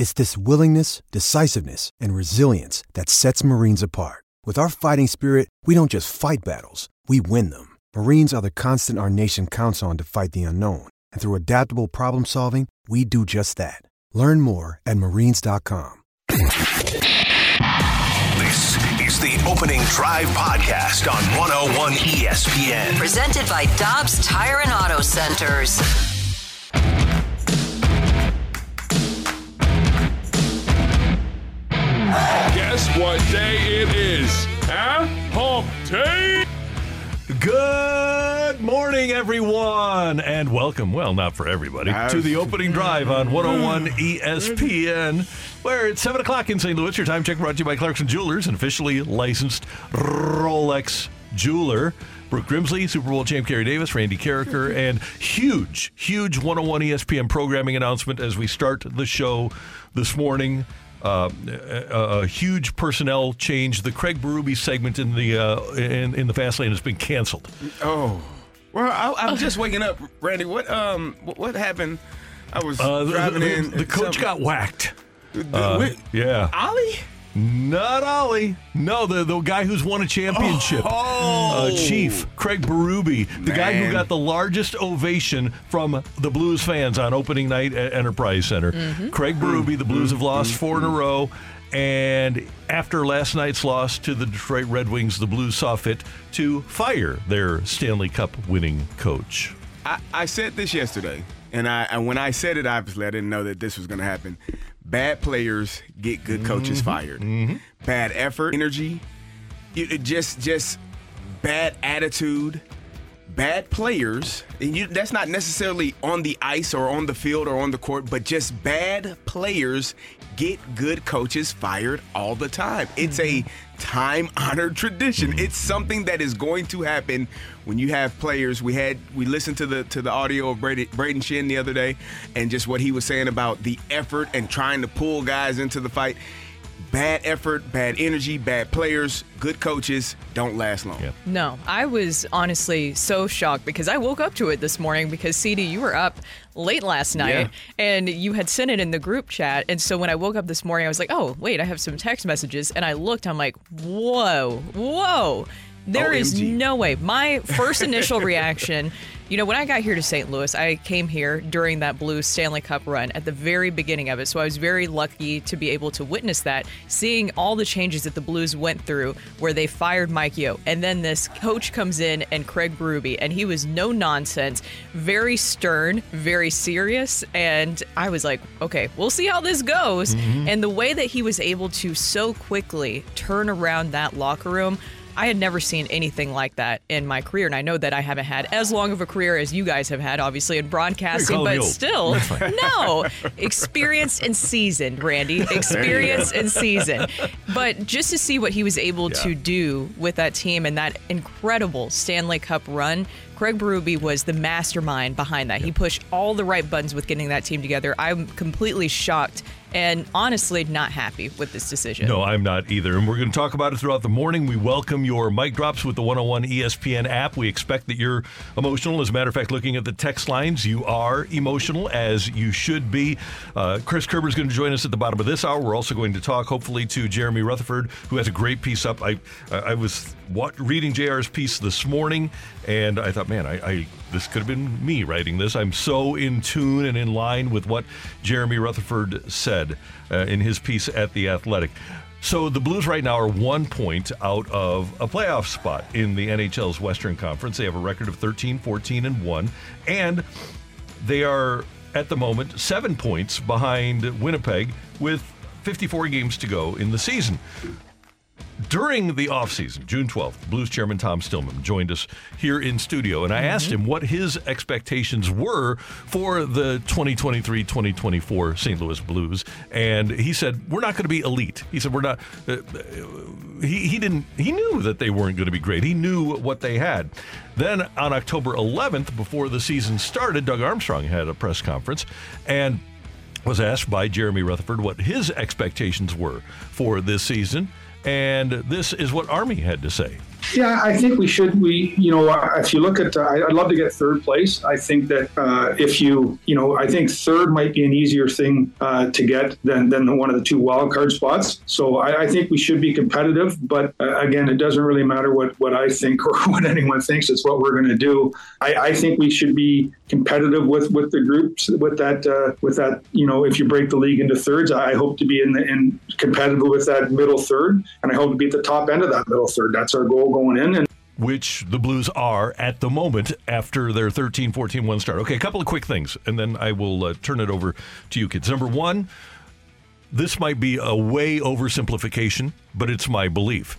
It's this willingness, decisiveness, and resilience that sets Marines apart. With our fighting spirit, we don't just fight battles, we win them. Marines are the constant our nation counts on to fight the unknown. And through adaptable problem solving, we do just that. Learn more at marines.com. This is the Opening Drive Podcast on 101 ESPN. Presented by Dobbs Tire and Auto Centers. Guess what day it is? Huh? Hump day? Good morning, everyone, and welcome. Well, not for everybody, to the opening drive on 101 ESPN, mm. where it's 7 o'clock in St. Louis. Your time check brought to you by Clarkson Jewelers, an officially licensed Rolex jeweler. Brooke Grimsley, Super Bowl champ Carey Davis, Randy Karraker, and huge, huge 101 ESPN programming announcement as we start the show this morning. Uh, a, a huge personnel change. The Craig Berube segment in the uh, in, in the fast lane has been canceled. Oh, well, I, I'm just waking up, Randy. What um, what, happened? I was Uh, driving the- in. the coach some- got whacked. the- Uh, yeah, Ollie. Not Ollie. No, the the guy who's won a championship. Oh, uh, Chief Craig Berube, the guy who got the largest ovation from the Blues fans on opening night at Enterprise Center. Craig Berube, the Blues have lost four in a row. And after last night's loss to the Detroit Red Wings, the Blues saw fit to fire their Stanley Cup winning coach. I, I said this yesterday, and I and when I said it, obviously I didn't know that this was going to happen. Bad players get good coaches mm-hmm. fired. Mm-hmm. Bad effort, energy, you, it just just bad attitude. Bad players, and you, that's not necessarily on the ice or on the field or on the court, but just bad players get good coaches fired all the time. It's a mm-hmm. time honored tradition. It's mm-hmm. something that is going to happen when you have players. We had we listened to the to the audio of Brady, Braden Schenn the other day, and just what he was saying about the effort and trying to pull guys into the fight. Bad effort, bad energy, bad players, good coaches don't last long. Yeah. No, I was honestly so shocked because I woke up to it this morning because CD, you were up late last night Yeah. and you had sent it in the group chat. And so when I woke up this morning, I was like, oh, wait, I have some text messages. And I looked, I'm like, whoa, whoa. There is OMG. no way. My first initial reaction, you know, when I got here to St. Louis, I came here during that Blues Stanley Cup run at the very beginning of it. So I was very lucky to be able to witness that, seeing all the changes that the Blues went through where they fired Mike Yeo. And then this coach comes in and Craig Berube, and he was no nonsense, very stern, very serious. And I was like, okay, we'll see how this goes. Mm-hmm. And the way that he was able to so quickly turn around that locker room. I had never seen anything like that in my career, and I know that I haven't had as long of a career as you guys have had, obviously in broadcasting. But still, no, experienced and seasoned, Randy, experienced and seasoned. But just to see what he was able to do with that team and that incredible Stanley Cup run. Craig Berube was the mastermind behind that. He pushed all the right buttons with getting that team together. I'm completely shocked and honestly not happy with this decision. No, I'm not either. And we're going to talk about it throughout the morning. We welcome your mic drops with the 101 ESPN app. We expect that you're emotional. As a matter of fact, looking at the text lines, you are emotional, as you should be. Uh, Chris Kerber is going to join us at the bottom of this hour. We're also going to talk, hopefully, to Jeremy Rutherford, who has a great piece up. I, I I was wa- reading JR's piece this morning, and I thought, man, I, I this could have been me writing this. I'm so in tune and in line with what Jeremy Rutherford said uh, in his piece at The Athletic. So the Blues right now are one point out of a playoff spot in the NHL's Western Conference. They have a record of 13, 14, and 1. And they are, at the moment, seven points behind Winnipeg with 54 games to go in the season. During the offseason, June 12th, Blues chairman Tom Stillman joined us here in studio, and I asked him what his expectations were for the 2023 2024 St. Louis Blues. And he said, We're not going to be elite. He said, We're not. Uh, he, he didn't, he knew that they weren't going to be great. He knew what they had. Then on October 11th, before the season started, Doug Armstrong had a press conference and was asked by Jeremy Rutherford what his expectations were for this season. And this is what Army had to say. Yeah, I think we should. We, you know, if you look at, uh, I'd love to get third place. I think that uh, if you, you know, I think third might be an easier thing uh, to get than than one of the two wild card spots. So I, I think we should be competitive. But uh, again, it doesn't really matter what what I think or what anyone thinks. It's what we're going to do. I, I, think we should be competitive with with the groups with that uh, with that. You know, if you break the league into thirds, I hope to be in the, in competitive with that middle third, and I hope to be at the top end of that middle third. That's our goal going in. And which the Blues are at the moment after their 13 14 1 start. Okay, a couple of quick things, and then I will uh, turn it over to you kids. Number one, this might be a way oversimplification, but it's my belief.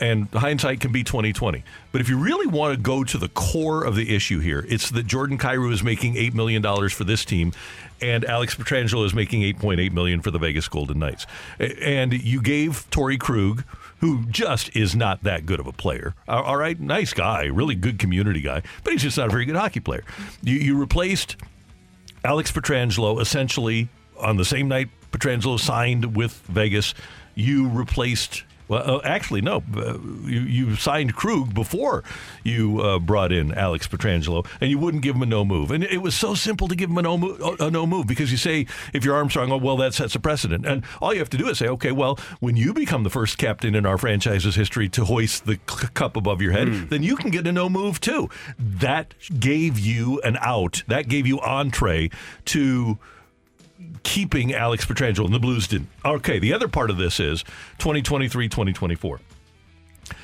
And hindsight can be 2020. But if you really want to go to the core of the issue here, it's that Jordan Kyrou is making $8 million for this team, and Alex Pietrangelo is making 8.8 million for the Vegas Golden Knights. And you gave Torey Krug – who just is not that good of a player. All right, nice guy, really good community guy, but he's just not a very good hockey player. You, you replaced Alex Pietrangelo essentially on the same night Pietrangelo signed with Vegas. You replaced well, uh, actually, no. Uh, you, you signed Krug before you uh, brought in Alex Pietrangelo, and you wouldn't give him a no move. And it was so simple to give him a no move, a no move because you say if you're Armstrong, oh well, that sets a precedent, and all you have to do is say, okay, well, when you become the first captain in our franchise's history to hoist the c- cup above your head, mm. then you can get a no move too. That gave you an out. That gave you entree to keeping Alex Pietrangelo, and the Blues didn't. Okay, the other part of this is 2023 2024.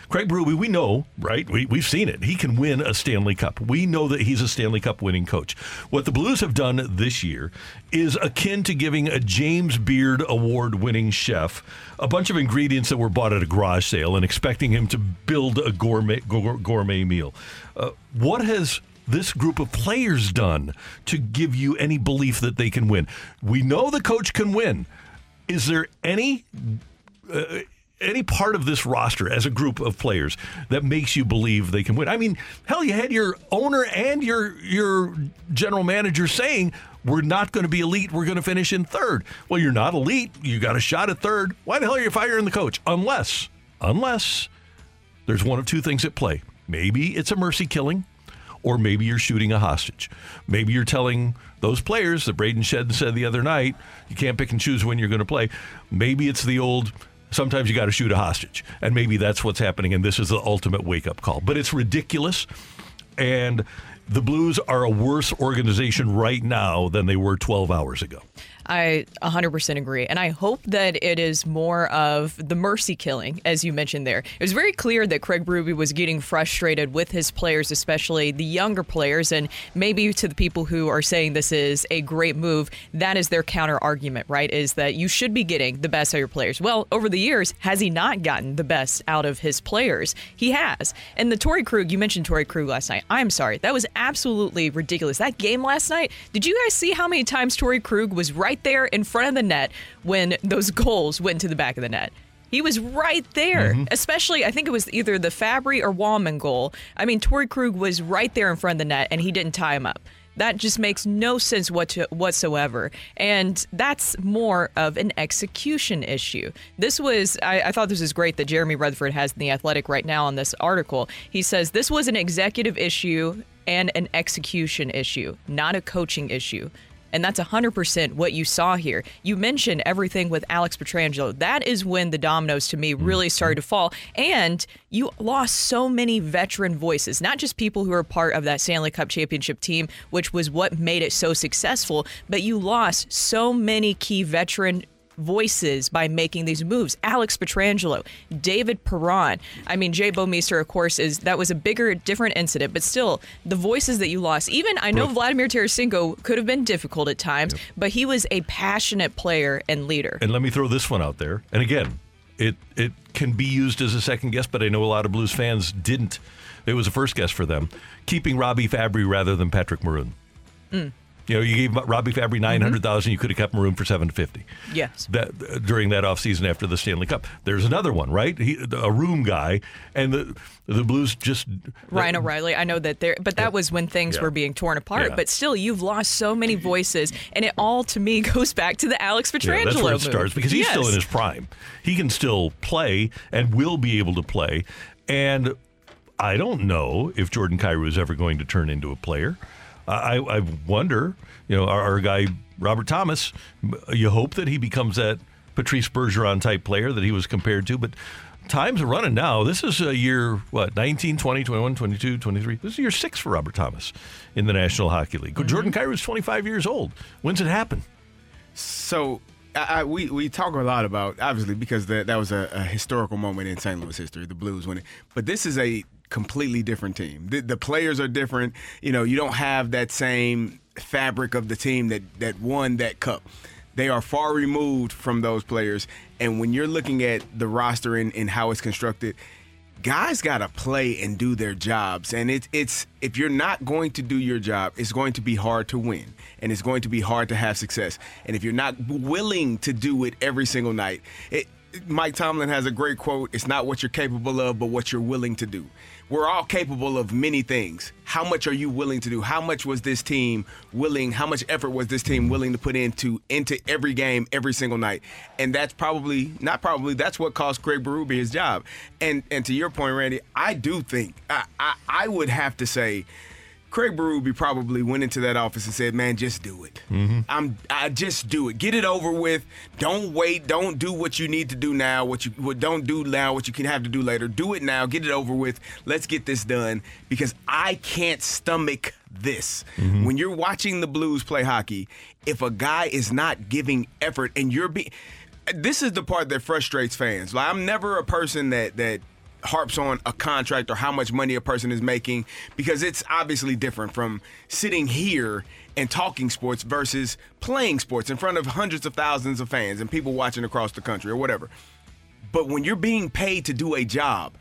Craig Berube, we know, right? We, we've seen it. He can win a Stanley Cup. We know that he's a Stanley Cup winning coach. What the Blues have done this year is akin to giving a James Beard award winning chef a bunch of ingredients that were bought at a garage sale and expecting him to build a gourmet, gourmet meal. Uh, what has this group of players done to give you any belief that they can win? We know the coach can win. Is there any uh, any part of this roster as a group of players that makes you believe they can win? I mean, hell, you had your owner and your your general manager saying we're not going to be elite. We're going to finish in third. Well, you're not elite. You got a shot at third. Why the hell are you firing the coach? Unless, unless there's one of two things at play. Maybe it's a mercy killing or maybe you're shooting a hostage. Maybe you're telling those players that Braden Schenn said the other night, you can't pick and choose when you're going to play. Maybe it's the old sometimes you got to shoot a hostage. And maybe that's what's happening and this is the ultimate wake-up call. But it's ridiculous and the Blues are a worse organization right now than they were 12 hours ago. I 100% agree. And I hope that it is more of the mercy killing, as you mentioned there. It was very clear that Craig Berube was getting frustrated with his players, especially the younger players. And maybe to the people who are saying this is a great move, that is their counter argument, right? Is that you should be getting the best out of your players. Well, over the years, has he not gotten the best out of his players? He has. And the Torey Krug, you mentioned Torey Krug last night. I'm sorry. That was absolutely ridiculous. That game last night, did you guys see how many times Torey Krug was right? Right there in front of the net when those goals went to the back of the net. He was right there, mm-hmm. especially I think it was either the Fabbri or Walman goal. I mean, Torey Krug was right there in front of the net and he didn't tie him up. That just makes no sense whatsoever. And that's more of an execution issue. This was, I, I, thought this was great that Jeremy Rutherford has in The Athletic right now on this article. He says this was an executive issue and an execution issue, not a coaching issue. And that's 100% what you saw here. You mentioned everything with Alex Pietrangelo. That is when the dominoes to me mm-hmm. really started to fall. And you lost so many veteran voices, not just people who are part of that Stanley Cup championship team, which was what made it so successful, but you lost so many key veteran voices by making these moves. Alex Pietrangelo, David Perron. I mean, Jay Bouwmeester, of course, is that was a bigger, different incident, but still, the voices that you lost. Even I know Vladimir Tarasenko could have been difficult at times, yep. but he was a passionate player and leader. And let me throw this one out there. And again, it it can be used as a second guess, but I know a lot of Blues fans didn't. It was a first guess for them, keeping Robby Fabbri rather than Patrick Maroon. Mm. You know, you gave Robby Fabbri mm-hmm. nine hundred thousand. You could have kept Maroon for seven fifty. Yes. That during that offseason after the Stanley Cup. There's another one, right? He, a room guy, and the the Blues just Ryan O'Reilly. I know that there, but that was when things Yeah. were being torn apart. Yeah. But still, you've lost so many voices, and it all to me goes back to the Alex Pietrangelo Yeah, that's where it starts because he's still in his prime. He can still play and will be able to play. And I don't know if Jordan Kyrou is ever going to turn into a player. I, I wonder, you know, our, our guy Robert Thomas. You hope that he becomes that Patrice Bergeron type player that he was compared to, but. Times are running now. This is a year, what, 19, 20, 21, 22, 23. This is year six for Robert Thomas in the National Hockey League. Mm-hmm. Jordan Kyrou is 25 years old. When's it happen? So I, I, we we talk a lot about obviously because that that was a, a historical moment in St. Louis history, the Blues winning. But this is a completely different team. The, the players are different. You know, you don't have that same fabric of the team that that won that cup. They are far removed from those players. And when you're looking at the roster and, and how it's constructed, guys got to play and do their jobs and it, it's if you're not going to do your job it's going to be hard to win and it's going to be hard to have success and if you're not willing to do it every single night it, mike tomlin has a great quote it's not what you're capable of but what you're willing to do we're all capable of many things. How much are you willing to do? How much was this team willing how much effort was this team willing to put into into every game every single night? And that's probably not probably that's what cost craig berube his job. And and to your point randy i do think i i, I would have to say Craig Berube probably went into that office and said, "Man, just do it. Mm-hmm. I'm, I just do it. Get it over with. Don't wait. Don't do what you need to do now. What you what don't do now. What you can have to do later. Do it now. Get it over with. Let's get this done because I can't stomach this. Mm-hmm. When you're watching the Blues play hockey, if a guy is not giving effort and you're being, this is the part that frustrates fans. Like I'm never a person that that harps on a contract or how much money a person is making because it's obviously different from sitting here and talking sports versus playing sports in front of hundreds of thousands of fans and people watching across the country or whatever. But when you're being paid to do a job,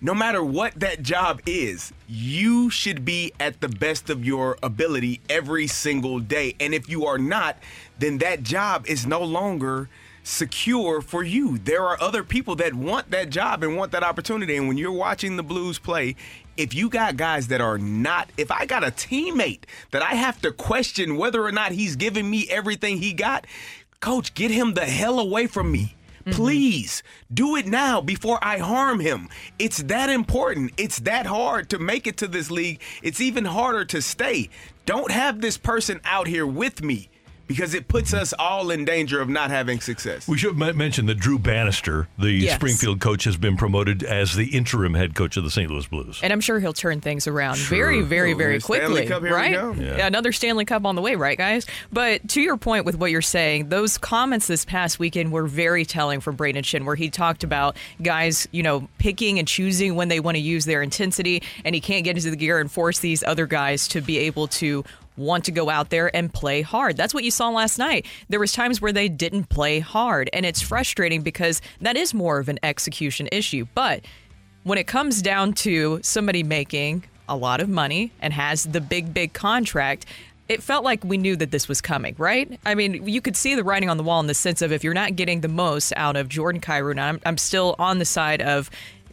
no matter what that job is, you should be at the best of your ability every single day. And if you are not, then that job is no longer secure for you. There are other people that want that job and want that opportunity. And when you're watching the Blues play, if you got guys that are not, if I got a teammate that I have to question whether or not he's giving me everything he got, coach, get him the hell away from me. Mm-hmm. Please do it now before I harm him. It's that important. It's that hard to make it to this league. It's even harder to stay. Don't have this person out here with me because it puts us all in danger of not having success. We should m- mention that Drew Bannister, the Yes. Springfield coach, has been promoted as the interim head coach of the St. Louis Blues. And I'm sure he'll turn things around very, very, very Stanley quickly. Cup, here we right? go. Yeah. Another Stanley Cup on the way, right, guys? But to your point with what you're saying, those comments this past weekend were very telling from Braden Schenn, where he talked about guys, you know, picking and choosing when they want to use their intensity, and he can't get into the gear and force these other guys to be able to want to go out there and play hard. That's what you saw last night. There was times where they didn't play hard, and it's frustrating because that is more of an execution issue. But when it comes down to somebody making a lot of money and has the big, big contract, it felt like we knew that this was coming, right? I mean, you could see the writing on the wall in the sense of if you're not getting the most out of Jordan Kyrou, and I'm, I'm still on the side of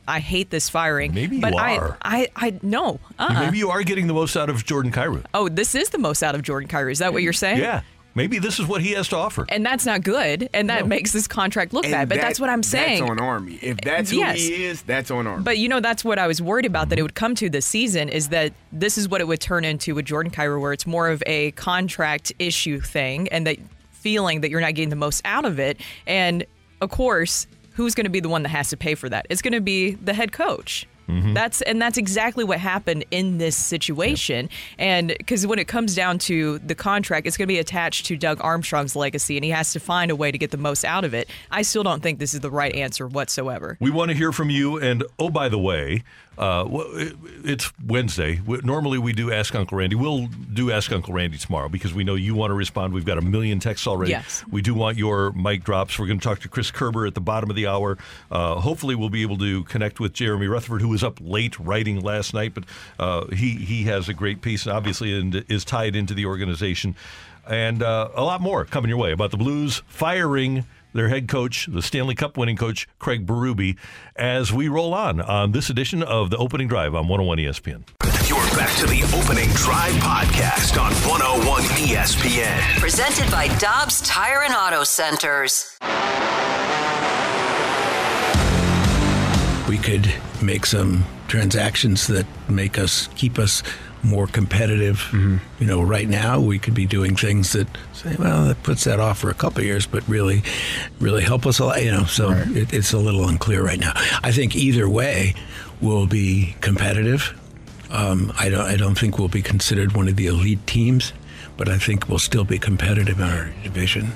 I hate this firing. Maybe you but are. I, I, I no. Uh-uh. Maybe you are getting the most out of Jordan Kyrou. Oh, this is the most out of Jordan Kyrou. Is that what you're saying? Yeah. Maybe this is what he has to offer. And that's not good, and that makes this contract look And bad. But that- that's what I'm saying. That's on Army. If that's who Yes. he is, that's on Army. But you know, that's what I was worried about that it would come to this season is that this is what it would turn into with Jordan Kyrou, where it's more of a contract issue thing and that feeling that you're not getting the most out of it. And of course, who's going to be the one that has to pay for that? It's going to be the head coach. Mm-hmm. That's and that's exactly what happened in this situation. And because when it comes down to the contract, it's going to be attached to Doug Armstrong's legacy, and he has to find a way to get the most out of it. I still don't think this is the right answer whatsoever. We want to hear from you. And oh, by the way, Uh, it's Wednesday. Normally we do Ask Uncle Randy. We'll do Ask Uncle Randy tomorrow because we know you want to respond. We've got a million texts already. Yes. We do want your mic drops. We're going to talk to Chris Kerber at the bottom of the hour. Uh, hopefully, we'll be able to connect with Jeremy Rutherford, who was up late writing last night, but uh, he he has a great piece, and obviously, and is tied into the organization, and uh, a lot more coming your way about the Blues firing their head coach, the Stanley Cup winning coach Craig Berube, as we roll on on this edition of the Opening Drive on 101 ESPN. You're back to the Opening Drive podcast on 101 ESPN. Presented by Dobbs Tire and Auto Centers. we could make some transactions that make us keep us more competitive. Mm-hmm. You know, right now we could be doing things that say, well, that puts that off for a couple of years, but really, really help us a lot. You know, so it, it's a little unclear right now. I think either way, we'll be competitive. Um, I don't. I don't think we'll be considered one of the elite teams, but I think we'll still be competitive in our division.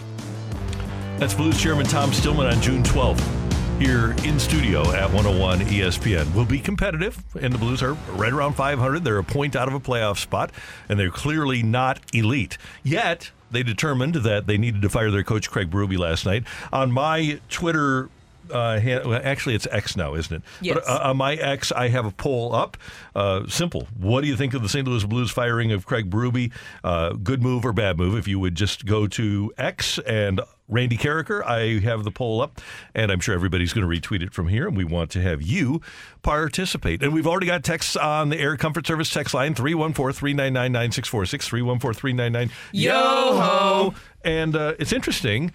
That's Blues Chairman Tom Stillman on June 12th here in studio at 101 ESPN. We'll be competitive, and the Blues are right around 500. They're a point out of a playoff spot, and they're clearly not elite. Yet, they determined that they needed to fire their coach, Craig Berube, last night. On my Twitter uh, hand, well, actually, it's X now, isn't it? Yes. But uh, on my X, I have a poll up. Uh, simple. What do you think of the St. Louis Blues firing of Craig Berube? Uh, good move or bad move? If you would just go to X and Randy Karraker, I have the poll up, and I'm sure everybody's going to retweet it from here. And we want to have you participate. And we've already got texts on the Air Comfort Service text line 314 399 9646, 314 399 Yo ho! And uh, it's interesting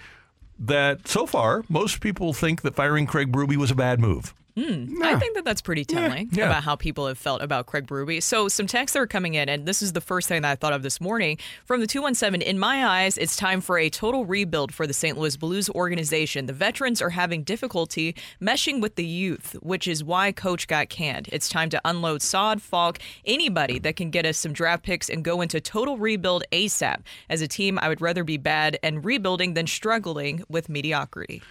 that so far, most people think that firing Craig Berube was a bad move. Hmm. I think that that's pretty telling Yeah. about how people have felt about Craig Berube. So some texts that are coming in, and this is the first thing that I thought of this morning from the 217. In my eyes, it's time for a total rebuild for the St. Louis Blues organization. The veterans are having difficulty meshing with the youth, which is why coach got canned. It's time to unload Saad, Faulk, anybody that can get us some draft picks and go into total rebuild ASAP. As a team, I would rather be bad and rebuilding than struggling with mediocrity.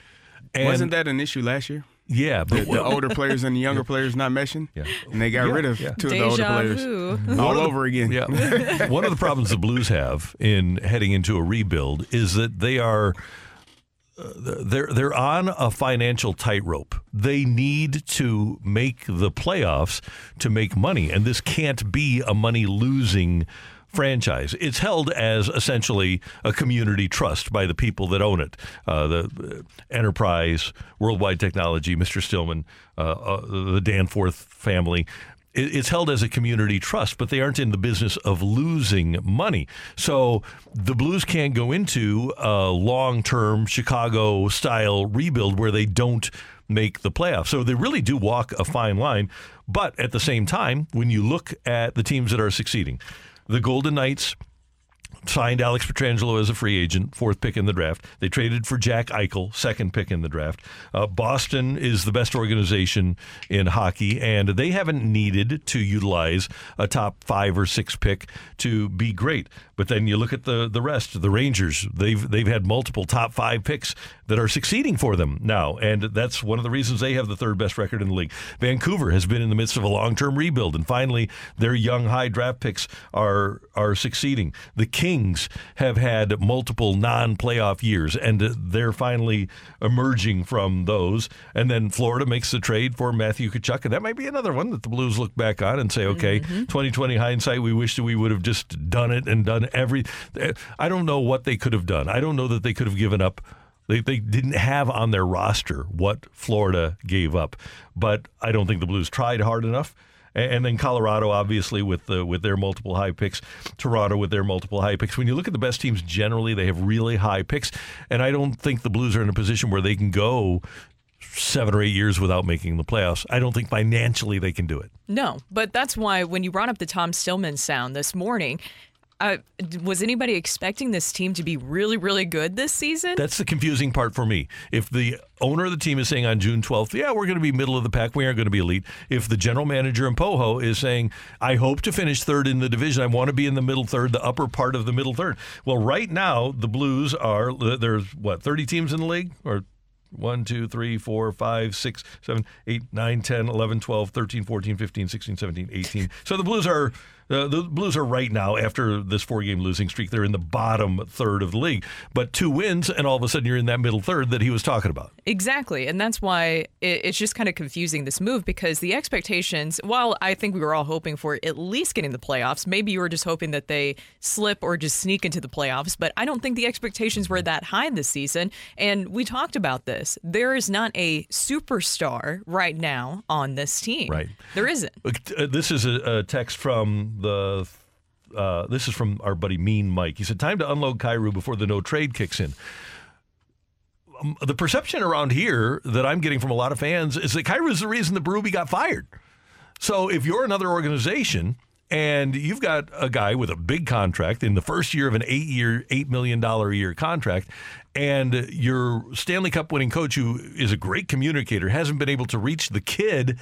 And Wasn't that an issue last year? Yeah, but The older players and the younger players not meshing? Yeah. And they got Yeah, rid of yeah. two of the older Deja players. vu. All over again. Yeah. One of the problems the Blues have in heading into a rebuild is that they are uh, they're they're on a financial tightrope. They need to make the playoffs to make money, and this can't be a money losing franchise. It's held as essentially a community trust by the people that own it. Uh, the uh, Enterprise, Worldwide Technology, Mr. Stillman, uh, uh, the Danforth family it- it's held as a community trust, but they aren't in the business of losing money. So the Blues can't go into a long term Chicago style rebuild where they don't make the playoffs. So they really do walk a fine line. But at the same time, when you look at the teams that are succeeding, the Golden Knights signed Alex Pietrangelo as a free agent, fourth pick in the draft. They traded for Jack Eichel, second pick in the draft. Uh, Boston is the best organization in hockey, and they haven't needed to utilize a top five or six pick to be great. But then you look at the the rest. The Rangers, they've they've had multiple top five picks that are succeeding for them now, and that's one of the reasons they have the third best record in the league. Vancouver has been in the midst of a long term rebuild, and finally their young high draft picks are are succeeding. The Kings have had multiple non playoff years, and they're finally emerging from those. And then Florida makes the trade for Matthew Tkachuk, and that might be another one that the Blues look back on and say, okay, mm-hmm. 2020 hindsight, we wish that we would have just done it and done every. I don't know what they could have done. I don't know that they could have given up. They, they didn't have on their roster what Florida gave up, but I don't think the Blues tried hard enough. And then Colorado, obviously, with the, with their multiple high picks. Toronto with their multiple high picks. When you look at the best teams, generally they have really high picks, and I don't think the Blues are in a position where they can go seven or eight years without making the playoffs. I don't think financially they can do it. No, but that's why when you brought up the Tom Stillman sound this morning, uh, was anybody expecting this team to be really, really good this season? That's the confusing part for me. If the owner of the team is saying on June 12th, yeah, we're going to be middle of the pack, we aren't going to be elite. If the general manager in Poho is saying, I hope to finish third in the division, I want to be in the middle third, the upper part of the middle third. Well, right now, the Blues are, there's what, 30 teams in the league? Or 1, 2, 3, 4, 5, 6, 7, 8, 9, 10, 11, 12, 13, 14, 15, 16, 17, 18. So the Blues are uh, the Blues are right now after this four-game losing streak. They're in the bottom third of the league, but two wins, and all of a sudden you're in that middle third that he was talking about. Exactly. And that's why it, it's just kind of confusing this move because the expectations, while I think we were all hoping for at least getting the playoffs, maybe you were just hoping that they slip or just sneak into the playoffs, but I don't think the expectations were that high this season. And we talked about this. There is not a superstar right now on this team. Right. There isn't. Uh, This is a, a text from the. Uh, this is from our buddy Mean Mike. He said, "Time to unload Kyrou before the no trade kicks in." Um, the perception around here that I'm getting from a lot of fans is that Kyrou is the reason that Berube got fired. So if you're another organization and you've got a guy with a big contract in the first year of an eight-year, eight million dollar a year contract, and your Stanley Cup winning coach, who is a great communicator, hasn't been able to reach the kid,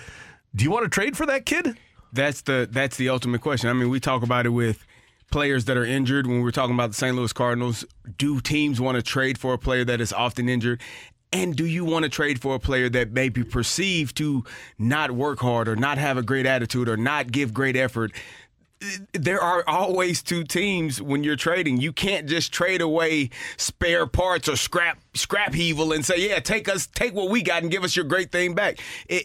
do you want to trade for that kid? That's the that's the ultimate question. I mean, we talk about it with players that are injured when we're talking about the St. Louis Cardinals. Do teams want to trade for a player that is often injured? And do you want to trade for a player that may be perceived to not work hard or not have a great attitude or not give great effort? There are always two teams when you're trading. You can't just trade away spare parts or scrap scrap and say, "Yeah, take us, take what we got and give us your great thing back."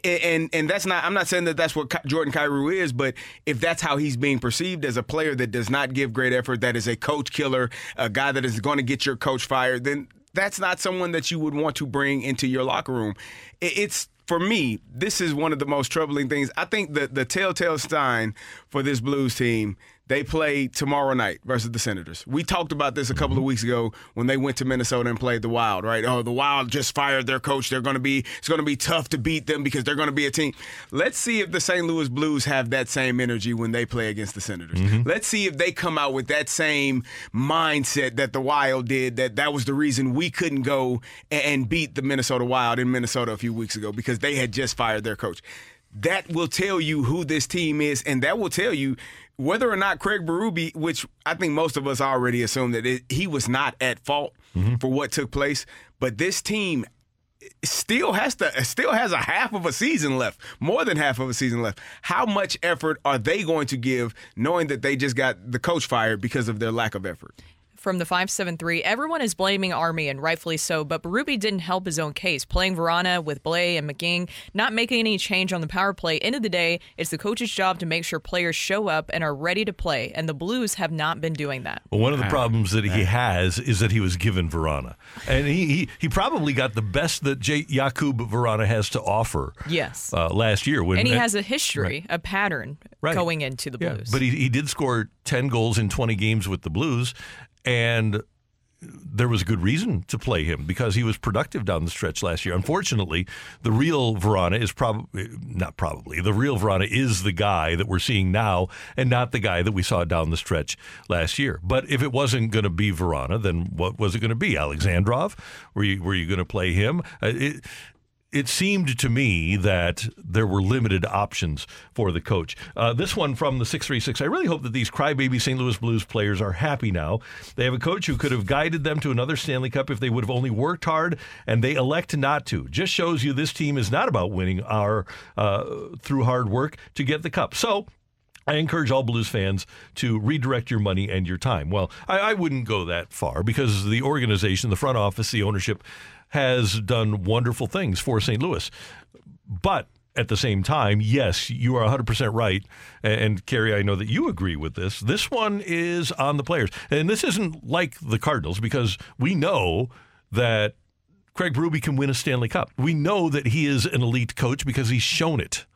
And and that's not. I'm not saying that that's what Jordan Kyrou is, but if that's how he's being perceived as a player that does not give great effort, that is a coach killer, a guy that is going to get your coach fired, then that's not someone that you would want to bring into your locker room. It, it's for me, this is one of the most troubling things. I think the the telltale sign for this Blues team, they play tomorrow night versus the Senators. We talked about this a couple of mm-hmm. weeks ago when they went to Minnesota and played the Wild, right? Oh, the Wild just fired their coach. They're going to be it's going to be tough to beat them because they're going to be a team. Let's see if the St. Louis Blues have that same energy when they play against the Senators. Mm-hmm. Let's see if they come out with that same mindset that the Wild did that that was the reason we couldn't go and beat the Minnesota Wild in Minnesota a few weeks ago because they had just fired their coach that will tell you who this team is, and that will tell you whether or not Craig Berube, which I think most of us already assume that it, he was not at fault mm-hmm. for what took place, but this team still has to still has a half of a season left, more than half of a season left. How much effort are they going to give, knowing that they just got the coach fired because of their lack of effort? From the 573. Everyone is blaming Army, and rightfully so, but Berube didn't help his own case. Playing Vrana with Blais and McGing, not making any change on the power play. End of the day, it's the coach's job to make sure players show up and are ready to play, and the Blues have not been doing that. Well, one of the problems that he has is that he was given Vrana, and he he, he probably got the best that J- Jakub Vrana has to offer. Yes. Uh, last year, when and he has a history, a pattern Right. going into the Yeah, Blues. but he, he did score 10 goals in 20 games with the Blues, and there was a good reason to play him because he was productive down the stretch last year. Unfortunately, the real Vrana is probably not probably the real Vrana is the guy that we're seeing now, and not the guy that we saw down the stretch last year. But if it wasn't going to be Vrana, then what was it going to be? Alexandrov? Were you were you going to play him? Uh, it, it seemed to me that there were limited options for the coach. Uh, this one from the 636. I really hope that these crybaby St. Louis Blues players are happy now. They have a coach who could have guided them to another Stanley Cup if they would have only worked hard, and they elect not to. Just shows you this team is not about winning our uh, through hard work to get the cup. So. I encourage all Blues fans to redirect your money and your time. Well, I, I wouldn't go that far because the organization, the front office, the ownership has done wonderful things for St. Louis. But at the same time, yes, you are 100% right. And, Kerry, I know that you agree with this. This one is on the players. And this isn't like the Cardinals because we know that Craig Berube can win a Stanley Cup. We know that he is an elite coach because he's shown it.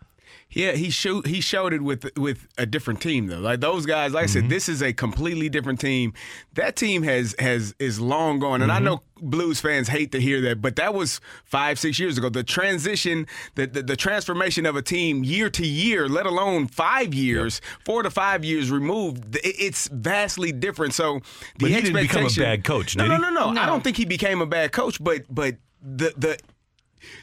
Yeah, he showed he showed it with with a different team though. Like those guys, like I said, mm-hmm. this is a completely different team. That team has has is long gone, and I mm-hmm. know Blues fans hate to hear that, but that was five six years ago. The transition, the the, the transformation of a team year to year, let alone five years, four to five years removed, it- it's vastly different. So the But he didn't become a bad coach, No, did no, no, no, No. I don't think he became a bad coach, but but the the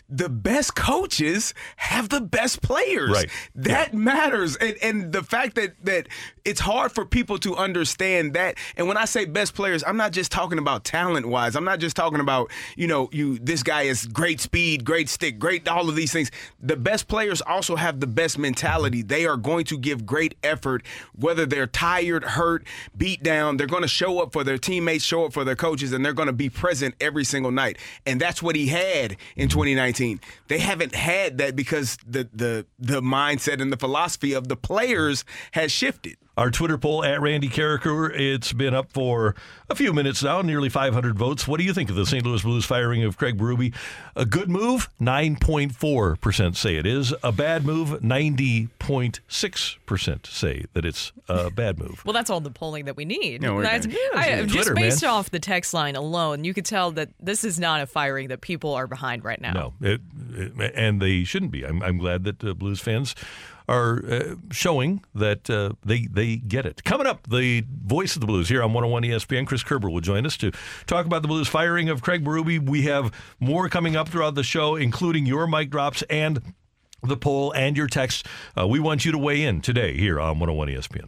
the best coaches have the best players. Right. That matters. And and the fact that that it's hard for people to understand that. And when I say best players, I'm not just talking about talent wise. I'm not just talking about, you know, you this guy is great speed, great stick, great all of these things. The best players also have the best mentality. They are going to give great effort whether they're tired, hurt, beat down. They're going to show up for their teammates, show up for their coaches and they're going to be present every single night. And that's what he had in 2019. They haven't had that because the the the mindset and the philosophy of the players has shifted. Our Twitter poll at Randy Karraker, it's been up for a few minutes now, nearly 500 votes. What do you think of the St. Louis Blues firing of Craig Berube? A good move? 9.4% say it is. A bad move? 90.6% say that it's a bad move. Well, that's all the polling that we need. No, we're That's- good. I- Yeah, just Twitter, based man. off the text line alone, you could tell that this is not a firing that people are behind right now. No, it, it- and they shouldn't be. I'm, I'm glad that uh, Blues fans are uh, showing that uh, they they get it. Coming up, the voice of the Blues here on 101 ESPN, Chris Kerber will join us to talk about the Blues firing of Craig Berube. We have more coming up throughout the show, including your mic drops and the poll and your text. Uh, we want you to weigh in today here on 101 ESPN.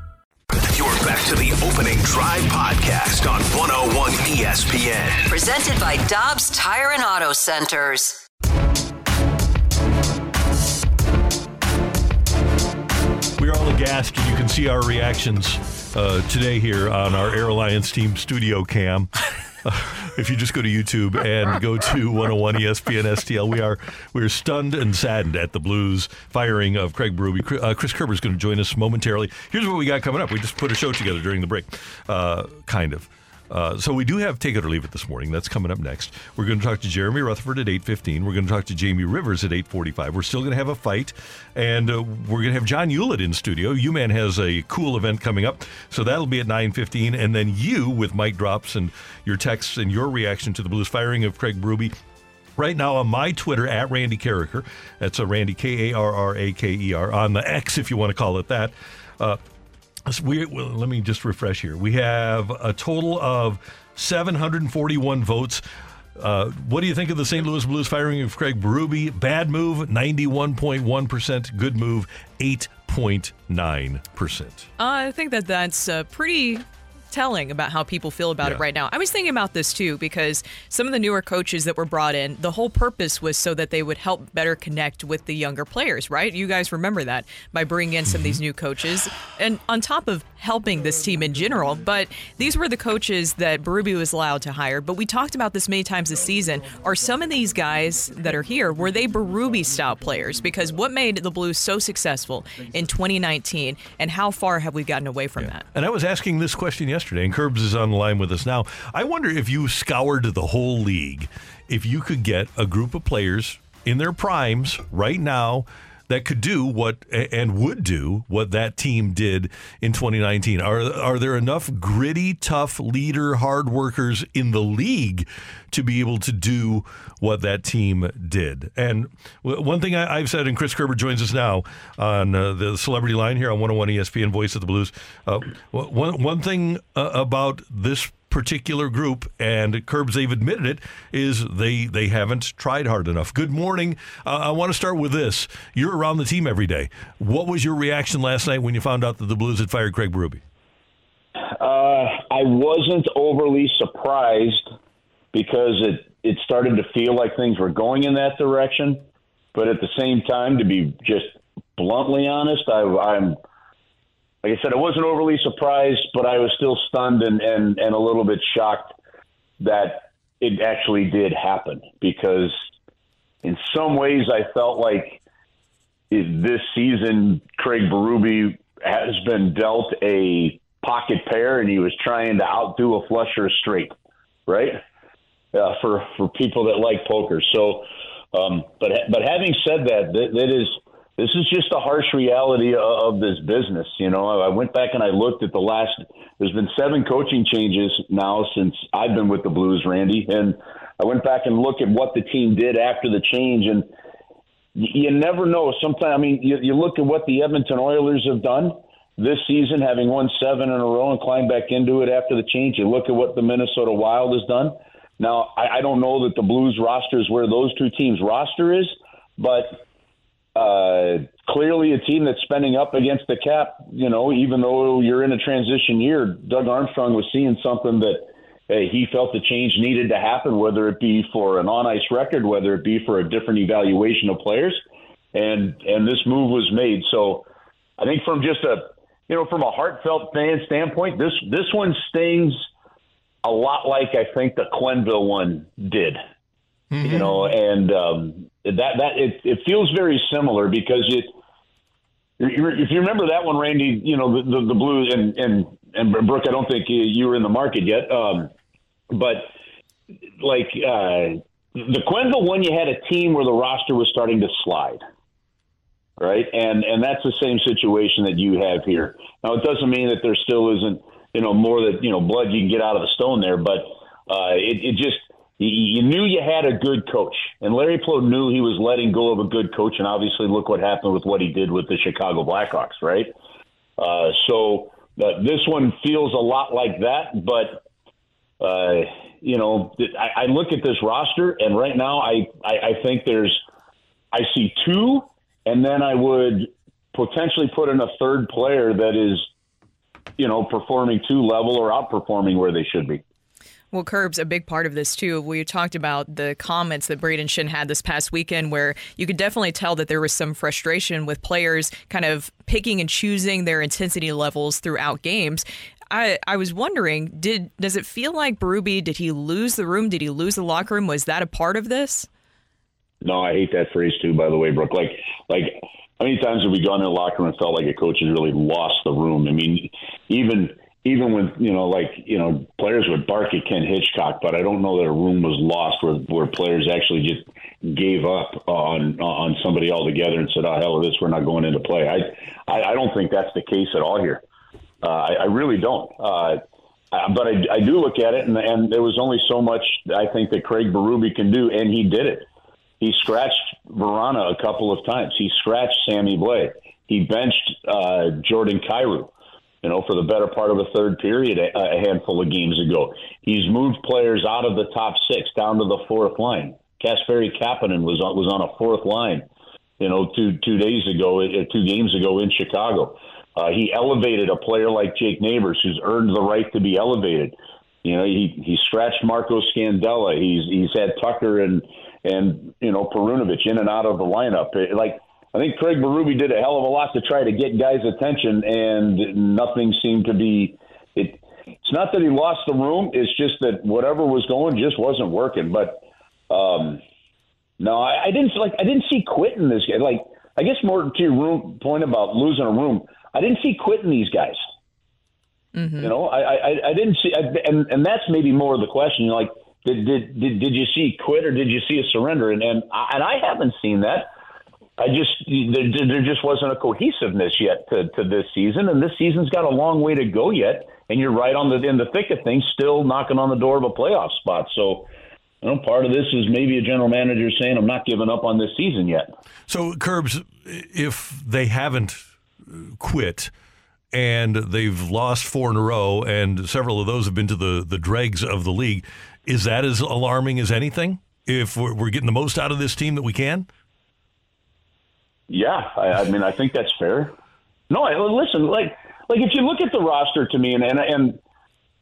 You're back to the opening drive podcast on 101 ESPN. Presented by Dobbs Tire and Auto Centers. We're all aghast. You can see our reactions uh, today here on our Air Alliance team studio cam. if you just go to YouTube and go to 101 ESPN STL, we are we're stunned and saddened at the Blues firing of Craig Berube. Uh, Chris Kerber is going to join us momentarily. Here's what we got coming up. We just put a show together during the break, uh, kind of. Uh, so we do have take it or leave it this morning. That's coming up next. We're going to talk to Jeremy Rutherford at 8:15. We're going to talk to Jamie Rivers at 8:45. We're still going to have a fight, and uh, we're going to have John Ulett in studio. U-Man has a cool event coming up, so that'll be at 9:15. And then you with mic drops and your texts and your reaction to the Blues firing of Craig Berube. Right now on my Twitter at Randy Karraker, that's a Randy K A R R A K E R on the X if you want to call it that. Uh, we, well, let me just refresh here. We have a total of 741 votes. Uh, what do you think of the St. Louis Blues firing of Craig Berube? Bad move, 91.1%. Good move, 8.9%. Uh, I think that that's uh, pretty telling about how people feel about Yeah. it right now. I was thinking about this too because some of the newer coaches that were brought in, the whole purpose was so that they would help better connect with the younger players, right? You guys remember that by bringing in some of these mm-hmm. new coaches and on top of helping this team in general, but these were the coaches that Berube was allowed to hire, but we talked about this many times this season. Are some of these guys that are here were they Berube style players because what made the Blues so successful in 2019 and how far have we gotten away from that? And I was asking this question yesterday, and Kerbs is on the line with us now. I wonder if you scoured the whole league, if you could get a group of players in their primes right now that could do what and would do what that team did in 2019? Are are there enough gritty, tough leader, hard workers in the league to be able to do what that team did? And one thing I, have said, and Chris Kerber joins us now on uh, the Celebrity Line here on 101 ESPN, Voice of the Blues. Uh, one one thing uh, about this particular group, and Kerbs, they've admitted it, is they they haven't tried hard enough. Good morning. Uh, I want to start with this. You're around the team every day. What was your reaction last night when you found out that the Blues had fired Craig Berube? Uh, I wasn't overly surprised because it it started to feel like things were going in that direction. But at the same time, to be just bluntly honest, I, I'm like I said, I wasn't overly surprised, but I was still stunned and, and, and a little bit shocked that it actually did happen because in some ways I felt like this season Craig Berube has been dealt a pocket pair and he was trying to outdo a flusher straight, right? Uh, for for people that like poker. So, um, but but having said that, that, that is this is just a harsh reality of this business. You know, I went back and I looked at the last. There's been seven coaching changes now since I've been with the Blues, Randy, and I went back and looked at what the team did after the change, and you never know. Sometimes, I mean, you, you look at what the Edmonton Oilers have done this season, having won seven in a row and climbed back into it after the change. You look at what the Minnesota Wild has done. Now, I, I don't know that the Blues roster is where those two teams' roster is, but uh, clearly a team that's spending up against the cap. You know, even though you're in a transition year, Doug Armstrong was seeing something that hey, he felt the change needed to happen, whether it be for an on ice record, whether it be for a different evaluation of players, and and this move was made. So I think from just a you know from a heartfelt fan standpoint, this this one stings a lot like I think the Quenneville one did. Mm-hmm. You know, and um, that that it, it feels very similar because it. If you remember that one, Randy, you know the the, the Blues and and and Brooke, I don't think you were in the market yet, um, but like uh, the Quenneville one, you had a team where the roster was starting to slide, right? And and that's the same situation that you have here. Now, it doesn't mean that there still isn't you know more that you know blood you can get out of the stone there, but uh, it, it just you knew you had a good coach, and Larry Pleau knew he was letting go of a good coach, and obviously look what happened with what he did with the Chicago Blackhawks, right? Uh, so uh, this one feels a lot like that, but uh, you know, I, I look at this roster, and right now, I, I I think there's I see two, and then I would potentially put in a third player that is, you know, performing two level or outperforming where they should be. Well, Kerbs, a big part of this too. We talked about the comments that Braden Schenn had this past weekend, where you could definitely tell that there was some frustration with players kind of picking and choosing their intensity levels throughout games. I, I was wondering, did does it feel like Berube? Did he lose the room? Did he lose the locker room? Was that a part of this? No, I hate that phrase too. By the way, Brooke, like like how many times have we gone in the locker room and felt like a coach has really lost the room? I mean, even even when you know, like you know, players would bark at Ken Hitchcock, but I don't know that a room was lost where where players actually just gave up on on somebody altogether and said, "Oh hell of this, we're not going into play." I I, I don't think that's the case at all here. Uh, I, I really don't. Uh, but I, I do look at it, and, and there was only so much I think that Craig Berube can do, and he did it. He scratched Vrana a couple of times. He scratched Sammy Blais. He benched uh, Jordan Kyrou you know, for the better part of a third period a, a handful of games ago. He's moved players out of the top six down to the fourth line. Kasperi Kapanen was on, was on a fourth line, you know, two two days ago, uh, two games ago in Chicago. Uh, he elevated a player like Jake Neighbors, who's earned the right to be elevated. You know, he he scratched Marco Scandella. He's he's had Tucker and and you know Perunovich in and out of the lineup. It, like I think Craig Berube did a hell of a lot to try to get guys' attention, and nothing seemed to be. It, it's not that he lost the room; it's just that whatever was going just wasn't working. But um, no, I, I didn't like. I didn't see quitting this guy. Like I guess more to your room point about losing a room. I didn't see quitting these guys. Mm-hmm. You know, I, I I didn't see, I, and and that's maybe more of the question. Like, did did did, did you see quit or did you see a surrender? And and I, and I haven't seen that. I just there, there just wasn't a cohesiveness yet to, to this season, and this season's got a long way to go yet. And you're right on the in the thick of things, still knocking on the door of a playoff spot. So, you know, part of this is maybe a general manager saying, "I'm not giving up on this season yet." So, Kerbs, if they haven't quit and they've lost four in a row, and several of those have been to the the dregs of the league, is that as alarming as anything? If we're, we're getting the most out of this team that we can. Yeah, I, I mean, I think that's fair. No, I, listen, like, like if you look at the roster to me, and and and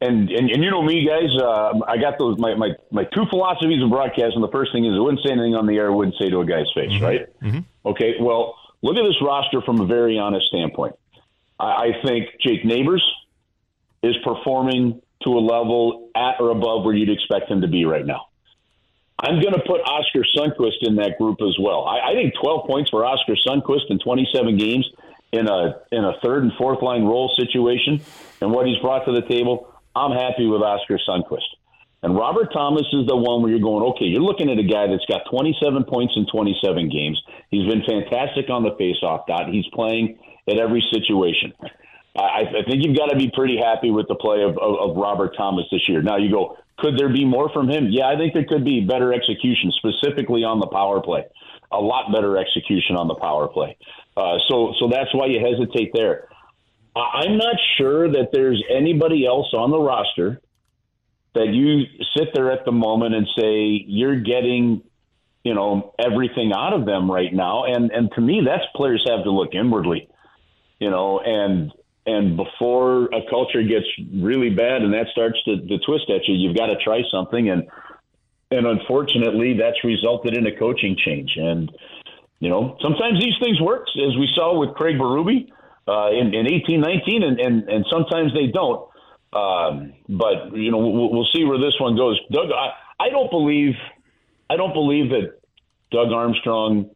and, and, and you know me, guys, uh, I got those my, my my two philosophies of broadcasting. The first thing is I wouldn't say anything on the air, I wouldn't say to a guy's face, Mm-hmm. right? Okay, well, look at this roster from a very honest standpoint. I, I think Jake Neighbors is performing to a level at or above where you'd expect him to be right now. I'm going to put Oskar Sundqvist in that group as well. I, I think 12 points for Oskar Sundqvist in 27 games in a in a third and fourth line role situation and what he's brought to the table. I'm happy with Oskar Sundqvist. And Robert Thomas is the one where you're going, okay, you're looking at a guy that's got 27 points in 27 games. He's been fantastic on the faceoff dot. He's playing at every situation. I, I think you've got to be pretty happy with the play of, of, of Robert Thomas this year. Now you go, could there be more from him? Yeah, I think there could be better execution, specifically on the power play. A lot better execution on the power play. Uh, so, so that's why you hesitate there. I'm not sure that there's anybody else on the roster that you sit there at the moment and say you're getting, you know, everything out of them right now. And and to me, that's players have to look inwardly, you know, and and before a culture gets really bad and that starts to, to twist at you, you've got to try something. And and unfortunately, that's resulted in a coaching change. And you know, sometimes these things work, as we saw with Craig Berube uh, in, in eighteen nineteen, and, and and sometimes they don't. Um, but you know, we'll, we'll see where this one goes. Doug, I, I don't believe, I don't believe that Doug Armstrong,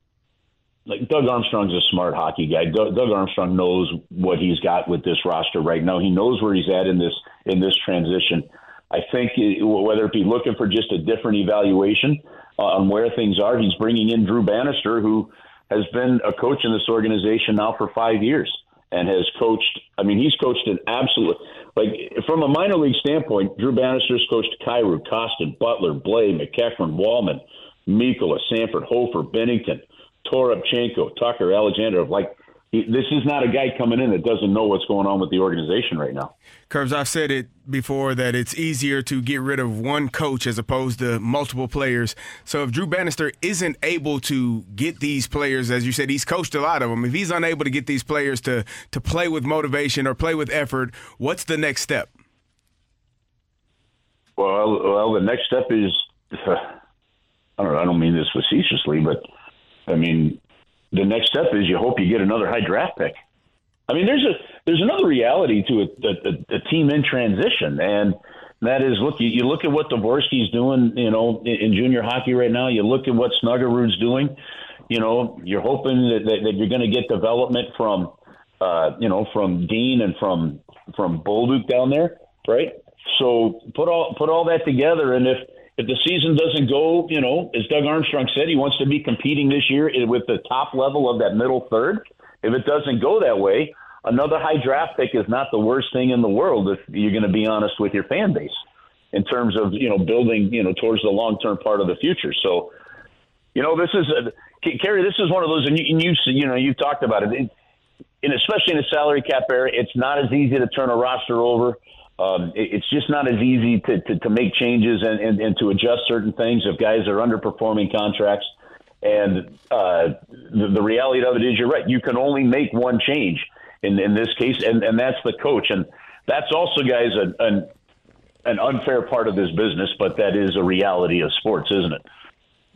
like Doug Armstrong's a smart hockey guy. Doug, Armstrong knows what he's got with this roster right now. He knows where he's at in this in this transition. I think it, whether it be looking for just a different evaluation uh, on where things are, he's bringing in Drew Bannister, who has been a coach in this organization now for five years and has coached. I mean, he's coached an absolute like from a minor league standpoint. Drew Bannister's coached Kyrou, Kostin, Butler, Blais, MacEachern, Walman, Mikkola, Sanford, Hofer, Binnington, Toropchenko, Tucker, Alexander. Like this is not a guy coming in that doesn't know what's going on with the organization right now. Kerbs, I've said it before that it's easier to get rid of one coach as opposed to multiple players. So if Drew Bannister isn't able to get these players, as you said, he's coached a lot of them. If he's unable to get these players to to play with motivation or play with effort, what's the next step? Well, well, the next step is I don't know. I don't mean this facetiously, but I mean the next step is you hope you get another high draft pick. I mean, there's a there's another reality to a, a, a team in transition, and that is look. You, you look at what Dvorsky's doing, you know, in, in junior hockey right now. You look at what Snuggerud's doing. You know, you're hoping that, that, that you're going to get development from, uh, you know, from Dean and from from Bolduc down there, right? So put all put all that together, and if if the season doesn't go, you know, as Doug Armstrong said, he wants to be competing this year with the top level of that middle third. If it doesn't go that way, another high draft pick is not the worst thing in the world if you're going to be honest with your fan base in terms of, you know, building, you know, towards the long-term part of the future. So, you know, this is a, Carey, this is one of those, and you, and you, you know, you've talked about it, it and especially in a salary cap era, it's not as easy to turn a roster over. Um, it, it's just not as easy to, to, to make changes and, and, and to adjust certain things if guys are underperforming contracts. And uh, the, the reality of it is, you're right. You can only make one change in, in this case, and, and that's the coach. And that's also, guys, an, an, an unfair part of this business, but that is a reality of sports, isn't it?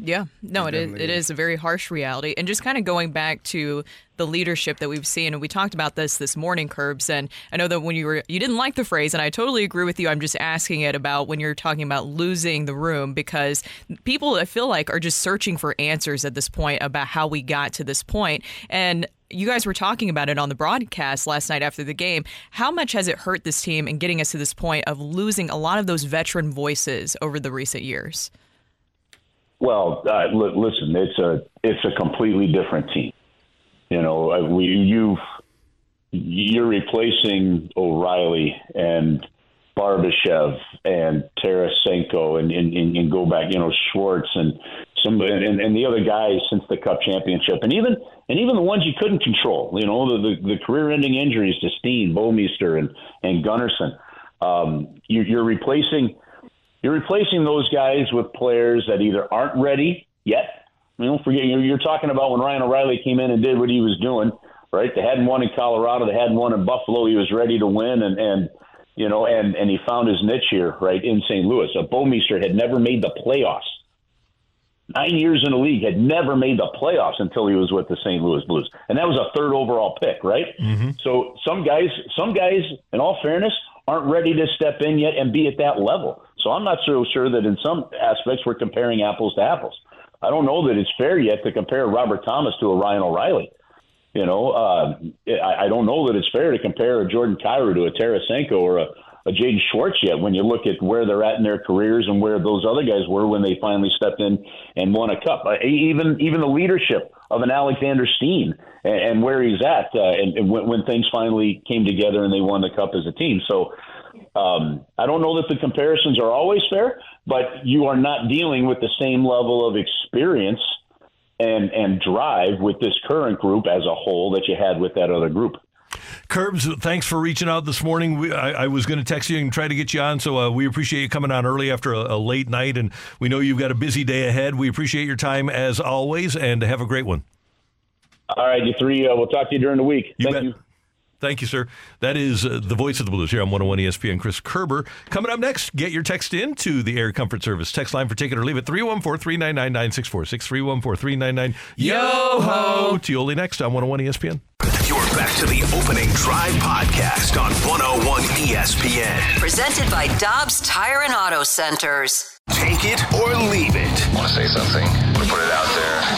Yeah, no, it is. It is a very harsh reality, and just kind of going back to the leadership that we've seen, and we talked about this this morning, Kerbs. And I know that when you were, you didn't like the phrase, and I totally agree with you. I'm just asking it about when you're talking about losing the room because people, I feel like, are just searching for answers at this point about how we got to this point, and you guys were talking about it on the broadcast last night after the game. How much has it hurt this team in getting us to this point of losing a lot of those veteran voices over the recent years? Well, uh, li- listen, it's a it's a completely different team. You know, uh, we you've you're replacing O'Reilly and Barbashev and Tarasenko and, and, and, and go back, you know, Schwartz and some and, and the other guys since the Cup championship, and even and even the ones you couldn't control, you know, the the, the career-ending injuries to Steen, Bouwmeester, and and Gunnarsson. Um, you, you're replacing you're replacing those guys with players that either aren't ready yet. You don't forget you're, you're talking about when Ryan O'Reilly came in and did what he was doing. Right, they hadn't won in Colorado, they hadn't won in Buffalo. He was ready to win, and and you know, and and he found his niche here, right in St. Louis. A Bouwmeester had never made the playoffs. Nine years in the league, had never made the playoffs until he was with the St. Louis Blues, and that was a third overall pick, right? Mm-hmm. So some guys, some guys, in all fairness, aren't ready to step in yet and be at that level. So I'm not so sure that in some aspects we're comparing apples to apples. I don't know that it's fair yet to compare Robert Thomas to a Ryan O'Reilly. You know, uh, I, I don't know that it's fair to compare a Jordan Kyrou to a Tarasenko or a, a Jaden Schwartz yet when you look at where they're at in their careers and where those other guys were when they finally stepped in and won a cup. Uh, even even the leadership of an Alexander Steen and, and where he's at uh, and, and when, when things finally came together and they won the cup as a team. So um, I don't know that the comparisons are always fair, but you are not dealing with the same level of experience and and drive with this current group as a whole that you had with that other group. Kerbs, thanks for reaching out this morning. We, I, I, was going to text you and try to get you on, so uh, we appreciate you coming on early after a, a, late night, and we know you've got a busy day ahead. We appreciate your time as always, and have a great one. All right, you three. Uh, we'll talk to you during the week. You Thank bet. you. Thank you, sir. That is uh, the voice of the Blues here on 101 ESPN. Chris Kerber. Coming up next, get your text into the Air Comfort Service. Text line for Take It or Leave It 314 399 9646. 314 399 Yo ho! Tioli next on 101 ESPN. You're back to the opening drive podcast on 101 ESPN. Presented by Dobbs Tire and Auto Centers. Take it or leave it. Want to say something? Want to put it out there?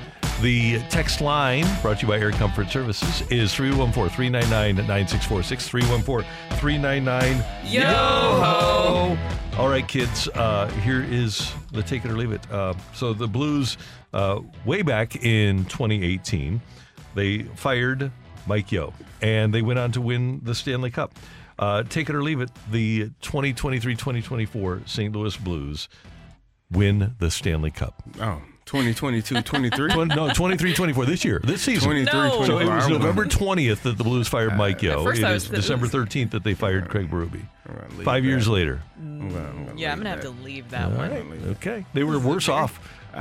The text line brought to you by Air Comfort Services is 314 399 9646. 314 399 Yo ho! All right, kids, uh, here is the take it or leave it. Uh, so, the Blues, uh, way back in 2018, they fired Mike Yeo and they went on to win the Stanley Cup. Uh, take it or leave it, the 2023 2024 St. Louis Blues win the Stanley Cup. Oh, 2022 23? no, 23 24 this year, this season. 23 No. So it was I don't know. November 20th that the Blues fired uh, Mike Yeo. first It was- December 13th that they fired Craig Berube. leave Five years that. later. Yeah, I'm gonna have to leave that All one. right. Okay. They were worse off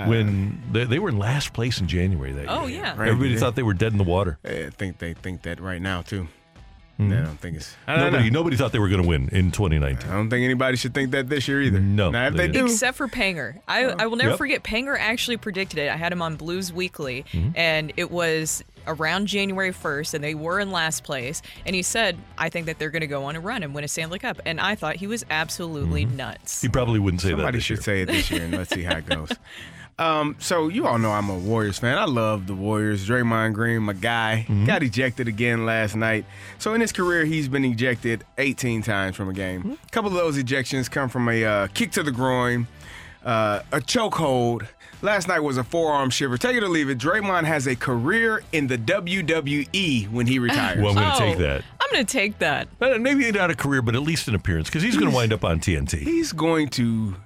when they, they were in last place in January that Oh, year. Oh, yeah. Right, Everybody yeah. thought they were dead in the water. I think they think that right now too. Mhm. I don't think it's. I don't Nobody, know. nobody thought they were going to win in 2019. I don't think anybody should think that this year either. No, Now, if they they do, Except for Panger. I, I will never Yep. forget, Panger actually predicted it. I had him on Blues Weekly, Mm-hmm. and it was around January 1st, and they were in last place. And he said, I think that they're going to go on a run and win a Stanley Cup. And I thought he was absolutely nuts. He probably wouldn't say that somebody this should year. say it this year, and let's see how it goes. Um, so you all know I'm a Warriors fan. I love the Warriors. Draymond Green, my guy, Mm-hmm. got ejected again last night. So in his career, he's been ejected 18 times from a game. Mm-hmm. A couple of those ejections come from a uh, kick to the groin, uh, a chokehold. Last night was a forearm shiver. Take it or leave it. Draymond has a career in the WWE when he retires. Well, I'm going to take Oh. that. I'm going to take that. Maybe not a career, but at least an appearance because he's going to wind up on TNT. He's going to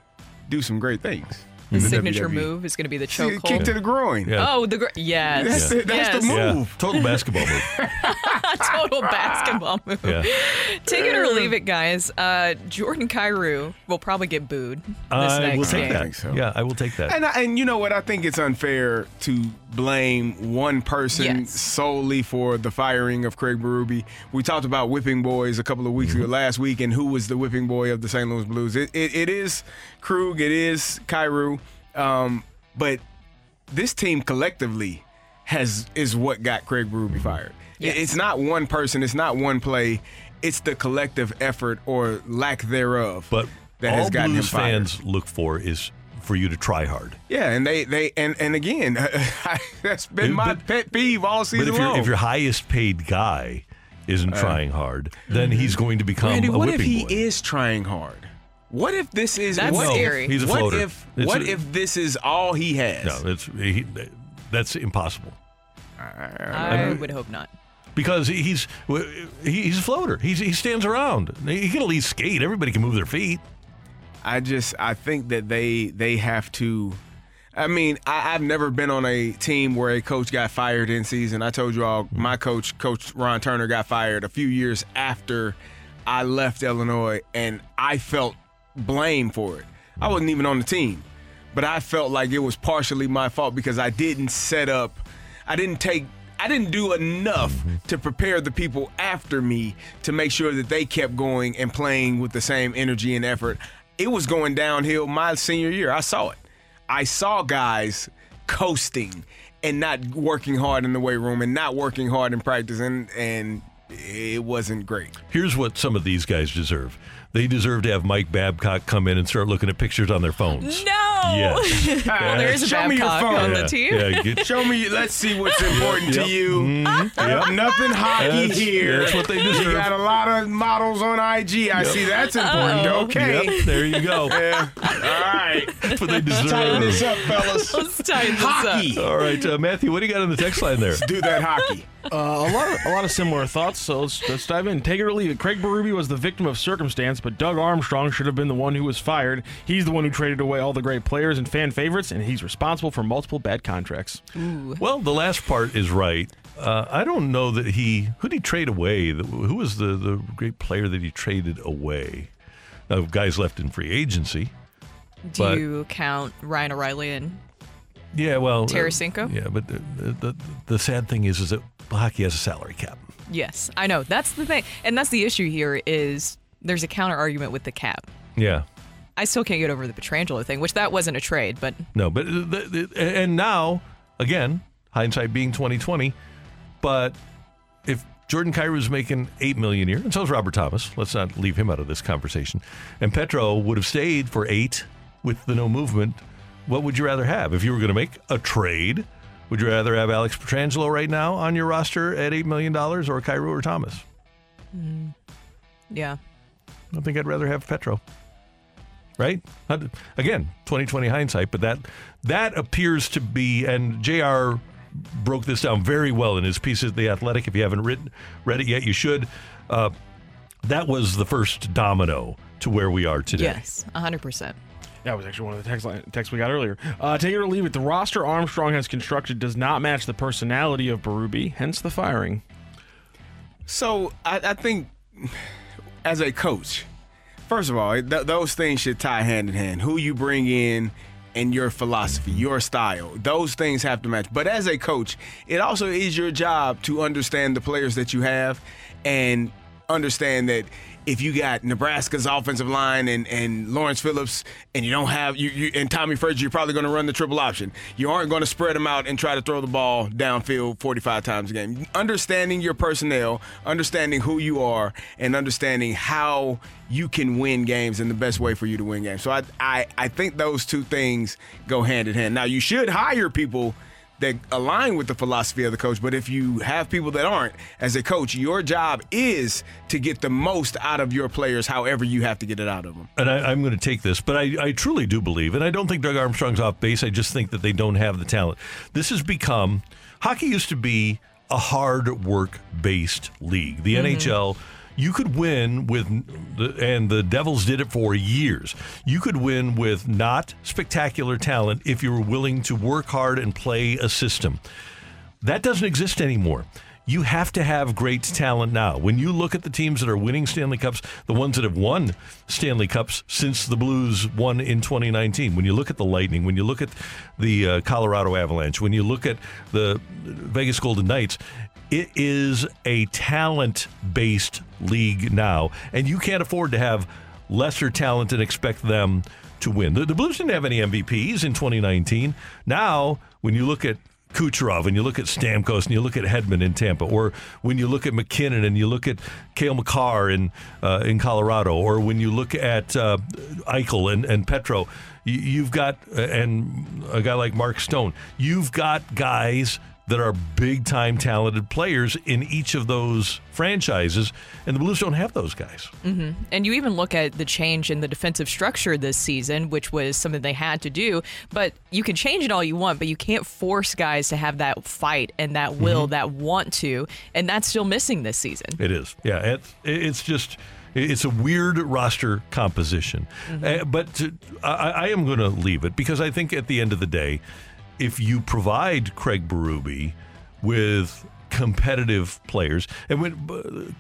do some great things. In His the signature WWE. move is going to be the See, chokehold. kick to the groin. Yeah. Oh, the gr- yes, That's the- that's the move. Yeah, total basketball move. Total basketball move. Yeah. Take it or leave it, guys. Uh, Jordan Kyrou will probably get booed this I next will take game. that. think so. Yeah, I will take that. And I, and you know what? I think it's unfair to blame one person Yes. solely for the firing of Craig Berube. We talked about whipping boys a couple of weeks ago, last week, and who was the whipping boy of the St. Louis Blues? It, it, it is Krug. It is Kyrou. Um, but this team collectively has is what got Craig Berube fired. Yes. It's not one person. It's not one play. It's the collective effort or lack thereof. But that all has gotten Blues him fired. fans look for is for you to try hard. Yeah, and they they and and again, that's been It- my but- pet peeve all But season if, you long. if your highest paid guy isn't Uh, trying hard, then he's going to become Randy, a what if he boy. is trying hard? What if this is That's what scary. If, He's a what floater. if It's what a- if this is all he has? No, that's he, that's impossible. I would hope not. Because he's he's a floater. He's, he stands around. He can at least skate. Everybody can move their feet. I just I think that they they have to. I mean, I, I've never been on a team where a coach got fired in season. I told you all, my coach, Coach Ron Turner, got fired a few years after I left Illinois, and I felt blame for it. I wasn't even on the team, but I felt like it was partially my fault because I didn't set up, I didn't take. I didn't do enough to prepare the people after me to make sure that they kept going and playing with the same energy and effort. It was going downhill my senior year. I saw it. I saw guys coasting and not working hard in the weight room and not working hard in practice, and and it wasn't great. Here's what some of these guys deserve. They deserve to have Mike Babcock come in and start looking at pictures on their phones. No. Yes. well, there is a Show me your Babcock phone. on Yeah, the team. yeah, get- Show me. Let's see what's important Yep. to you. Mhm. Yep, Yep. Nothing hockey That's- here. that's what they deserve. You got a lot of models on IG. I see that's important. Uh-oh. Okay. Yep, there you go. Yeah. All right. That's what they deserve. Tighten this up, fellas. Let's tighten this Hockey. up. All right, uh, Matthew, what do you got on the text line there? Let's Do that hockey. Uh, a lot, of, a lot of similar thoughts. So let's, let's dive in. Take it or leave it. Craig Berube was the victim of circumstance, but Doug Armstrong should have been the one who was fired. He's the one who traded away all the great players and fan favorites, and he's responsible for multiple bad contracts. Well, the last part is right. Uh, I don't know that he who did he trade away. Who was the the great player that he traded away? Now, guys left in free agency. Do But- you count Ryan O'Reilly and Yeah, well, uh, Tarasenko? yeah, but the, the the sad thing is, is that hockey has a salary cap. yes, I know that's the thing, and that's the issue here is there's a counter argument with the cap. Yeah, I still can't get over the Pietrangelo thing, which that wasn't a trade, but no, but the, the, and now again, hindsight being twenty twenty, but if Jordan Kyrou is making eight million a year, and so is Robert Thomas. Let's not leave him out of this conversation. And Petro would have stayed for eight with the no movement. What would you rather have if you were going to make a trade? Would you rather have Alex Pietrangelo right now on your roster at eight million dollars, or Kyrou or Thomas? Mm. yeah. I think I'd rather have Petro. Right? Again, 2020 hindsight, but that that appears to be and JR broke this down very well in his piece at The Athletic. If you haven't written, read it yet, you should. Uh, that was the first domino to where we are today. Yes, 100%. That was actually one of the text line, texts we got earlier. Uh, take it or leave it. The roster Armstrong has constructed does not match the personality of Berube, hence the firing. So I, I think as a coach, first of all, th- those things should tie hand in hand. Who you bring in and your philosophy, your style, those things have to match. But as a coach, it also is your job to understand the players that you have and understand that if you got Nebraska's offensive line and, and Lawrence Phillips and you don't have you, you and Tommy Frazier, you're probably going to run the triple option. You aren't going to spread them out and try to throw the ball downfield 45 times a game. Understanding your personnel, understanding who you are, and understanding how you can win games and the best way for you to win games. So I I, I think those two things go hand in hand. Now you should hire people that align with the philosophy of the coach. But if you have people that aren't, as a coach, your job is to get the most out of your players, however you have to get it out of them. and I, I'm going to take this, but I, I truly do believe, and I don't think Doug Armstrong's off base. I just think that they don't have the talent. This has become hockey used to be a hard work based league. The mm-hmm. NHL. You could win with, and the Devils did it for years. You could win with not spectacular talent if you were willing to work hard and play a system. That doesn't exist anymore. You have to have great talent now. When you look at the teams that are winning Stanley Cups, the ones that have won Stanley Cups since the Blues won in 2019, when you look at the Lightning, when you look at the uh, Colorado Avalanche, when you look at the Vegas Golden Knights, it is a talent based league now, and you can't afford to have lesser talent and expect them to win. The, the Blues didn't have any MVPs in 2019. Now, when you look at Kucherov and you look at Stamkos and you look at Hedman in Tampa, or when you look at MacKinnon and you look at Cale Makar in uh, in Colorado, or when you look at uh, Eichel and, and Petro, you, you've got and a guy like Mark Stone, you've got guys that are big time talented players in each of those franchises, and the Blues don't have those guys. hmm And you even look at the change in the defensive structure this season, which was something they had to do. But you can change it all you want, but you can't force guys to have that fight and that will, Mhm. that want to, and that's still missing this season. It is. Yeah, it's, it's just it's a weird roster composition. Uh, but to, I, I am going to leave it because I think at the end of the day, if you provide Craig Berube with competitive players, and when uh,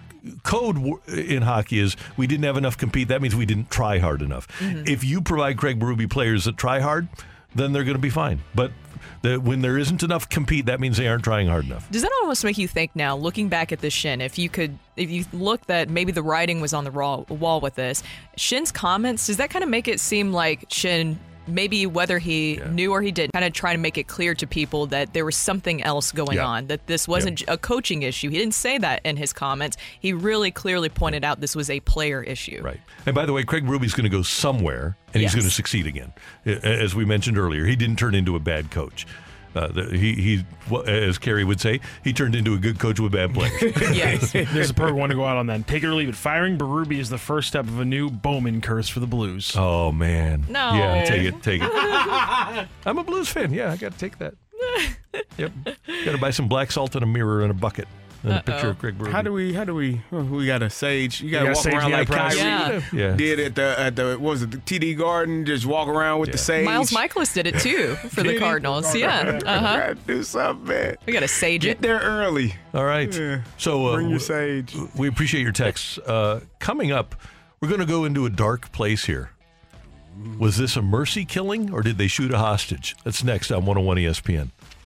code in hockey is we didn't have enough compete, that means we didn't try hard enough. Mhm. If you provide Craig Berube players that try hard, then they're going to be fine. But the, when there isn't enough compete, that means they aren't trying hard enough. Does that almost make you think now, looking back at this Schenn, if you could, if you look that maybe the writing was on the raw, wall with this, Schenn's comments, does that kind of make it seem like Schenn, maybe whether he knew or he didn't, kind of trying to make it clear to people that there was something else going Yeah. on, that this wasn't a coaching issue. He didn't say that in his comments. He really clearly pointed out this was a player issue. Right. And by the way, Craig Ruby's going to go somewhere, and Yes. he's going to succeed again. As we mentioned earlier, he didn't turn into a bad coach. Uh, the, he, he, well, as Carey would say, he turned into a good coach with bad players. yes. There's a perfect one to go out on then. Take it or leave it. Firing Berube is the first step of a new Bowman curse for the Blues. Oh man. No. Yeah, take it, take it. I'm a Blues fan. Yeah, I got to take that. Yep. Got to buy some black salt and a mirror and a bucket and a picture of Craig Berube. How do we? How do we? oh, we got a sage. You got to got walk sage around like Enterprise. Kyrie Yeah. Yeah. did at the at the what was it the TD Garden? Just walk around with the sage. Miles Mikolas did it too for the Cardinals. Yeah. Uh huh. Gotta do something, man. We got to sage Get it. there early. All right. Yeah. So uh, Bring your w- sage. We appreciate your texts. Uh, coming up, we're going to go into a dark place here. Was this a mercy killing or did they shoot a hostage? That's next on 101 ESPN.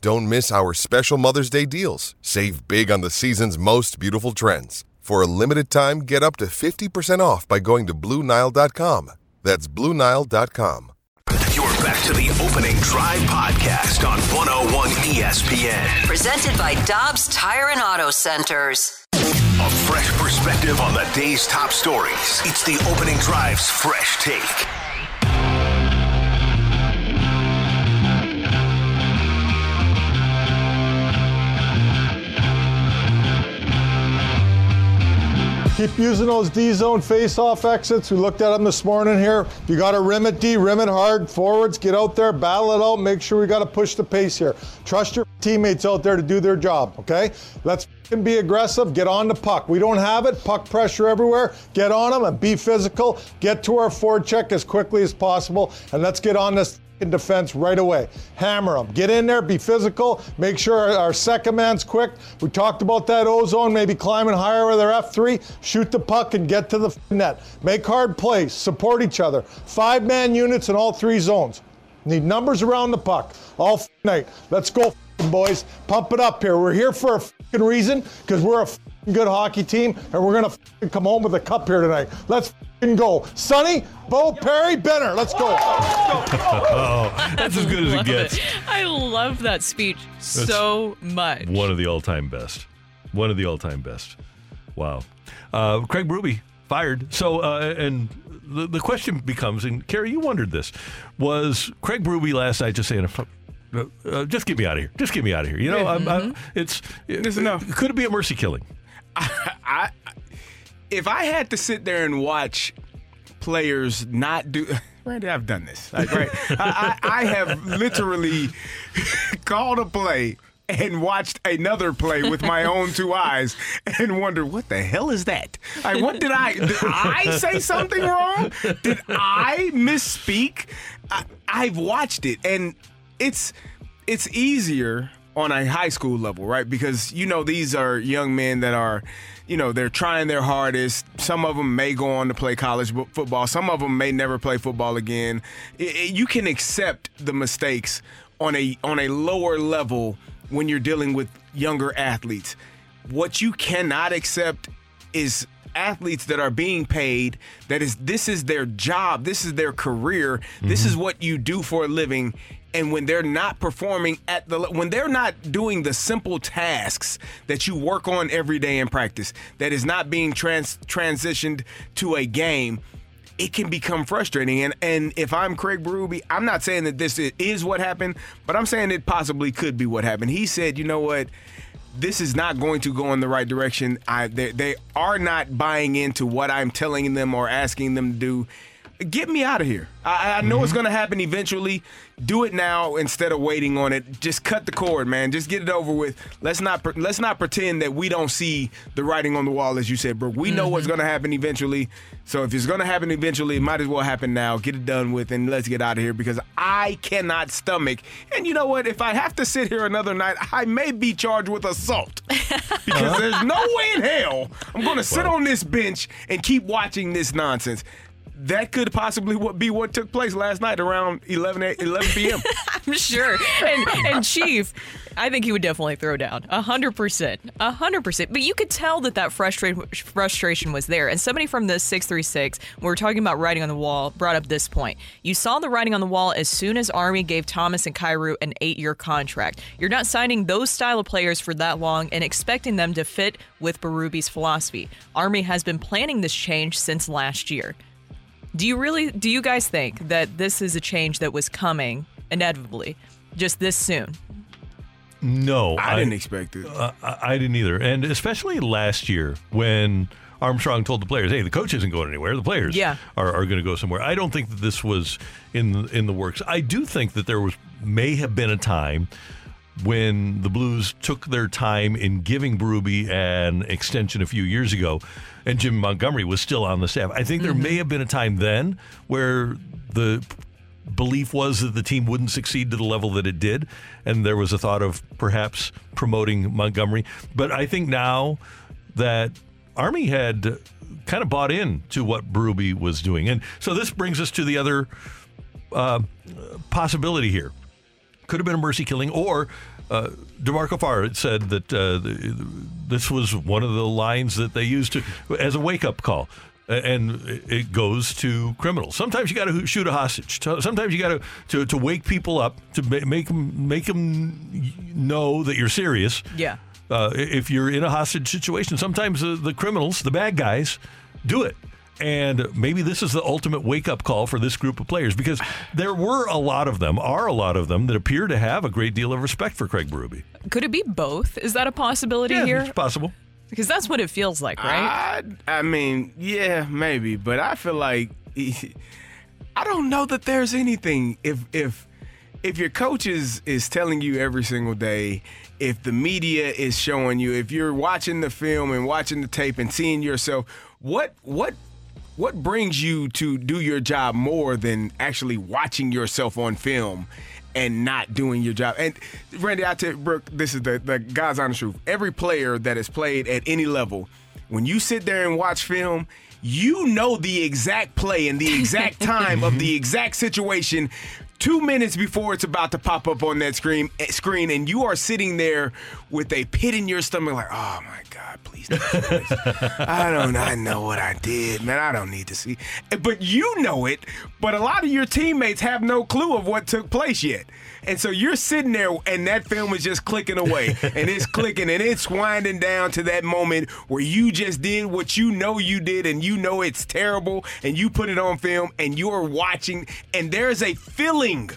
Don't miss our special Mother's Day deals. Save big on the season's most beautiful trends. For a limited time, get up to 50% off by going to BlueNile.com. That's BlueNile.com. You're back to the opening drive podcast on 101 ESPN. Presented by Dobbs Tire and Auto Centers. A fresh perspective on the day's top stories. It's the opening drive's fresh take. Keep using those D zone face off exits. We looked at them this morning here. You got to rim it D, rim it hard. Forwards, get out there, battle it out. Make sure we got to push the pace here. Trust your teammates out there to do their job, okay? Let's be aggressive. Get on the puck. We don't have it. Puck pressure everywhere. Get on them and be physical. Get to our forward check as quickly as possible. And let's get on this defense right away. Hammer them. Get in there, be physical. Make sure our, our second man's quick. We talked about that ozone, maybe climbing higher with their F3. Shoot the puck and get to the net. Make hard plays. Support each other. Five man units in all three zones. Need numbers around the puck all night. Let's go, boys. Pump it up here. We're here for a reason because we're a good hockey team and we're going to come home with a cup here tonight. Let's f- go. Sonny, Bo, Perry, Benner. Let's go. oh, that's as good as it Love gets. I love that speech so much. One of the all-time best. One of the all-time best. Wow. Uh, Craig Ruby fired. So, uh, and the, the question becomes, and Carey, you wondered this, was Craig Ruby last night just saying, uh, uh, just get me out of here. Just get me out of here. You know, I'm, I'm, it's, it's enough. Could it be a mercy killing? I, if I had to sit there and watch players not do Randy, I've done this. Like, right, I, I, I have literally called a play and watched another play with my own two eyes and wonder what the hell is that? Like, what did I did I say something wrong? Did I misspeak? I, I've watched it and it's it's easier on a high school level, right? Because you know these are young men that are, you know, they're trying their hardest. Some of them may go on to play college football. Some of them may never play football again. I- I- you can accept the mistakes on a on a lower level when you're dealing with younger athletes. What you cannot accept is athletes that are being paid that is this is their job, this is their career, this mm-hmm. is what you do for a living and when they're not performing at the when they're not doing the simple tasks that you work on every day in practice that is not being trans transitioned to a game it can become frustrating and and if I'm Craig Berube I'm not saying that this is what happened but I'm saying it possibly could be what happened he said you know what this is not going to go in the right direction. I they, they are not buying into what I'm telling them or asking them to do. Get me out of here. I, I know it's mm-hmm. going to happen eventually. Do it now instead of waiting on it. Just cut the cord, man. Just get it over with. Let's not pre- let's not pretend that we don't see the writing on the wall, as you said, Brooke. We know what's mm-hmm. going to happen eventually. So if it's going to happen eventually, it might as well happen now. Get it done with, and let's get out of here because I cannot stomach. And you know what? If I have to sit here another night, I may be charged with assault because there's no way in hell I'm going to sit on this bench and keep watching this nonsense. That could possibly be what took place last night around 11 a- 11 p.m. I'm sure. And, and Chief, I think he would definitely throw down. A hundred percent. A hundred percent. But you could tell that that frustration frustration was there. And somebody from the 636, when we were talking about writing on the wall, brought up this point. You saw the writing on the wall as soon as Army gave Thomas and Kyrou an eight-year contract. You're not signing those style of players for that long and expecting them to fit with Berube's philosophy. Army has been planning this change since last year. Do you really do you guys think that this is a change that was coming inevitably just this soon? No, I didn't expect it. Uh, I I didn't either, and especially last year when Armstrong told the players, "Hey, the coach isn't going anywhere. The players Yeah. are, are going to go somewhere." I don't think that this was in the, in the works. I do think that there was may have been a time when the Blues took their time in giving Berube an extension a few years ago, and Jim Montgomery was still on the staff. I think there may have been a time then where the belief was that the team wouldn't succeed to the level that it did, and there was a thought of perhaps promoting Montgomery. But I think now that Army had kind of bought in to what Berube was doing, and so this brings us to the other uh, possibility here. Could have been a mercy killing, or uh, D'Marco Farr said that uh, the, this was one of the lines that they used to as a wake up call. And it goes to criminals. Sometimes you got to shoot a hostage. Sometimes you got to, to to wake people up to make them make them know that you're serious. Yeah. Uh, if you're in a hostage situation, sometimes the, the criminals, the bad guys, do it. And maybe this is the ultimate wake up call for this group of players because there were a lot of them, are a lot of them that appear to have a great deal of respect for Craig Berube. Could it be both? Is that a possibility Yeah, here? it's possible. Because that's what it feels like, right? I, I mean, yeah, maybe, but I feel like I don't know that there's anything if if if your coach is is telling you every single day, if the media is showing you, if you're watching the film and watching the tape and seeing yourself, what what what brings you to do your job more than actually watching yourself on film and not doing your job? And Randy, I tell you, Brooke, this is the, the God's honest truth. Every player that has played at any level, when you sit there and watch film, you know the exact play and the exact time of the mm-hmm. exact situation two minutes before it's about to pop up on that screen eh, screen and you are sitting there with a pit in your stomach like oh my god please don't i don't i know what i did man i don't need to see. Eh, but you know it but a lot of your teammates have no clue of what took place yet and so you're sitting there and that film is just clicking away. And it's clicking and it's winding down to that moment where you just did what you know you did and you know it's terrible and you put it on film and you're watching and there's a feeling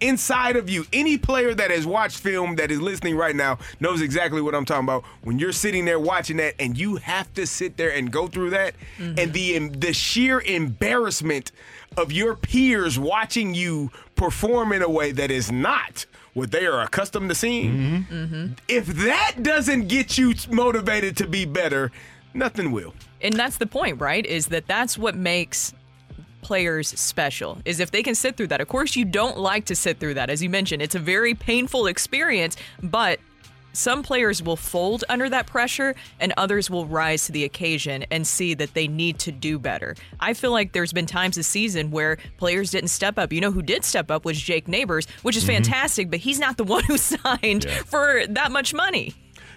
inside of you. Any player that has watched film that is listening right now knows exactly what I'm talking about. When you're sitting there watching that and you have to sit there and go through that, and the the sheer embarrassment of your peers watching you perform in a way that is not what they are accustomed to seeing. Mm-hmm. If that doesn't get you motivated to be better, nothing will. And that's the point, right? Is that that's what makes players special is if they can sit through that. Of course, you don't like to sit through that. As you mentioned, it's a very painful experience, but some players will fold under that pressure and others will rise to the occasion and see that they need to do better. I feel like there's been times this season where players didn't step up. You know who did step up was Jake Neighbors, which is Mhm. fantastic, but he's not the one who signed Yeah. for that much money.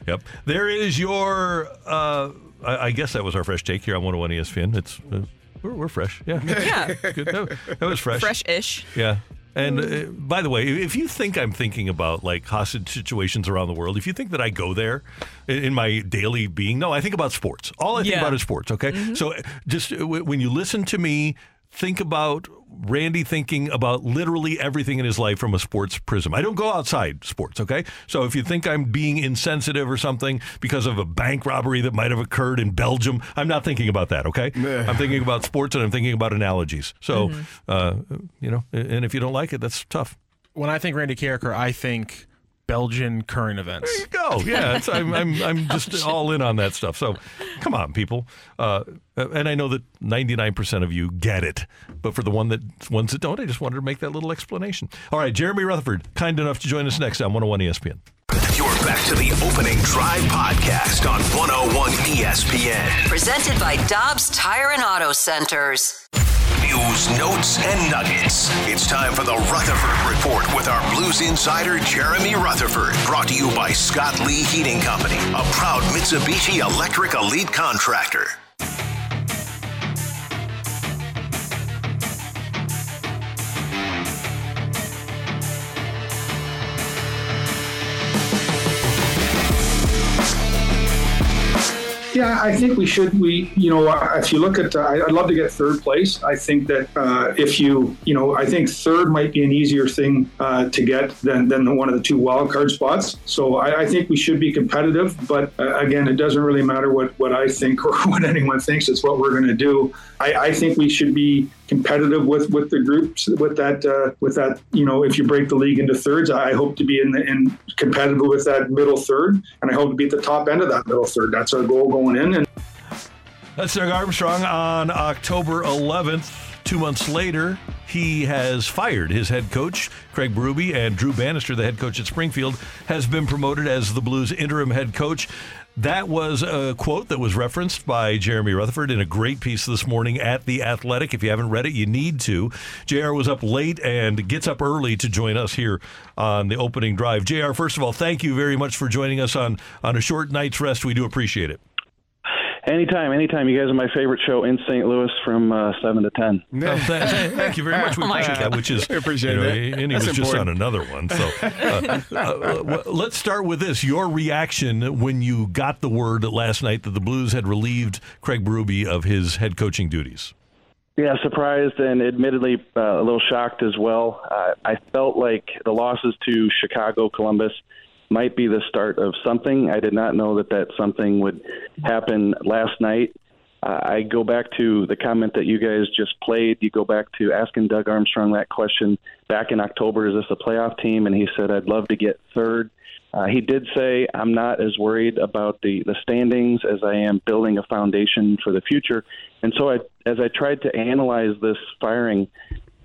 Yep. There is your. Uh, I, I guess that was our fresh take here on 101 ESPN. It's uh, we're, we're fresh. Yeah. Yeah. Good. That, that was fresh. Fresh-ish. Yeah. And uh, by the way, if you think I'm thinking about like hostage situations around the world, if you think that I go there in, my daily being, no, I think about sports. All I think Yeah. about is sports. Okay. So uh, just uh, w- when you listen to me, think about Randy thinking about literally everything in his life from a sports prism. I don't go outside sports. Okay. So if you think I'm being insensitive or something because of a bank robbery that might have occurred in Belgium, I'm not thinking about that. Okay. I'm thinking about sports and I'm thinking about analogies. So, uh, you know, and if you don't like it, that's tough. When I think Randy Karraker, I think Belgian current events. There you go. Yeah, it's, I'm, I'm, I'm just all in on that stuff. So, come on, people. Uh, and I know that 99% of you get it, but for the one that ones that don't, I just wanted to make that little explanation. All right, Jeremy Rutherford, kind enough to join us next on 101 ESPN. You're back to the opening drive podcast on 101 ESPN. Presented by Dobbs Tire and Auto Centers. News, notes, and nuggets. It's time for the Rutherford Report with our Blues insider, Jeremy Rutherford. Brought to you by Scott Lee Heating Company, a proud Mitsubishi Electric Elite contractor. Yeah, I think we should. We, you know, uh, if you look at, uh, I'd love to get third place. I think that uh, if you, you know, I think third might be an easier thing uh, to get than than one of the two wild card spots. So I, I think we should be competitive. But uh, again, it doesn't really matter what what I think or what anyone thinks. It's what we're going to do. I, I think we should be competitive with with the groups with that uh, with that. You know, if you break the league into thirds, I hope to be in the in competitive with that middle third, and I hope to be at the top end of that middle third. That's our goal going in. And That's Doug Armstrong on October 11th. Two months later, he has fired his head coach, Craig Berube, and Drew Bannister, the head coach at Springfield, has been promoted as the Blues interim head coach. That was a quote that was referenced by Jeremy Rutherford in a great piece this morning at The Athletic. If you haven't read it, you need to. JR was up late and gets up early to join us here on the opening drive. JR, first of all, thank you very much for joining us on, on a short night's rest. We do appreciate it. Anytime, anytime. You guys are my favorite show in St. Louis from uh, 7 to 10. Oh, th- th- thank you very much. We Oh, appreciate God. that. Which is We appreciate you know, that. And he That's was just on another one. So uh, uh, uh, let's start with this: your reaction when you got the word last night that the Blues had relieved Craig Berube of his head coaching duties. Yeah, surprised and admittedly uh, a little shocked as well. Uh, I felt like the losses to Chicago, Columbus might be the start of something. I did not know that that something would happen last night. Uh, I go back to the comment that you guys just played. You go back to asking Doug Armstrong that question back in October is this a playoff team? And he said, I'd love to get third. Uh, he did say, I'm not as worried about the, the standings as I am building a foundation for the future. And so, I, as I tried to analyze this firing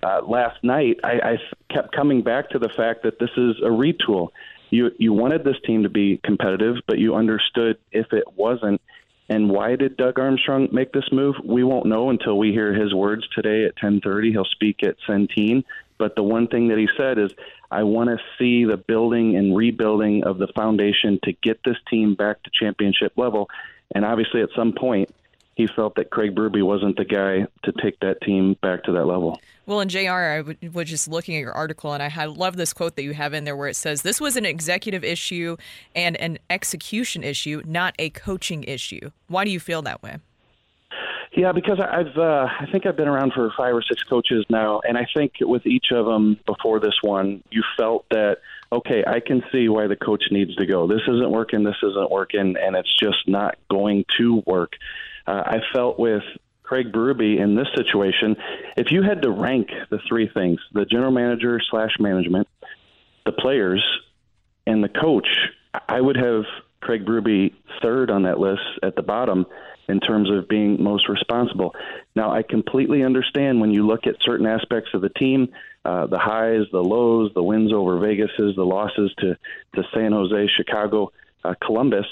uh, last night, I, I kept coming back to the fact that this is a retool. You, you wanted this team to be competitive, but you understood if it wasn't. And why did Doug Armstrong make this move? We won't know until we hear his words today at 10:30. He'll speak at Centene. But the one thing that he said is, I want to see the building and rebuilding of the foundation to get this team back to championship level. And obviously, at some point, he felt that Craig Berube wasn't the guy to take that team back to that level. Well, in JR, I w- was just looking at your article and I love this quote that you have in there where it says, This was an executive issue and an execution issue, not a coaching issue. Why do you feel that way? Yeah, because I've uh, I think I've been around for five or six coaches now, and I think with each of them before this one, you felt that okay, I can see why the coach needs to go. This isn't working. This isn't working, and it's just not going to work. Uh, I felt with Craig Berube in this situation, if you had to rank the three things: the general manager slash management, the players, and the coach, I would have Craig Berube third on that list at the bottom in terms of being most responsible. Now, I completely understand when you look at certain aspects of the team, uh, the highs, the lows, the wins over Vegas's, the losses to, to San Jose, Chicago, uh, Columbus,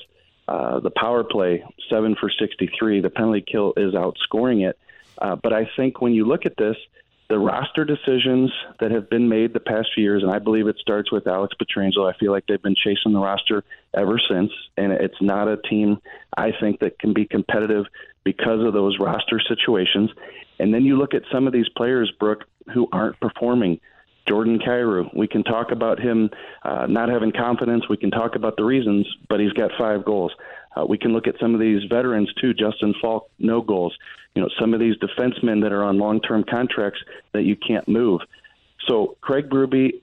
uh, the power play, seven for 63. The penalty kill is outscoring it. Uh, but I think when you look at this, the roster decisions that have been made the past few years, and I believe it starts with Alex Pietrangelo. I feel like they've been chasing the roster ever since, and it's not a team I think that can be competitive because of those roster situations. And then you look at some of these players, Brooke, who aren't performing. Jordan Kyrou, we can talk about him uh, not having confidence. We can talk about the reasons, but he's got five goals. Uh, we can look at some of these veterans too. Justin Faulk, no goals. You know, some of these defensemen that are on long-term contracts that you can't move. So Craig Berube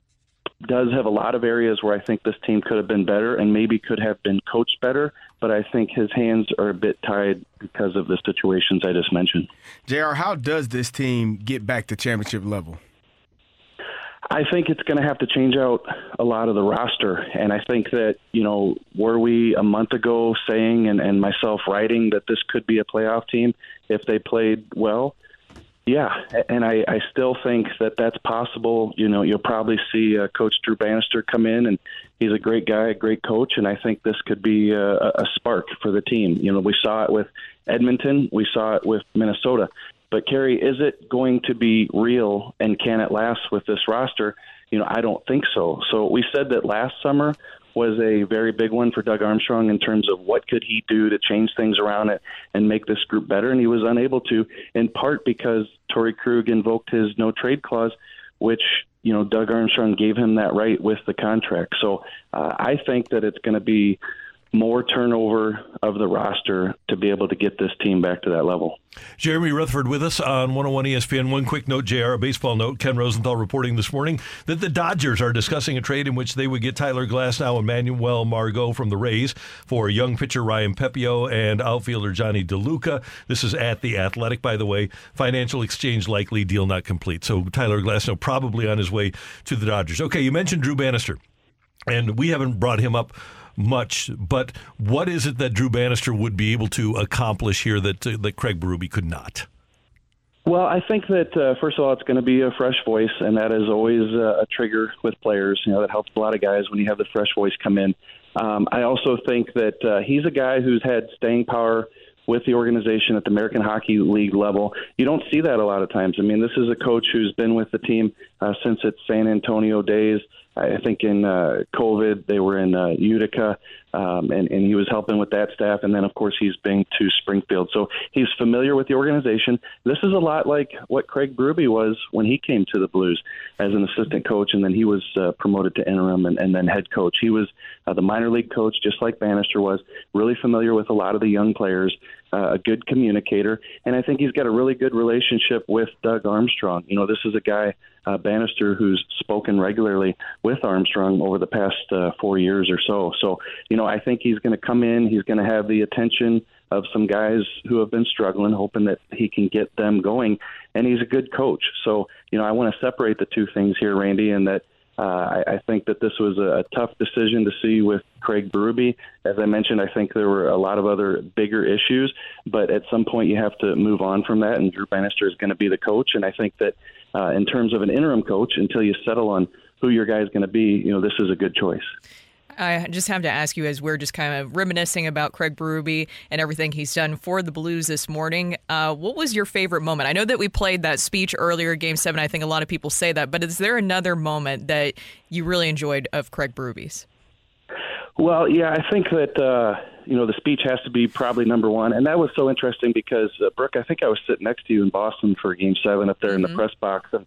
does have a lot of areas where I think this team could have been better and maybe could have been coached better. But I think his hands are a bit tied because of the situations I just mentioned. Jr. How does this team get back to championship level? I think it's going to have to change out a lot of the roster. And I think that, you know, were we a month ago saying and, and myself writing that this could be a playoff team if they played well? Yeah. And I, I still think that that's possible. You know, you'll probably see uh, Coach Drew Bannister come in, and he's a great guy, a great coach. And I think this could be a, a spark for the team. You know, we saw it with Edmonton, we saw it with Minnesota. But Carey, is it going to be real and can it last with this roster? You know, I don't think so. So we said that last summer was a very big one for Doug Armstrong in terms of what could he do to change things around it and make this group better, and he was unable to, in part because Torey Krug invoked his no trade clause, which you know Doug Armstrong gave him that right with the contract. So uh, I think that it's going to be more turnover of the roster to be able to get this team back to that level. Jeremy Rutherford with us on 101 ESPN. One quick note, JR, a baseball note. Ken Rosenthal reporting this morning that the Dodgers are discussing a trade in which they would get Tyler Glasnow and Manuel Margot from the Rays for young pitcher Ryan Pepiot and outfielder Johnny DeLuca. This is at The Athletic, by the way. Financial exchange likely, deal not complete. So Tyler Glasnow probably on his way to the Dodgers. Okay, you mentioned Drew Bannister, and we haven't brought him up much, but what is it that Drew Bannister would be able to accomplish here that uh, that Craig Berube could not? Well, I think that uh, first of all, it's going to be a fresh voice, and that is always uh, a trigger with players. You know, that helps a lot of guys when you have the fresh voice come in. Um, I also think that uh, he's a guy who's had staying power with the organization at the American Hockey League level. You don't see that a lot of times. I mean, this is a coach who's been with the team uh, since its San Antonio days. I think in uh, COVID they were in uh, Utica, um, and, and he was helping with that staff. And then, of course, he's been to Springfield, so he's familiar with the organization. This is a lot like what Craig Berube was when he came to the Blues as an assistant coach, and then he was uh, promoted to interim and, and then head coach. He was uh, the minor league coach, just like Bannister was. Really familiar with a lot of the young players, uh, a good communicator, and I think he's got a really good relationship with Doug Armstrong. You know, this is a guy uh, Bannister who's spoken regularly with Armstrong over the past uh, four years or so. So, you know, I think he's going to come in. He's going to have the attention of some guys who have been struggling, hoping that he can get them going. And he's a good coach. So, you know, I want to separate the two things here, Randy, and that uh, I, I think that this was a, a tough decision to see with Craig Berube. As I mentioned, I think there were a lot of other bigger issues, but at some point you have to move on from that, and Drew Bannister is going to be the coach. And I think that uh, in terms of an interim coach, until you settle on who your guy is going to be, you know, this is a good choice. I just have to ask you, as we're just kind of reminiscing about Craig Berube and everything he's done for the Blues this morning, uh, what was your favorite moment? I know that we played that speech earlier, Game Seven. I think a lot of people say that, but is there another moment that you really enjoyed of Craig Berube's? Well, yeah, I think that uh, you know the speech has to be probably number one, and that was so interesting because uh, Brooke, I think I was sitting next to you in Boston for Game Seven up there mm-hmm. in the press box, and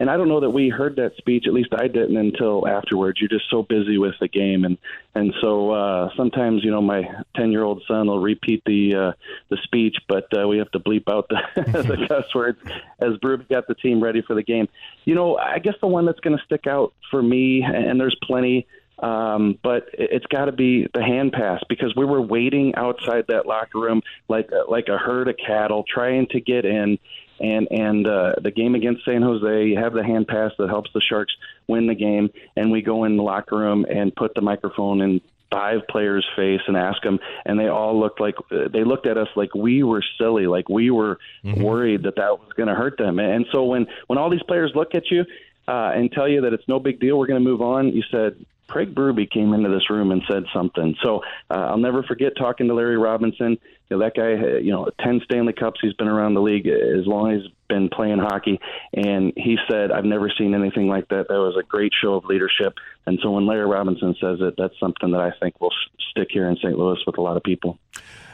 and I don't know that we heard that speech. At least I didn't until afterwards. You're just so busy with the game, and and so uh, sometimes you know my ten year old son will repeat the uh, the speech, but uh, we have to bleep out the, the cuss words as Bruce got the team ready for the game. You know, I guess the one that's going to stick out for me, and there's plenty. Um, but it's got to be the hand pass because we were waiting outside that locker room like like a herd of cattle trying to get in. And and uh, the game against San Jose, you have the hand pass that helps the Sharks win the game, and we go in the locker room and put the microphone in five players' face and ask them, and they all looked like they looked at us like we were silly, like we were mm-hmm. worried that that was going to hurt them. And so when when all these players look at you uh, and tell you that it's no big deal, we're going to move on, you said, Craig Berube came into this room and said something. So uh, I'll never forget talking to Larry Robinson. You know, that guy, uh, you know, 10 Stanley Cups. He's been around the league as long as he's been playing hockey. And he said, I've never seen anything like that. That was a great show of leadership. And so when Larry Robinson says it, that's something that I think will stick here in St. Louis with a lot of people.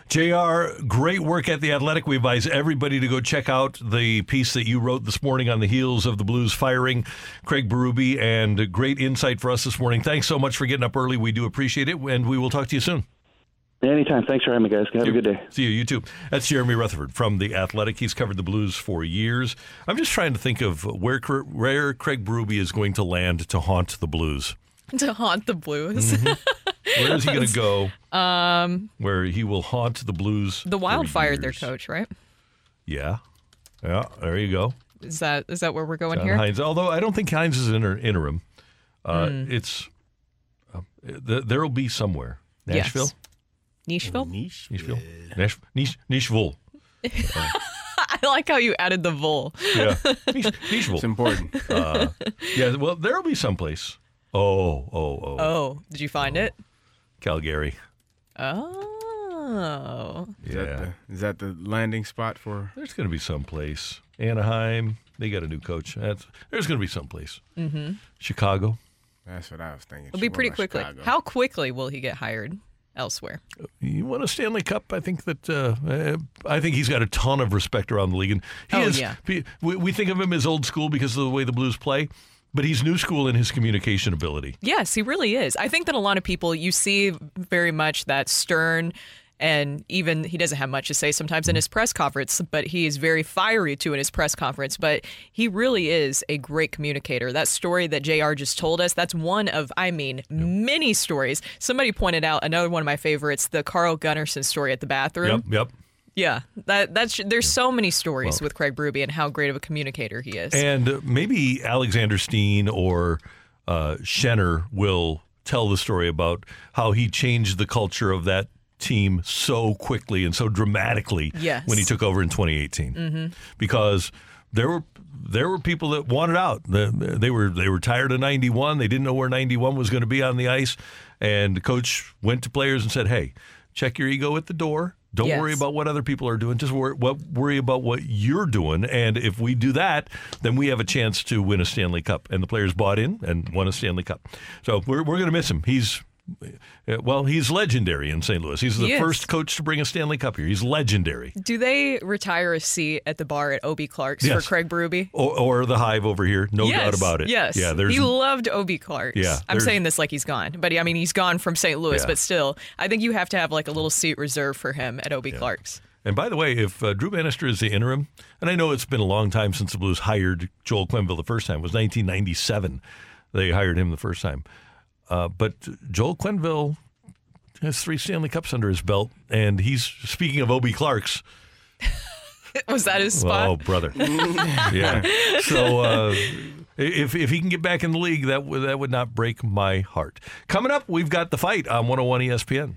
JR, great work at The Athletic. We advise everybody to go check out the piece that you wrote this morning on the heels of the Blues firing Craig Berube, and great insight for us this morning. Thanks so much for getting up early. We do appreciate it, and we will talk to you soon. Anytime. Thanks for having me, guys. Have a good day. See you. You too. That's Jeremy Rutherford from The Athletic. He's covered the Blues for years. I'm just trying to think of where, where Craig Berube is going to land to haunt the Blues. To haunt the Blues. Mm-hmm. Where is he going to go? Um, where he will haunt the Blues. The Wild fired their coach, right? Yeah, yeah. There you go. Is that is that where we're going John here? Hynes. Although I don't think Hynes is inter- interim. Uh, mm. It's uh, th- there will be somewhere. Nashville. Yes. Nashville. Nashville. Nash- Nish- Nashville. I like how you added the vol. Yeah, Nashville. It's important. Uh, yeah. Well, there will be someplace. Oh, oh, oh. Oh, did you find oh. it? Calgary. Oh. Is yeah. That the, is that the landing spot for? There's going to be some place. Anaheim. They got a new coach. That's, there's going to be some place. Mm-hmm. Chicago. That's what I was thinking. It'll be pretty quickly. Chicago. How quickly will he get hired? elsewhere. You want a Stanley Cup? I think that uh, I think he's got a ton of respect around the league, and he oh, is. Yeah. We, we think of him as old school because of the way the Blues play but he's new school in his communication ability. Yes, he really is. I think that a lot of people you see very much that stern and even he doesn't have much to say sometimes in his press conference, but he is very fiery too in his press conference. But he really is a great communicator. That story that JR just told us, that's one of, I mean, yep. many stories. Somebody pointed out another one of my favorites, the Carl Gunnarsson story at the bathroom. Yep, yep. Yeah, that that's there's so many stories well, with Craig Berube and how great of a communicator he is. And maybe Alexander Steen or uh, Schenner will tell the story about how he changed the culture of that team so quickly and so dramatically yes. when he took over in 2018. Mm-hmm. Because there were there were people that wanted out. They were they were tired of 91. They didn't know where 91 was going to be on the ice, and the coach went to players and said, "Hey, check your ego at the door." Don't yes. worry about what other people are doing. Just worry, worry about what you're doing. And if we do that, then we have a chance to win a Stanley Cup. And the players bought in and won a Stanley Cup. So we're, we're going to miss him. He's well, he's legendary in St. Louis. He's the he first coach to bring a Stanley Cup here. He's legendary. Do they retire a seat at the bar at Obie Clark's yes. for Craig Berube? Or, or, the Hive over here? No yes, doubt about it. Yes. Yeah. There's, he loved Obie Clark's. Yeah. I'm saying this like he's gone, but I mean he's gone from St. Louis, yeah. but still, I think you have to have like a little seat reserved for him at Obie yeah. Clark's. And by the way, if uh, Drew Bannister is the interim, and I know it's been a long time since the Blues hired Joel Quenneville the first time, it was 1997 they hired him the first time. Uh, but Joel Quenneville has three Stanley Cups under his belt, and he's speaking of Obie Clark's. Was that his spot? Oh, brother. yeah. So uh, if if he can get back in the league, that w- that would not break my heart. Coming up, we've got the fight on 101 ESPN.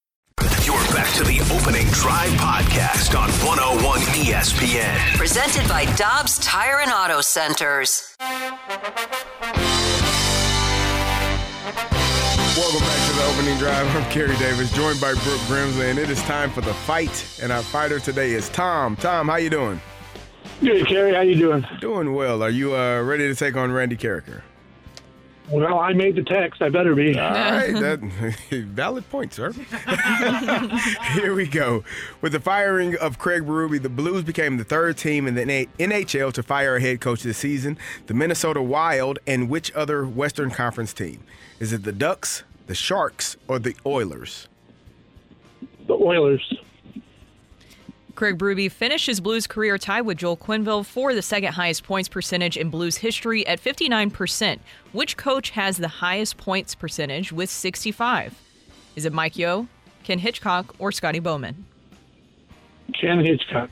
You're back to the opening drive podcast on 101 ESPN. Presented by Dobbs Tire and Auto Centers. Welcome back to the opening drive. I'm Carey Davis, joined by Brooke Grimsley, and it is time for the fight. And our fighter today is Tom. Tom, how you doing? Good, Kerry. How you doing? Doing well. Are you uh, ready to take on Randy Karraker? Well, I made the text. I better be. All right, that valid point, sir. Here we go. With the firing of Craig Berube, the Blues became the third team in the NHL to fire a head coach this season. The Minnesota Wild and which other Western Conference team? Is it the Ducks, the Sharks, or the Oilers? The Oilers. Craig Berube finished his Blues career tied with Joel Quenneville for the second highest points percentage in Blues history at 59%. Which coach has the highest points percentage with 65? Is it Mike Yeo, Ken Hitchcock, or Scotty Bowman? Ken Hitchcock.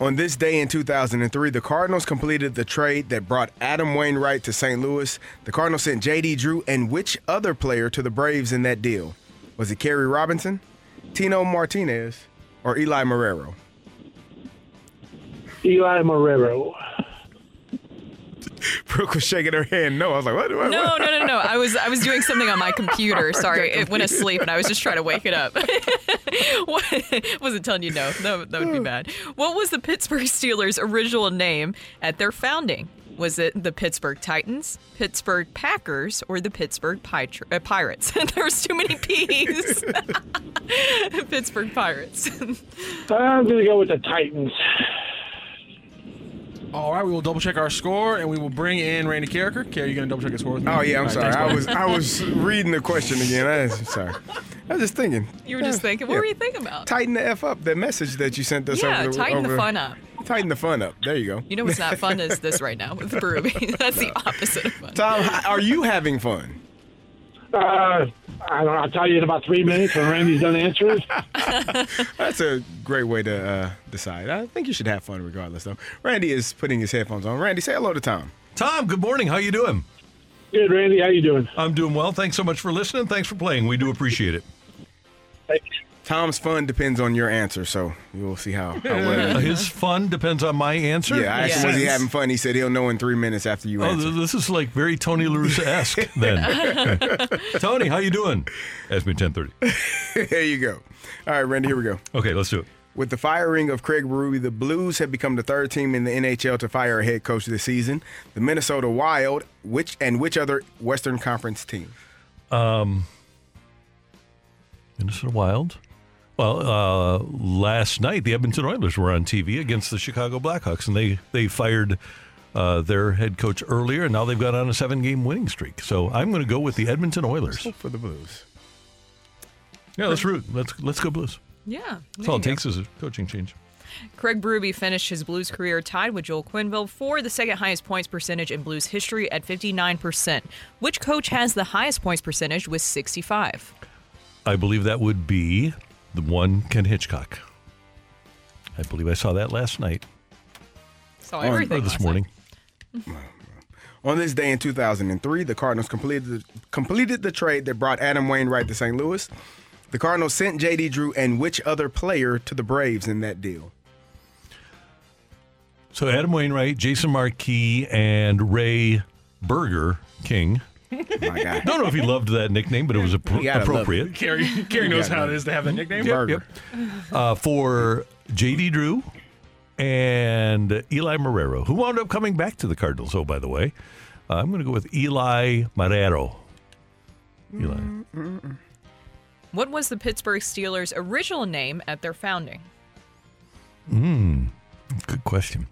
On this day in 2003, the Cardinals completed the trade that brought Adam Wainwright to St. Louis. The Cardinals sent J.D. Drew and which other player to the Braves in that deal? Was it Kerry Robinson, Tino Martinez, or Eli Marrero? Eli Marrero. Brooke was shaking her hand. No, I was like, what? what No, what? no, no, no. I was I was doing something on my computer. Sorry, it went asleep, and I was just trying to wake it up. what, wasn't telling you no. That, that would be bad. What was the Pittsburgh Steelers' original name at their founding? Was it the Pittsburgh Titans, Pittsburgh Packers, or the Pittsburgh Pir- uh, Pirates? there was too many P's. Pittsburgh Pirates. I'm going to go with the Titans. All right, we will double check our score and we will bring in Randy Karraker. Carey, you going to double check his score with me? Oh yeah, I'm All right, sorry. thanks, I was I was reading the question again. I, am sorry. I was just thinking. You were just thinking, what were you thinking about? Tighten the f up. The message that you sent us. Yeah, over the, tighten the fun up. Tighten the fun up. There you go. You know what's not fun is this right now with Berube. That's the opposite of fun. Tom, are you having fun? Uh, I don't know. I'll tell you in about three minutes when Randy's done answering. That's a great way to uh, decide. I think you should have fun regardless, though. Randy is putting his headphones on. Randy, say hello to Tom. Tom, good morning. How you doing? Good, Randy. How you doing? I'm doing well. Thanks so much for listening. Thanks for playing. We do appreciate it. Thank you. Tom's fun depends on your answer, so we'll see how, how well. His fun depends on my answer. Yeah, I asked him was he having fun. He said he'll know in three minutes after you Oh, answer. th- this is like very Tony La Russa esque then. Tony, how you doing? Ask me 1030. there you go. All right, Randy, here we go. Okay, let's do it. With the firing of Craig Berube, the Blues have become the third team in the NHL to fire a head coach this season. The Minnesota Wild, which and which other Western Conference team? Um, Minnesota Wild. Well, uh, last night the Edmonton Oilers were on TV against the Chicago Blackhawks, and they they fired uh, their head coach earlier, and now they've got on a seven-game winning streak. So I'm going to go with the Edmonton Oilers. Hope for the Blues. Yeah, let's root. Let's let's go Blues. Yeah. That's all it takes is a coaching change. Craig Berube finished his Blues career tied with Joel Quenneville for the second highest points percentage in Blues history at 59%. Which coach has the highest points percentage with 65? I believe that would be the one Ken Hitchcock. I believe I saw that last night. Saw Or- everything or this last morning. On this day in 2003, the Cardinals completed completed the trade that brought Adam Wainwright to St. Louis. The Cardinals sent J.D. Drew and which other player to the Braves in that deal? So Adam Wainwright, Jason Marquis, and Ray Burger King. My God. Don't know if he loved that nickname, but it was appro- gotta love appropriate. it. Carey, Carey knows how it is to have that nickname. Yep, yep. Uh, for J.D. Drew and Eli Marrero, who wound up coming back to the Cardinals. Oh, by the way, uh, I'm going to go with Eli Marrero. Eli. What was the Pittsburgh Steelers' original name at their founding? Hmm. Good question.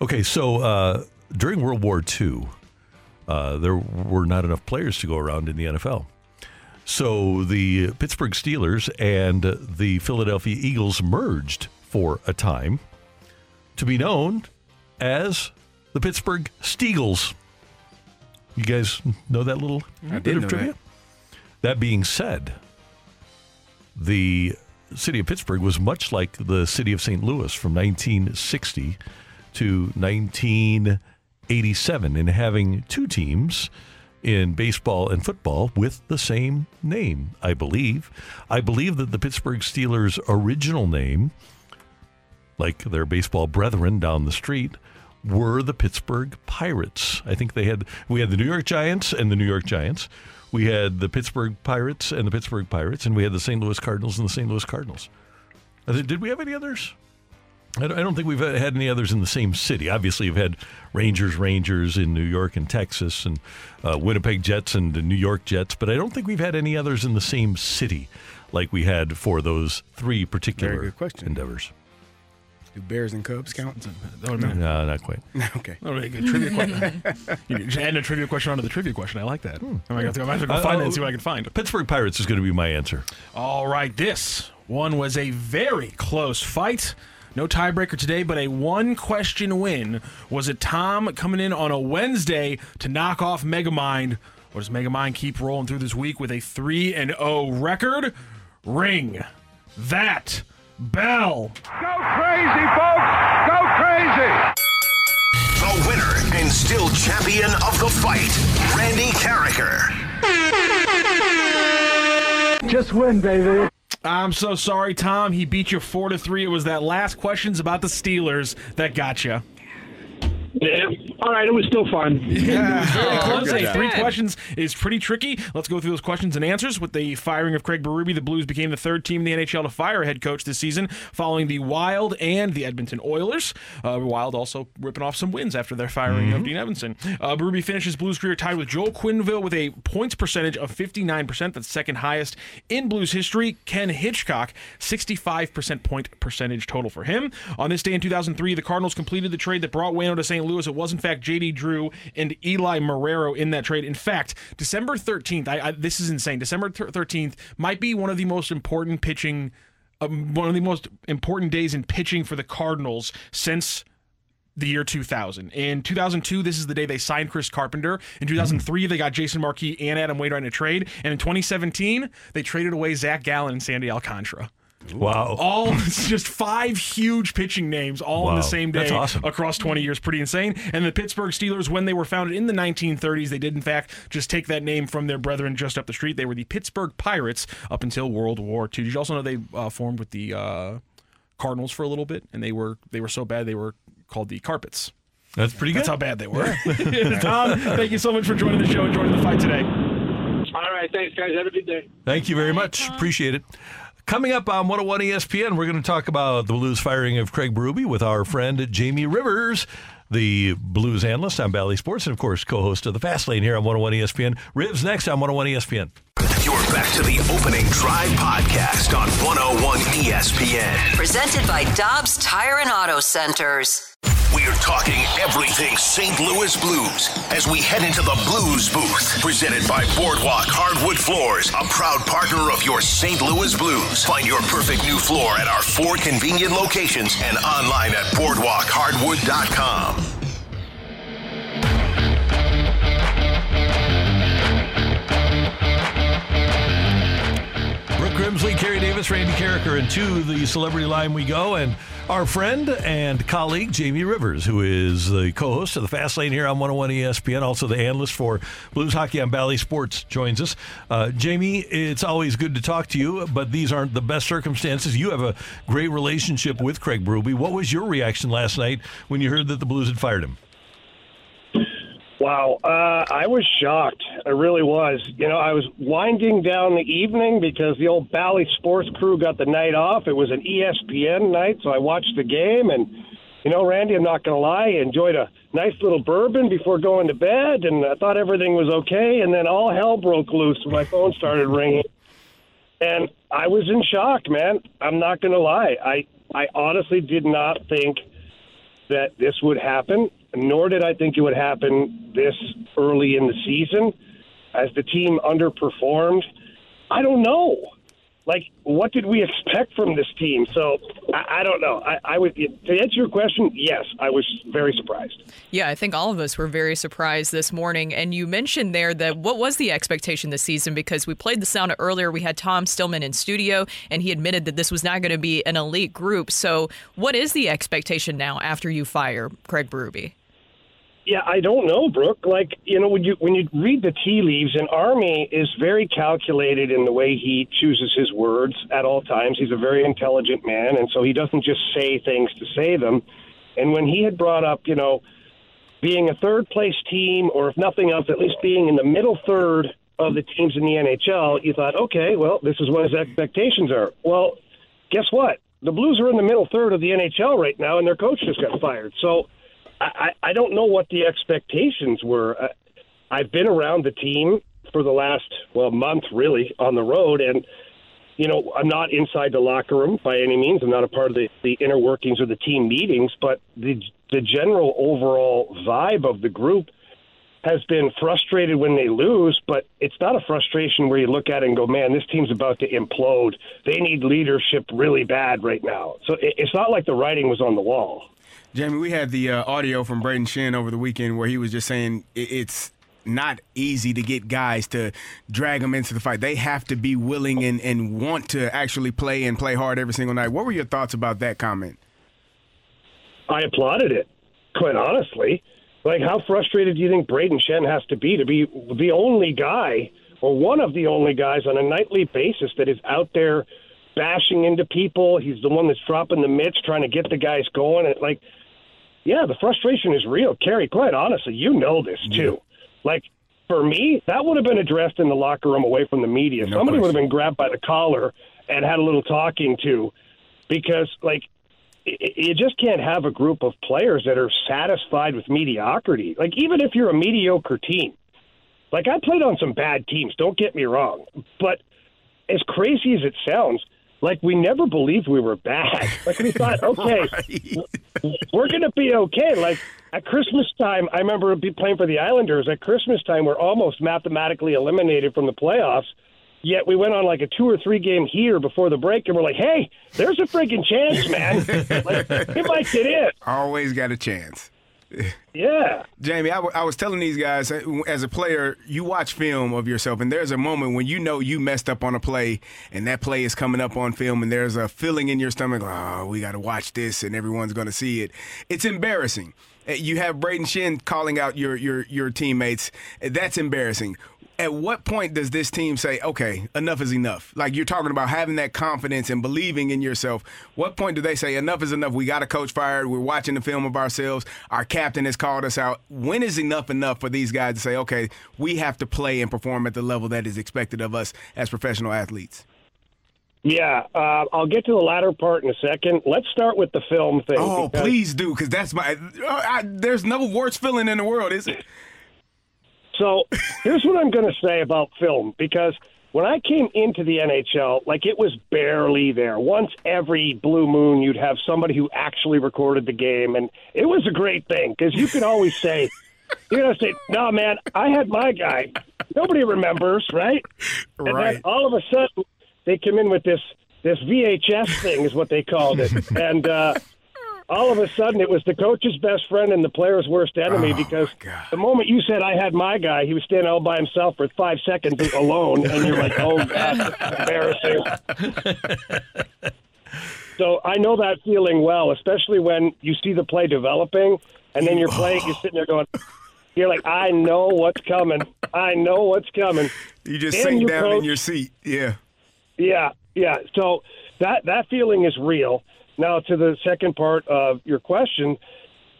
Okay, so uh, during World War II, uh, there were not enough players to go around in the NFL. So the Pittsburgh Steelers and the Philadelphia Eagles merged for a time to be known as the Pittsburgh Steagles. You guys know that little I bit of trivia? that being said, the city of Pittsburgh was much like the city of St. Louis from 1960 to 1987 in having two teams in baseball and football with the same name, I believe. I believe that the Pittsburgh Steelers' original name, like their baseball brethren down the street, were the Pittsburgh Pirates. I think they had we had the New York Giants and the New York Giants. We had the Pittsburgh Pirates and the Pittsburgh Pirates, and we had the St. Louis Cardinals and the St. Louis Cardinals. Did we have any others? I don't, think we've had any others in the same city. Obviously, you've had Rangers, Rangers in New York and Texas, and uh, Winnipeg Jets and the New York Jets, but I don't think we've had any others in the same city like we had for those three particular Very good question. endeavors. Do Bears and Cubs count? That would've No, not quite. okay. That would be a good trivia question. you just add a trivia question onto the trivia question. I like that. I might have to go, I might have to go Uh, find it oh, and see what I can find. Pittsburgh Pirates is going to be my answer. All right, this one was a very close fight. No tiebreaker today, but a one question win. Was it Tom coming in on a Wednesday to knock off Megamind? Or does Megamind keep rolling through this week with a 3 and 0 record? Ring that bell. Go crazy, folks! Go crazy! The winner and still champion of the fight, Randy Karraker. Just win, baby. I'm so sorry, Tom. He beat you four to three. It was that last questions about the Steelers that got you. Yeah. All right, it was still fun. Yeah, very Oh, close. good Hey, three questions is pretty tricky. Let's go through those questions and answers. With the firing of Craig Berube, the Blues became the third team in the NHL to fire a head coach this season, following the Wild and the Edmonton Oilers. Uh, Wild also ripping off some wins after their firing of Dean Evason. Uh, Berube finishes Blues career tied with Joel Quenneville with a points percentage of 59%. That's second highest in Blues history. Ken Hitchcock, 65% point percentage total for him. On this day in 2003, the Cardinals completed the trade that brought Wayno to St. Louis. It was, in fact, J.D. Drew and Eli Marrero in that trade. In fact, December 13th, I, I, this is insane. December 13th might be one of the most important pitching, um, one of the most important days in pitching for the Cardinals since the year 2000. In 2002, this is the day they signed Chris Carpenter. In 2003, they got Jason Marquis and Adam Wainwright in a trade. And in 2017, they traded away Zach Gallen and Sandy Alcantara. Wow. All just five huge pitching names all in the same day That's awesome. across 20 years. Pretty insane. And the Pittsburgh Steelers, when they were founded in the 1930s, they did in fact just take that name from their brethren just up the street. They were the Pittsburgh Pirates up until World War II. Did you also know they uh, formed with the uh, Cardinals for a little bit, and they were they were so bad they were called the Carpets. That's pretty good. That's how bad they were. Tom, thank you so much for joining the show and joining the fight today. All right, thanks, guys. Have a good day. Thank you very much. Appreciate it. Coming up on 101 ESPN, we're going to talk about the Blues firing of Craig Berube with our friend Jamie Rivers, the Blues analyst on Bally Sports, and of course, co-host of the Fast Lane here on 101 ESPN. Rivs next on 101 ESPN. Back to the opening drive podcast on 101 ESPN. Presented by Dobbs Tire and Auto Centers. We're talking everything St. Louis Blues as we head into the Blues booth. Presented by Boardwalk Hardwood Floors, a proud partner of your St. Louis Blues. Find your perfect new floor at our four convenient locations and online at boardwalkhardwood.com. Grimsley, Carey Davis, Randy Karraker, and to the celebrity line we go. And our friend and colleague, Jamie Rivers, who is the co host of the Fast Lane here on 101 ESPN, also the analyst for Blues Hockey on Bally Sports, joins us. Uh, Jamie, it's always good to talk to you, but these aren't the best circumstances. You have a great relationship with Craig Berube. What was your reaction last night when you heard that the Blues had fired him? Wow, uh, I was shocked. I really was. You know, I was winding down the evening because the old Bally Sports crew got the night off. It was an ESPN night, so I watched the game. And, you know, Randy, I'm not going to lie, I enjoyed a nice little bourbon before going to bed, and I thought everything was okay. And then all hell broke loose when my phone started ringing. And I was in shock, man. I'm not going to lie. I, I honestly did not think that this would happen, nor did I think it would happen this early in the season. As the team underperformed, I don't know. Like, what did we expect from this team? So I, I don't know. I, I would to answer your question. Yes, I was very surprised. Yeah, I think all of us were very surprised this morning. And you mentioned there that what was the expectation this season? Because we played the sound earlier. We had Tom Stillman in studio, and he admitted that this was not going to be an elite group. So, what is the expectation now after you fire Craig Berube? Yeah, I don't know, Brooke. Like you know, when you when you read the tea leaves, and Army is very calculated in the way he chooses his words at all times. He's a very intelligent man, and so he doesn't just say things to say them. And when he had brought up, you know, being a third place team, or if nothing else, at least being in the middle third of the teams in the NHL, you thought, okay, well, this is what his expectations are. Well, guess what? The Blues are in the middle third of the NHL right now, and their coach just got fired. So I, I don't know what the expectations were. Uh, I've been around the team for the last well month, really, on the road, and you know I'm not inside the locker room by any means. I'm not a part of the, the inner workings or the team meetings, but the the general overall vibe of the group has been frustrated when they lose, but it's not a frustration where you look at it and go, man, this team's about to implode. They need leadership really bad right now. So it's not like the writing was on the wall. Jamie, we had the uh, audio from Braden Schenn over the weekend where he was just saying it's not easy to get guys to drag them into the fight. They have to be willing and, and want to actually play and play hard every single night. What were your thoughts about that comment? I applauded it, quite honestly. Like, how frustrated do you think Braden Schenn has to be to be the only guy or one of the only guys on a nightly basis that is out there bashing into people? He's the one that's dropping the mitts, trying to get the guys going. And, like, yeah, the frustration is real. Carey, quite honestly, you know this too. Like, for me, that would have been addressed in the locker room away from the media. No Somebody question. would have been grabbed by the collar and had a little talking to because, like, you just can't have a group of players that are satisfied with mediocrity. Like, even if you're a mediocre team, like, I played on some bad teams, don't get me wrong. But as crazy as it sounds, like, we never believed we were bad. Like, we thought, okay, we're going to be okay. Like, at Christmas time, I remember be playing for the Islanders. At Christmas time, we're almost mathematically eliminated from the playoffs. Yet we went on like a two or three game here before the break, and we're like, "Hey, there's a freaking chance, man! like, we might get in." Always got a chance. Yeah. Jamie, I, w- I was telling these guys uh, as a player, you watch film of yourself, and there's a moment when you know you messed up on a play, and that play is coming up on film, and there's a feeling in your stomach, oh, we got to watch this, and everyone's going to see it. It's embarrassing. Uh, You have Braden Schenn calling out your your your teammates. That's embarrassing. At what point does this team say, okay, enough is enough? Like you're talking about having that confidence and believing in yourself. What point do they say, enough is enough? We got a coach fired. We're watching the film of ourselves. Our captain has called us out. When is enough enough for these guys to say, okay, we have to play and perform at the level that is expected of us as professional athletes? Yeah, uh, I'll get to the latter part in a second. Let's start with the film thing. Oh, because- please do, because that's my. uh, I, there's no worse feeling in the world, is it? So here's what I'm going to say about film because when I came into the NHL, like it was barely there. Once every blue moon, you'd have somebody who actually recorded the game, and it was a great thing because you could always say, you know, say, no, man, I had my guy." Nobody remembers, right? And Right. then all of a sudden, they come in with this this VHS thing, is what they called it, and. uh all of a sudden it was the coach's best friend and the player's worst enemy oh, because the moment you said I had my guy, he was standing all by himself for five seconds alone, and you're like, oh god, embarrassing. so I know that feeling well, especially when you see the play developing, and then you're playing, you're sitting there going. You're like, I know what's coming. I know what's coming. You just sink down coach. in your seat. Yeah. Yeah, yeah. So that that feeling is real. Now to the second part of your question,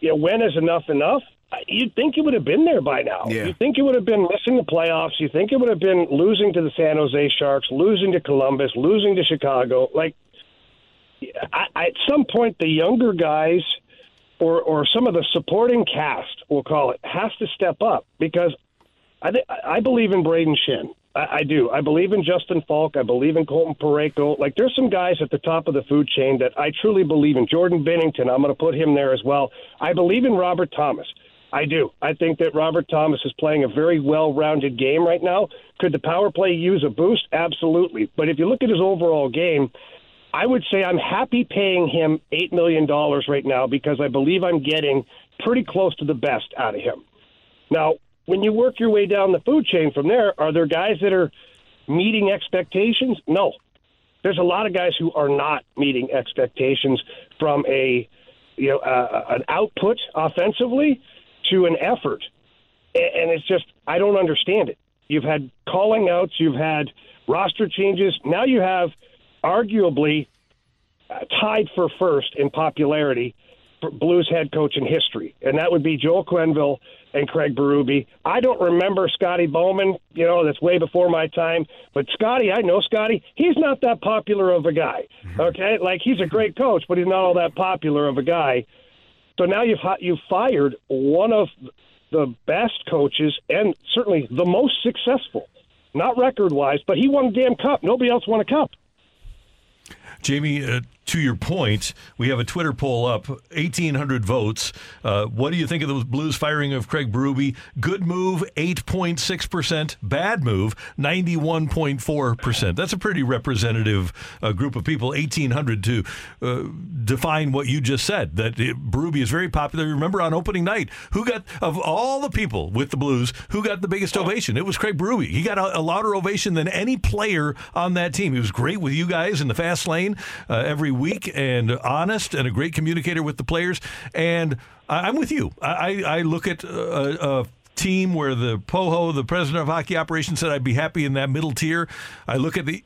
you know, when is enough enough? You'd think it would have been there by now. Yeah. You think it would have been missing the playoffs. You think it would have been losing to the San Jose Sharks, losing to Columbus, losing to Chicago. Like I, I, at some point, the younger guys or or some of the supporting cast, we'll call it, has to step up because I th- I believe in Braden Schenn. I, I do. I believe in Justin Faulk. I believe in Colton Parayko. Like there's some guys at the top of the food chain that I truly believe in. Jordan Binnington. I'm going to put him there as well. I believe in Robert Thomas. I do. I think that Robert Thomas is playing a very well-rounded game right now. Could the power play use a boost? Absolutely. But if you look at his overall game, I would say I'm happy paying him $8 million right now because I believe I'm getting pretty close to the best out of him. Now, when you work your way down the food chain from there, are there guys that are meeting expectations? No. There's a lot of guys who are not meeting expectations from a you know uh, an output offensively. to an effort. And it's just, I don't understand it. You've had calling outs, you've had roster changes. Now you have arguably uh, tied for first in popularity for Blues head coach in history, and that would be Joel Quenneville and Craig Berube. I don't remember Scotty Bowman. You know, that's way before my time. But Scotty, I know Scotty. He's not that popular of a guy. Okay, like he's a great coach, but he's not all that popular of a guy. So now you've you've fired one of the best coaches and certainly the most successful, not record wise, but he won a damn cup. Nobody else won a cup. Jamie, uh, to your point, we have a Twitter poll up, 1,800 votes. Uh, what do you think of the Blues firing of Craig Berube? Good move, 8.6%. Bad move, 91.4%. That's a pretty representative uh, group of people, 1,800 to uh, define what you just said, that it, Berube is very popular. Remember on opening night, who got, of all the people with the Blues, who got the biggest ovation? It was Craig Berube. He got a, a louder ovation than any player on that team. He was great with you guys in the fast lane uh, every week and honest and a great communicator with the players. And I, I'm with you. I, I look at a, a team where the POHO, the president of hockey operations, said I'd be happy in that middle tier. I look at the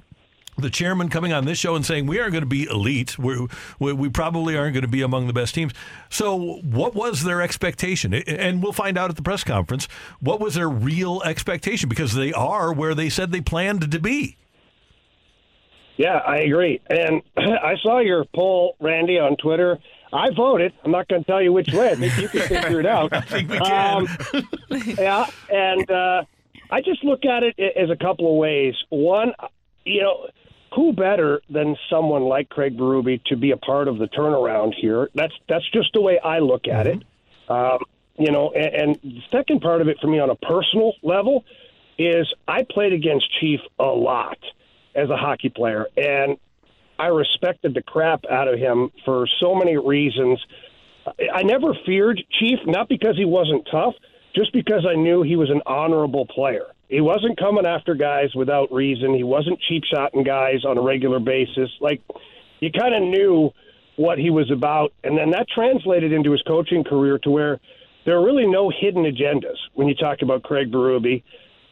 the chairman coming on this show and saying we aren't going to be elite. We're, we we probably aren't going to be among the best teams. So, what was their expectation? And we'll find out at the press conference. What was their real expectation? Because they are where they said they planned to be. Yeah, I agree. And I saw your poll, Randy, on Twitter. I voted. I'm not going to tell you which way. I think you can figure it out. I think we can. Um, yeah, and uh, I just look at it as a couple of ways. One, you know, who better than someone like Craig Berube to be a part of the turnaround here? That's that's just the way I look at it. Um, you know, and, and the second part of it for me on a personal level is I played against Chief a lot as a hockey player, and I respected the crap out of him for so many reasons. I- never feared Chief, not because he wasn't tough, just because I knew he was an honorable player. He wasn't coming after guys without reason. He wasn't cheap shotting guys on a regular basis. Like you kind of knew what he was about, and then that translated into his coaching career to where there are really no hidden agendas when you talk about Craig Berube,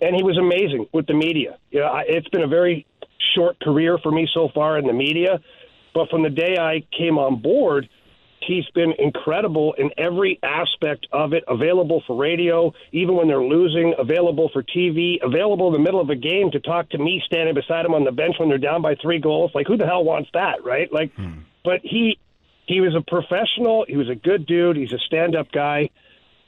and he was amazing with the media. You know, it's been a very short career for me so far in the media, but from the day I came on board, he's been incredible in every aspect of it. Available for radio, even when they're losing. Available for TV. Available in the middle of a game to talk to me standing beside him on the bench when they're down by three goals. Like who the hell wants that, right? Like, but he he was a professional. He was a good dude. He's a stand-up guy.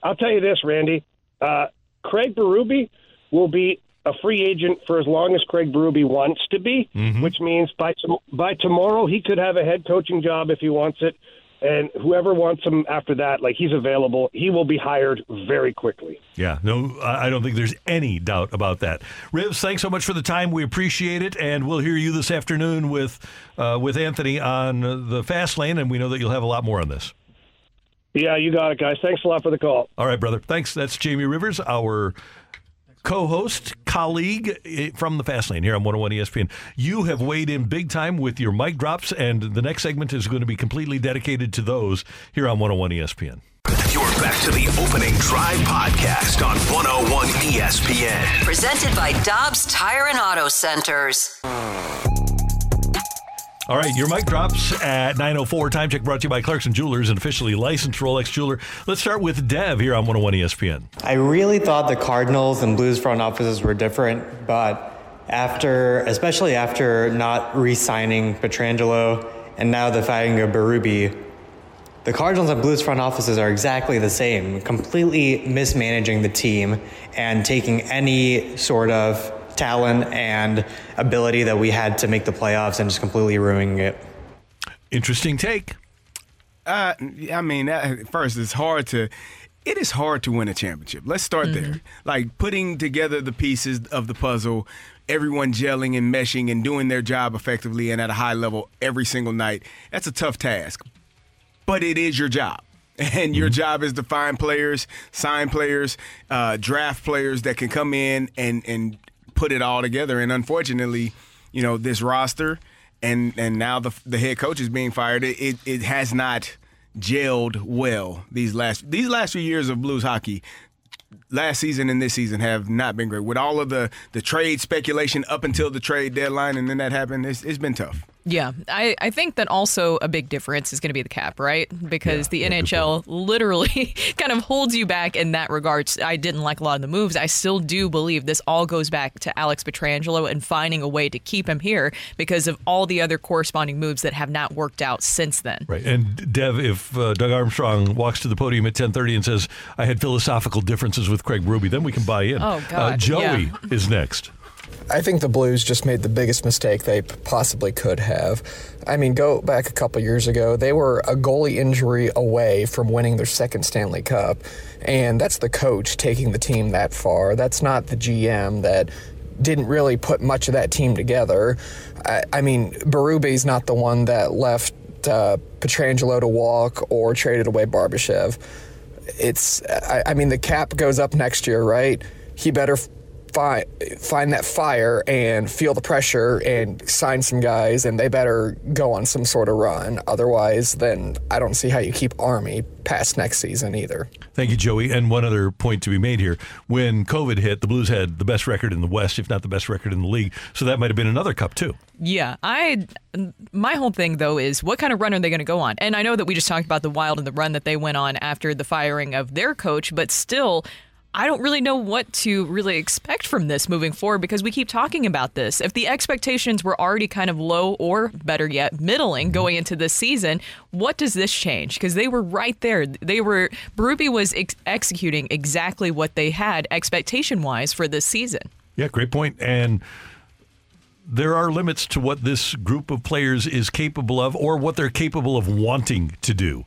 I'll tell you this, Randy. Uh, Craig Berube will be a free agent for as long as Craig Berube wants to be, which means by by tomorrow he could have a head coaching job if he wants it, and whoever wants him after that, like he's available, he will be hired very quickly. Yeah, no, I don't think there's any doubt about that. Rivs, thanks so much for the time. We appreciate it, and we'll hear you this afternoon with uh, with Anthony on the fast lane, and we know that you'll have a lot more on this. Yeah, you got it, guys. Thanks a lot for the call. All right, brother. Thanks. That's Jamie Rivers, our co-host, colleague eh, from the Fast Lane here on 101 ESPN. You have weighed in big time with your mic drops, and the next segment is going to be completely dedicated to those here on 101 ESPN. You're back to the opening drive podcast on 101 ESPN. Presented by Dobbs Tire and Auto Centers. All right, your mic drops at 9.04. Time check brought to you by Clarkson Jewelers, an officially licensed Rolex jeweler. Let's start with Dev here on 101 ESPN. I really thought the Cardinals and Blues front offices were different, but after, especially after not re-signing Pietrangelo and now the firing of Berube, the Cardinals and Blues front offices are exactly the same, completely mismanaging the team and taking any sort of talent and ability that we had to make the playoffs and just completely ruining it. Interesting take. Uh, I mean, that, first, it's hard to. It is hard to win a championship. Let's start there. Like putting together the pieces of the puzzle, everyone gelling and meshing and doing their job effectively and at a high level every single night. That's a tough task, but it is your job. And your job is to find players, sign players, uh, draft players that can come in and and put it all together. And unfortunately, you know, this roster and and now the the head coach is being fired. It it, it has not gelled well these last these last few years of Blues hockey. Last season and this season have not been great. With all of the the trade speculation up until the trade deadline, and then that happened, it's, it's been tough. Yeah, I, I think that also a big difference is going to be the cap, right? Because the NHL literally kind of holds you back in that regard. I didn't like a lot of the moves. I still do believe this all goes back to Alex Pietrangelo and finding a way to keep him here because of all the other corresponding moves that have not worked out since then. Right. And Dev, if uh, Doug Armstrong walks to the podium at 10:30 and says, "I had philosophical differences with Craig Ruby," then we can buy in. Oh, God, Uh, Joey yeah. is next. I think the Blues just made the biggest mistake they possibly could have. I mean, go back a couple years ago, they were a goalie injury away from winning their second Stanley Cup, and that's the coach taking the team that far. That's not the GM that didn't really put much of that team together. I, I mean, Berube's not the one that left uh, Pietrangelo to walk or traded away Barbashev. It's, I, I mean, the cap goes up next year, right? He better find find that fire and feel the pressure and sign some guys and they better go on some sort of run otherwise then i don't see how you keep army past next season either Thank you, Joey. And one other point to be made here: when COVID hit, the Blues had the best record in the West, if not the best record in the league. So that might have been another cup too. Yeah, I my whole thing though is what kind of run are they going to go on? And I know that we just talked about the Wild and the run that they went on after the firing of their coach, but still I don't really know what to really expect from this moving forward because we keep talking about this. If the expectations were already kind of low or better yet, middling going into this season, what does this change? Because they were right there. They were Berube was ex- executing exactly what they had expectation wise for this season. Yeah, great point. And there are limits to what this group of players is capable of or what they're capable of wanting to do.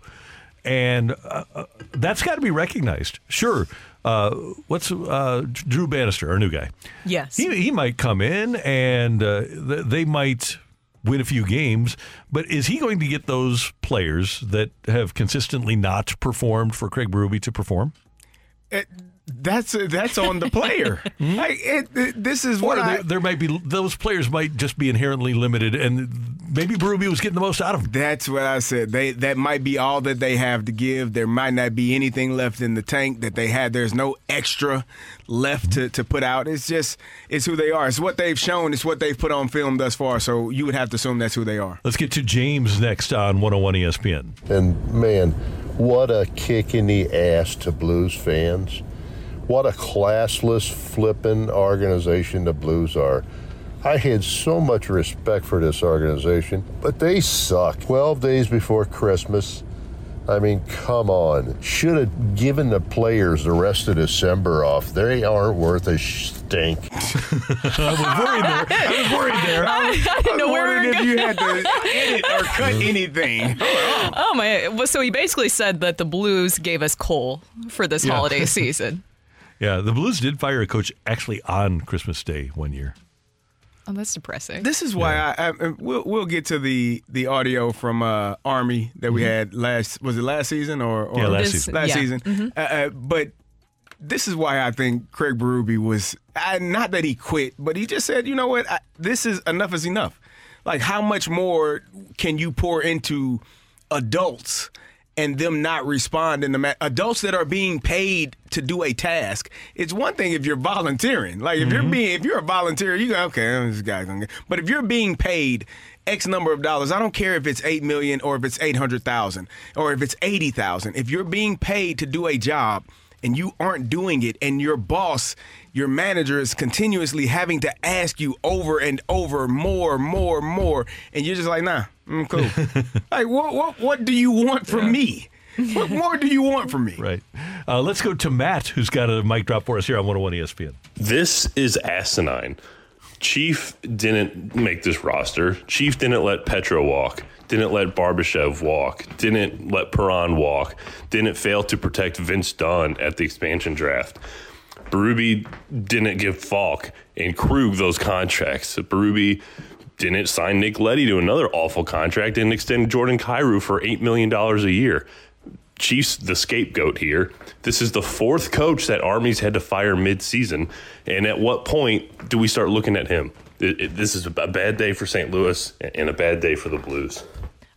And uh, uh, that's got to be recognized. Sure. Uh, what's uh, Drew Bannister, our new guy? Yes. He, he might come in and uh, th- they might win a few games, but is he going to get those players that have consistently not performed for Craig Berube to perform? It, that's that's on the player. Hmm? like, it, it- this is Or what there, I, there might be those players might just be inherently limited, and maybe Berube was getting the most out of them. That's what I said. They that might be all that they have to give. There might not be anything left in the tank that they had. There's no extra left to, to put out. It's just it's who they are. It's what they've shown. It's what they've put on film thus far. So you would have to assume that's who they are. Let's get to James next on 101 ESPN. And man, what a kick in the ass to Blues fans. What a classless, flippin' organization the Blues are. I had so much respect for this organization, but they suck. 12 days before Christmas. I mean, come on. Should have given the players the rest of December off. They aren't worth a stink. I was worried there. I was worried there. I didn't know where we wondering were if you had to edit or cut anything. Oh my! So he basically said that the Blues gave us coal for this Yeah. holiday season. Yeah, the Blues did fire a coach actually on Christmas Day one year. Oh, that's depressing. This is why I, I we'll we'll get to the the audio from uh, Army that we had last was it last season or, or Yeah, last This- season. last yeah. season. Mm-hmm. Uh, uh, but this is why I think Craig Berube was I, not that he quit, but he just said, you know what, I, this is enough is enough. Like how much more can you pour into adults? And them not respond in the ma- adults that are being paid to do a task. It's one thing if you're volunteering. Like if you're mm-hmm. being if you're a volunteer, you go okay, this guy's gonna. Get. But if you're being paid X number of dollars, I don't care if it's eight million or if it's eight hundred thousand or if it's eighty thousand. If you're being paid to do a job and you aren't doing it, and your boss, your manager is continuously having to ask you over and over more, more, more, and you're just like, nah, I'm cool. like, what, what, what do you want from me? What more do you want from me? Right. Uh, let's go to Matt, who's got a mic drop for us here on 101 ESPN. This is asinine. Chief didn't make this roster. Chief didn't let Petro walk. Didn't let Barbashev walk. Didn't let Perron walk. Didn't fail to protect Vince Dunn at the expansion draft. Berube didn't give Faulk and Krug those contracts. Berube didn't sign Nick Leddy to another awful contract and extend Jordan Kyrou for $8 million a year. Chiefs the scapegoat here. This is the fourth coach that Army's had to fire mid-season, and at what point do we start looking at him? It- it- this is a bad day for St. Louis and a bad day for the Blues.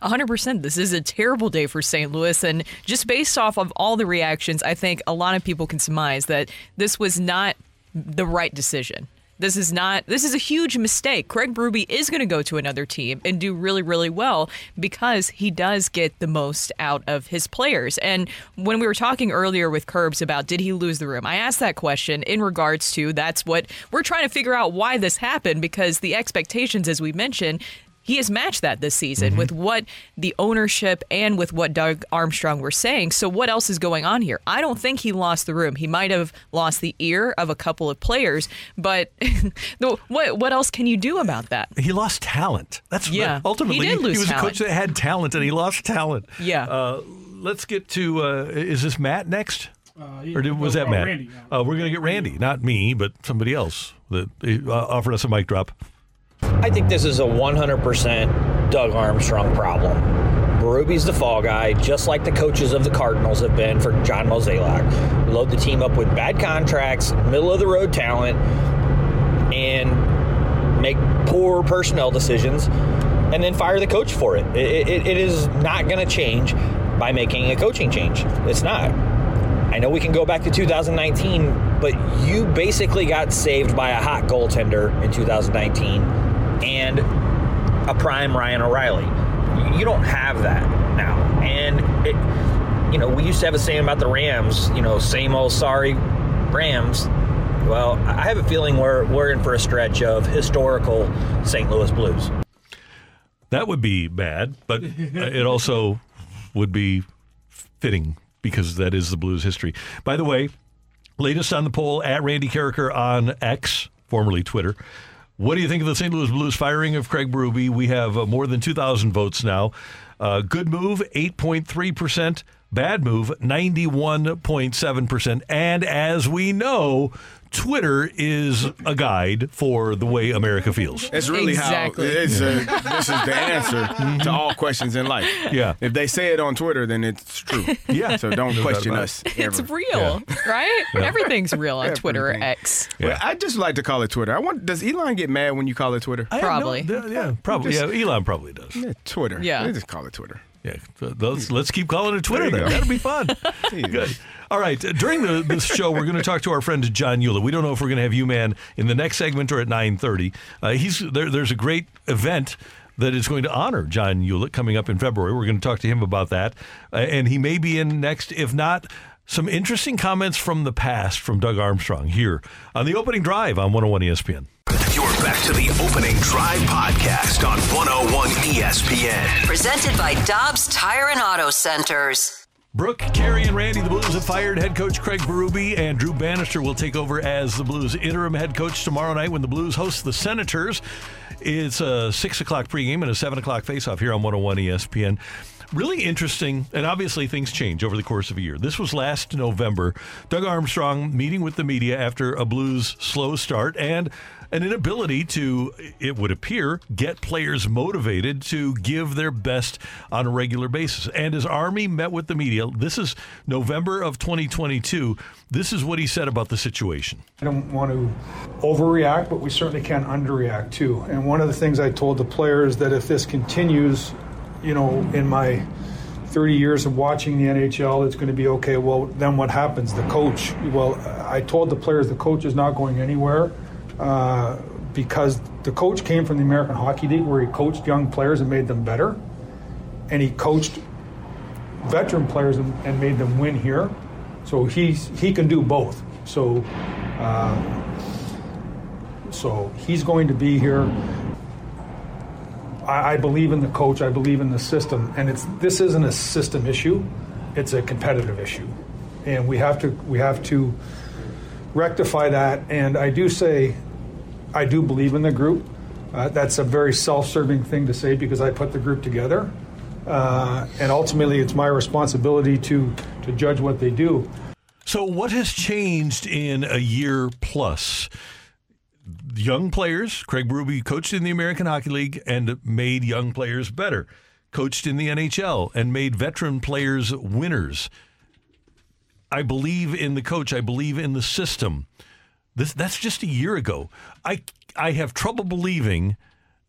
100%. This is a terrible day for St. Louis. And just based off of all the reactions, I think a lot of people can surmise that this was not the right decision. This is not. This is a huge mistake. Craig Berube is going to go to another team and do really, really well because he does get the most out of his players. And when we were talking earlier with Kerbs about did he lose the room, I asked that question in regards to that's what we're trying to figure out why this happened because the expectations, as we mentioned, he has matched that this season with what the ownership and with what Doug Armstrong were saying. So what else is going on here? I don't think he lost the room. He might have lost the ear of a couple of players, but what what else can you do about that? He lost talent. That's yeah. ultimately he, did lose he was talent. a coach that had talent and he lost talent. Yeah. Uh, let's get to uh, is this Matt next? yeah. or did, was that Matt? Randy, Uh, we're going to get Randy, not me, but somebody else that uh, offered us a mic drop. I think this is a 100% Doug Armstrong problem. Berube's the fall guy, just like the coaches of the Cardinals have been for John Mozeliak. Load the team up with bad contracts, middle of the road talent, and make poor personnel decisions, and then fire the coach for it. It, it, it is not going to change by making a coaching change. It's not. I know we can go back to 2019, but you basically got saved by a hot goaltender in 2019 and a prime Ryan O'Reilly. You don't have that now. And it you know, we used to have a saying about the Rams, you know, same old sorry Rams. Well, I have a feeling we're we're in for a stretch of historical St. Louis Blues. That would be bad, but uh, it also would be fitting because that is the Blues history. By the way, latest on the poll at Randy Karraker on X, formerly Twitter. What do you think of the St. Louis Blues firing of Craig Berube? We have uh, more than 2,000 votes now. Uh, good move, 8.3%. Bad move, 91.7%. And as we know, Twitter is a guide for the way America feels. It's really Exactly. how it's a, this is the answer mhm. to all questions in life. Yeah. If they say it on Twitter, then it's true. Yeah. So don't No question us. it. It's ever. real, right? Yeah. Everything's real on Twitter or Everything. X. Well, I just like to call it Twitter. I want. Does Elon get mad when you call it Twitter? I have no- Probably. yeah, probably. Just- yeah, Elon probably does. Yeah, Twitter. Yeah. They just call it Twitter. Yeah, let's, let's keep calling it Twitter There then. go. That'll be fun. Good. All right. uh, During the, this show, we're going to talk to our friend John Ulett. We don't know if we're going to have you man in the next segment or at 9.30. Uh, he's there, There's a great event that is going to honor John Ulett coming up in February. We're going to talk to him about that. Uh, and he may be in next. If not, some interesting comments from the past from Doug Armstrong here on the opening drive on 101 ESPN. You're back to the opening drive podcast on 101 ESPN. Presented by Dobbs Tire and Auto Centers. Brooke, Carey, and Randy, the Blues have fired head coach Craig Berube, and Drew Bannister will take over as the Blues interim head coach tomorrow night when the Blues host the Senators. It's a 6 o'clock pregame and a 7 o'clock faceoff here on 101 ESPN. Really interesting, and obviously things change over the course of a year. This was last November. Doug Armstrong meeting with the media after a Blues slow start and an inability to, it would appear, get players motivated to give their best on a regular basis. And as Army met with the media, this is November of 2022. This is what he said about the situation. I don't want to overreact, but we certainly can't underreact too. And one of the things I told the players that if this continues, you know, in my 30 years of watching the NHL, it's going to be okay. Well, then what happens? The coach. Well, I told the players the coach is not going anywhere uh, because the coach came from the American Hockey League where he coached young players and made them better, and he coached veteran players and, and made them win here. So he's he can do both. So. Uh, so he's going to be here. I, I believe in the coach. I believe in the system, and it's this isn't a system issue; it's a competitive issue, and we have to we have to rectify that. And I do say, I do believe in the group. Uh, that's a very self-serving thing to say because I put the group together, uh, and ultimately it's my responsibility to to judge what they do. So, what has changed in a year plus? Young players, Craig Berube coached in the American Hockey League and made young players better. Coached in the NHL and made veteran players winners. I believe in the coach. I believe in the system. This that's just a year ago. I I have trouble believing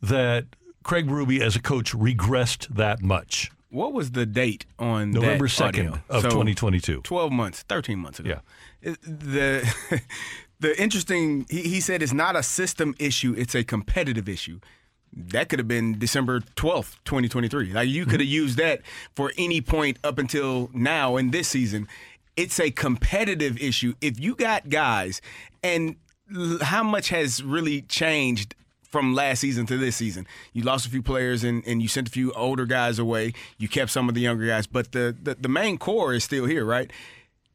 that Craig Ruby as a coach regressed that much? What was the date on November 2nd of 2022. 12 months, 13 months ago. Yeah. The the interesting he, he said it's not a system issue, it's a competitive issue. That could have been December 12th, 2023. Like you could mm-hmm. have used that for any point up until now in this season. It's a competitive issue. If you got guys and how much has really changed from last season to this season. You lost a few players and, and you sent a few older guys away. You kept some of the younger guys, but the, the, the main core is still here, right?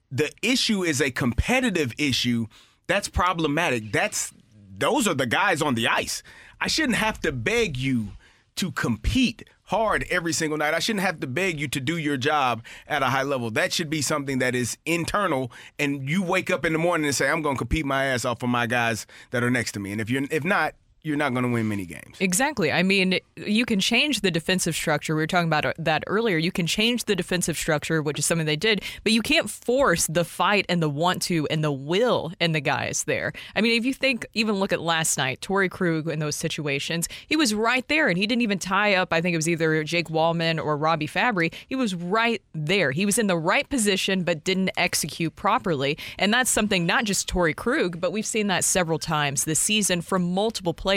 The issue is a competitive issue. That's problematic. That's those are the guys on the ice. I shouldn't have to beg you to compete hard every single night. I shouldn't have to beg you to do your job at a high level. That should be something that is internal and you wake up in the morning and say I'm going to compete my ass off for my guys that are next to me. And if you're if not, you're not going to win many games. Exactly. I mean, you can change the defensive structure. We were talking about uh, that earlier. You can change the defensive structure, which is something they did, but you can't force the fight and the want to and the will in the guys there. I mean, if you think, even look at last night, Torey Krug in those situations, he was right there and he didn't even tie up. I think it was either Jake Walman or Robby Fabbri. He was right there. He was in the right position, but didn't execute properly. And that's something not just Torey Krug, but we've seen that several times this season from multiple players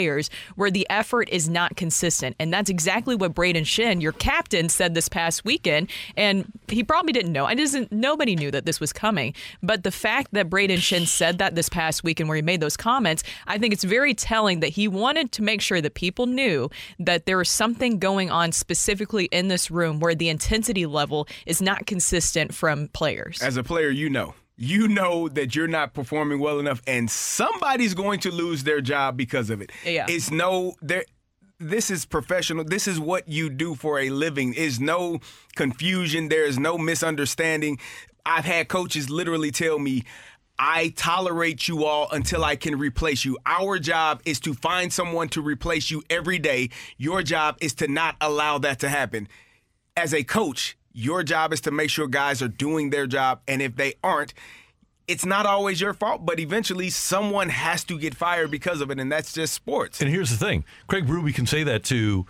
where the effort is not consistent. And that's exactly what Braden Schenn, your captain, said this past weekend. And he probably didn't know. I doesn't nobody knew that this was coming. But the fact that Braden Schenn said that this past weekend where he made those comments, I think it's very telling that he wanted to make sure that people knew that there was something going on specifically in this room where the intensity level is not consistent from players. As a player, you know. You know that you're not performing well enough and somebody's going to lose their job because of it. Yeah. It's no there this is professional. This is what you do for a living. Is no confusion. There is no misunderstanding. I've had coaches literally tell me, I tolerate you all until I can replace you. Our job is to find someone to replace you every day. Your job is to not allow that to happen. As a coach, your job is to make sure guys are doing their job. And if they aren't, it's not always your fault, but eventually someone has to get fired because of it, and that's just sports. And here's the thing Craig Berube can say that to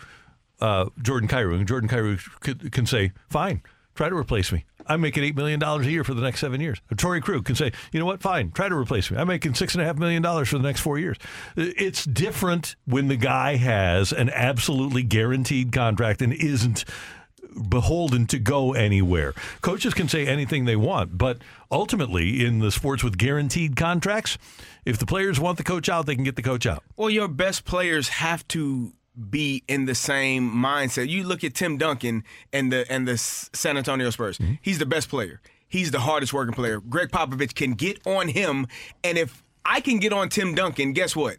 uh, Jordan Kyrou, and Jordan Kyrou can say, fine, try to replace me. I'm making $8 million a year for the next seven years. And Torey Krug can say, you know what, fine, try to replace me. I'm making $6.5 million for the next four years. It's different when the guy has an absolutely guaranteed contract and isn't beholden to go anywhere. Coaches can say anything they want, but ultimately, in the sports with guaranteed contracts, if the players want the coach out, they can get the coach out. Well, your best players have to be in the same mindset. You look at Tim Duncan and the and the San Antonio Spurs. Mm-hmm. He's the best player. He's the hardest working player. Gregg Popovich can get on him, and if I can get on Tim Duncan, guess what?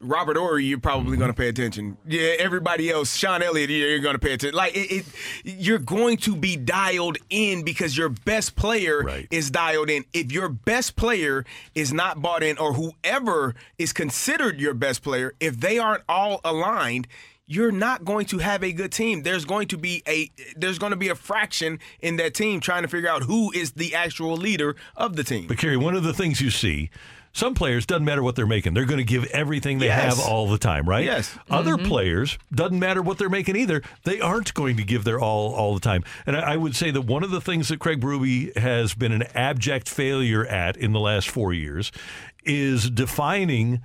Robert Horry, you're probably going to pay attention. Yeah, everybody else, Sean Elliott, you're going to pay attention. Like it, it, you're going to be dialed in because your best player is dialed in. If your best player is not bought in, or whoever is considered your best player, if they aren't all aligned, you're not going to have a good team. There's going to be a there's going to be a fraction in that team trying to figure out who is the actual leader of the team. But Carey, one of the things you see, some players doesn't matter what they're making; they're going to give everything they Yes. have all the time, right? Yes. Other Mhm. players doesn't matter what they're making either; they aren't going to give their all all the time. And I, I would say that one of the things that Craig Berube has been an abject failure at in the last four years is defining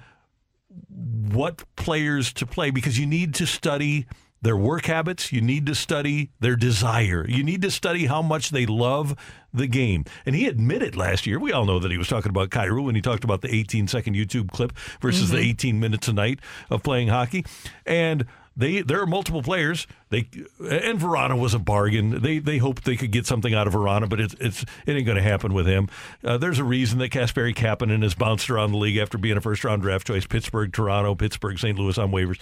what players to play because you need to study their work habits. You need to study their desire. You need to study how much they love the game. And he admitted last year, we all know that he was talking about Kyrou when he talked about the 18 second YouTube clip versus the Mhm. 18 minutes a night of playing hockey. And they there are multiple players. They and Vrana was a bargain. They they hoped they could get something out of Vrana, but it's it's it ain't going to happen with him. Uh, there's a reason that Kasperi Kapanen has bounced around the league after being a first round draft choice. Pittsburgh, Toronto, Pittsburgh, St. Louis on waivers.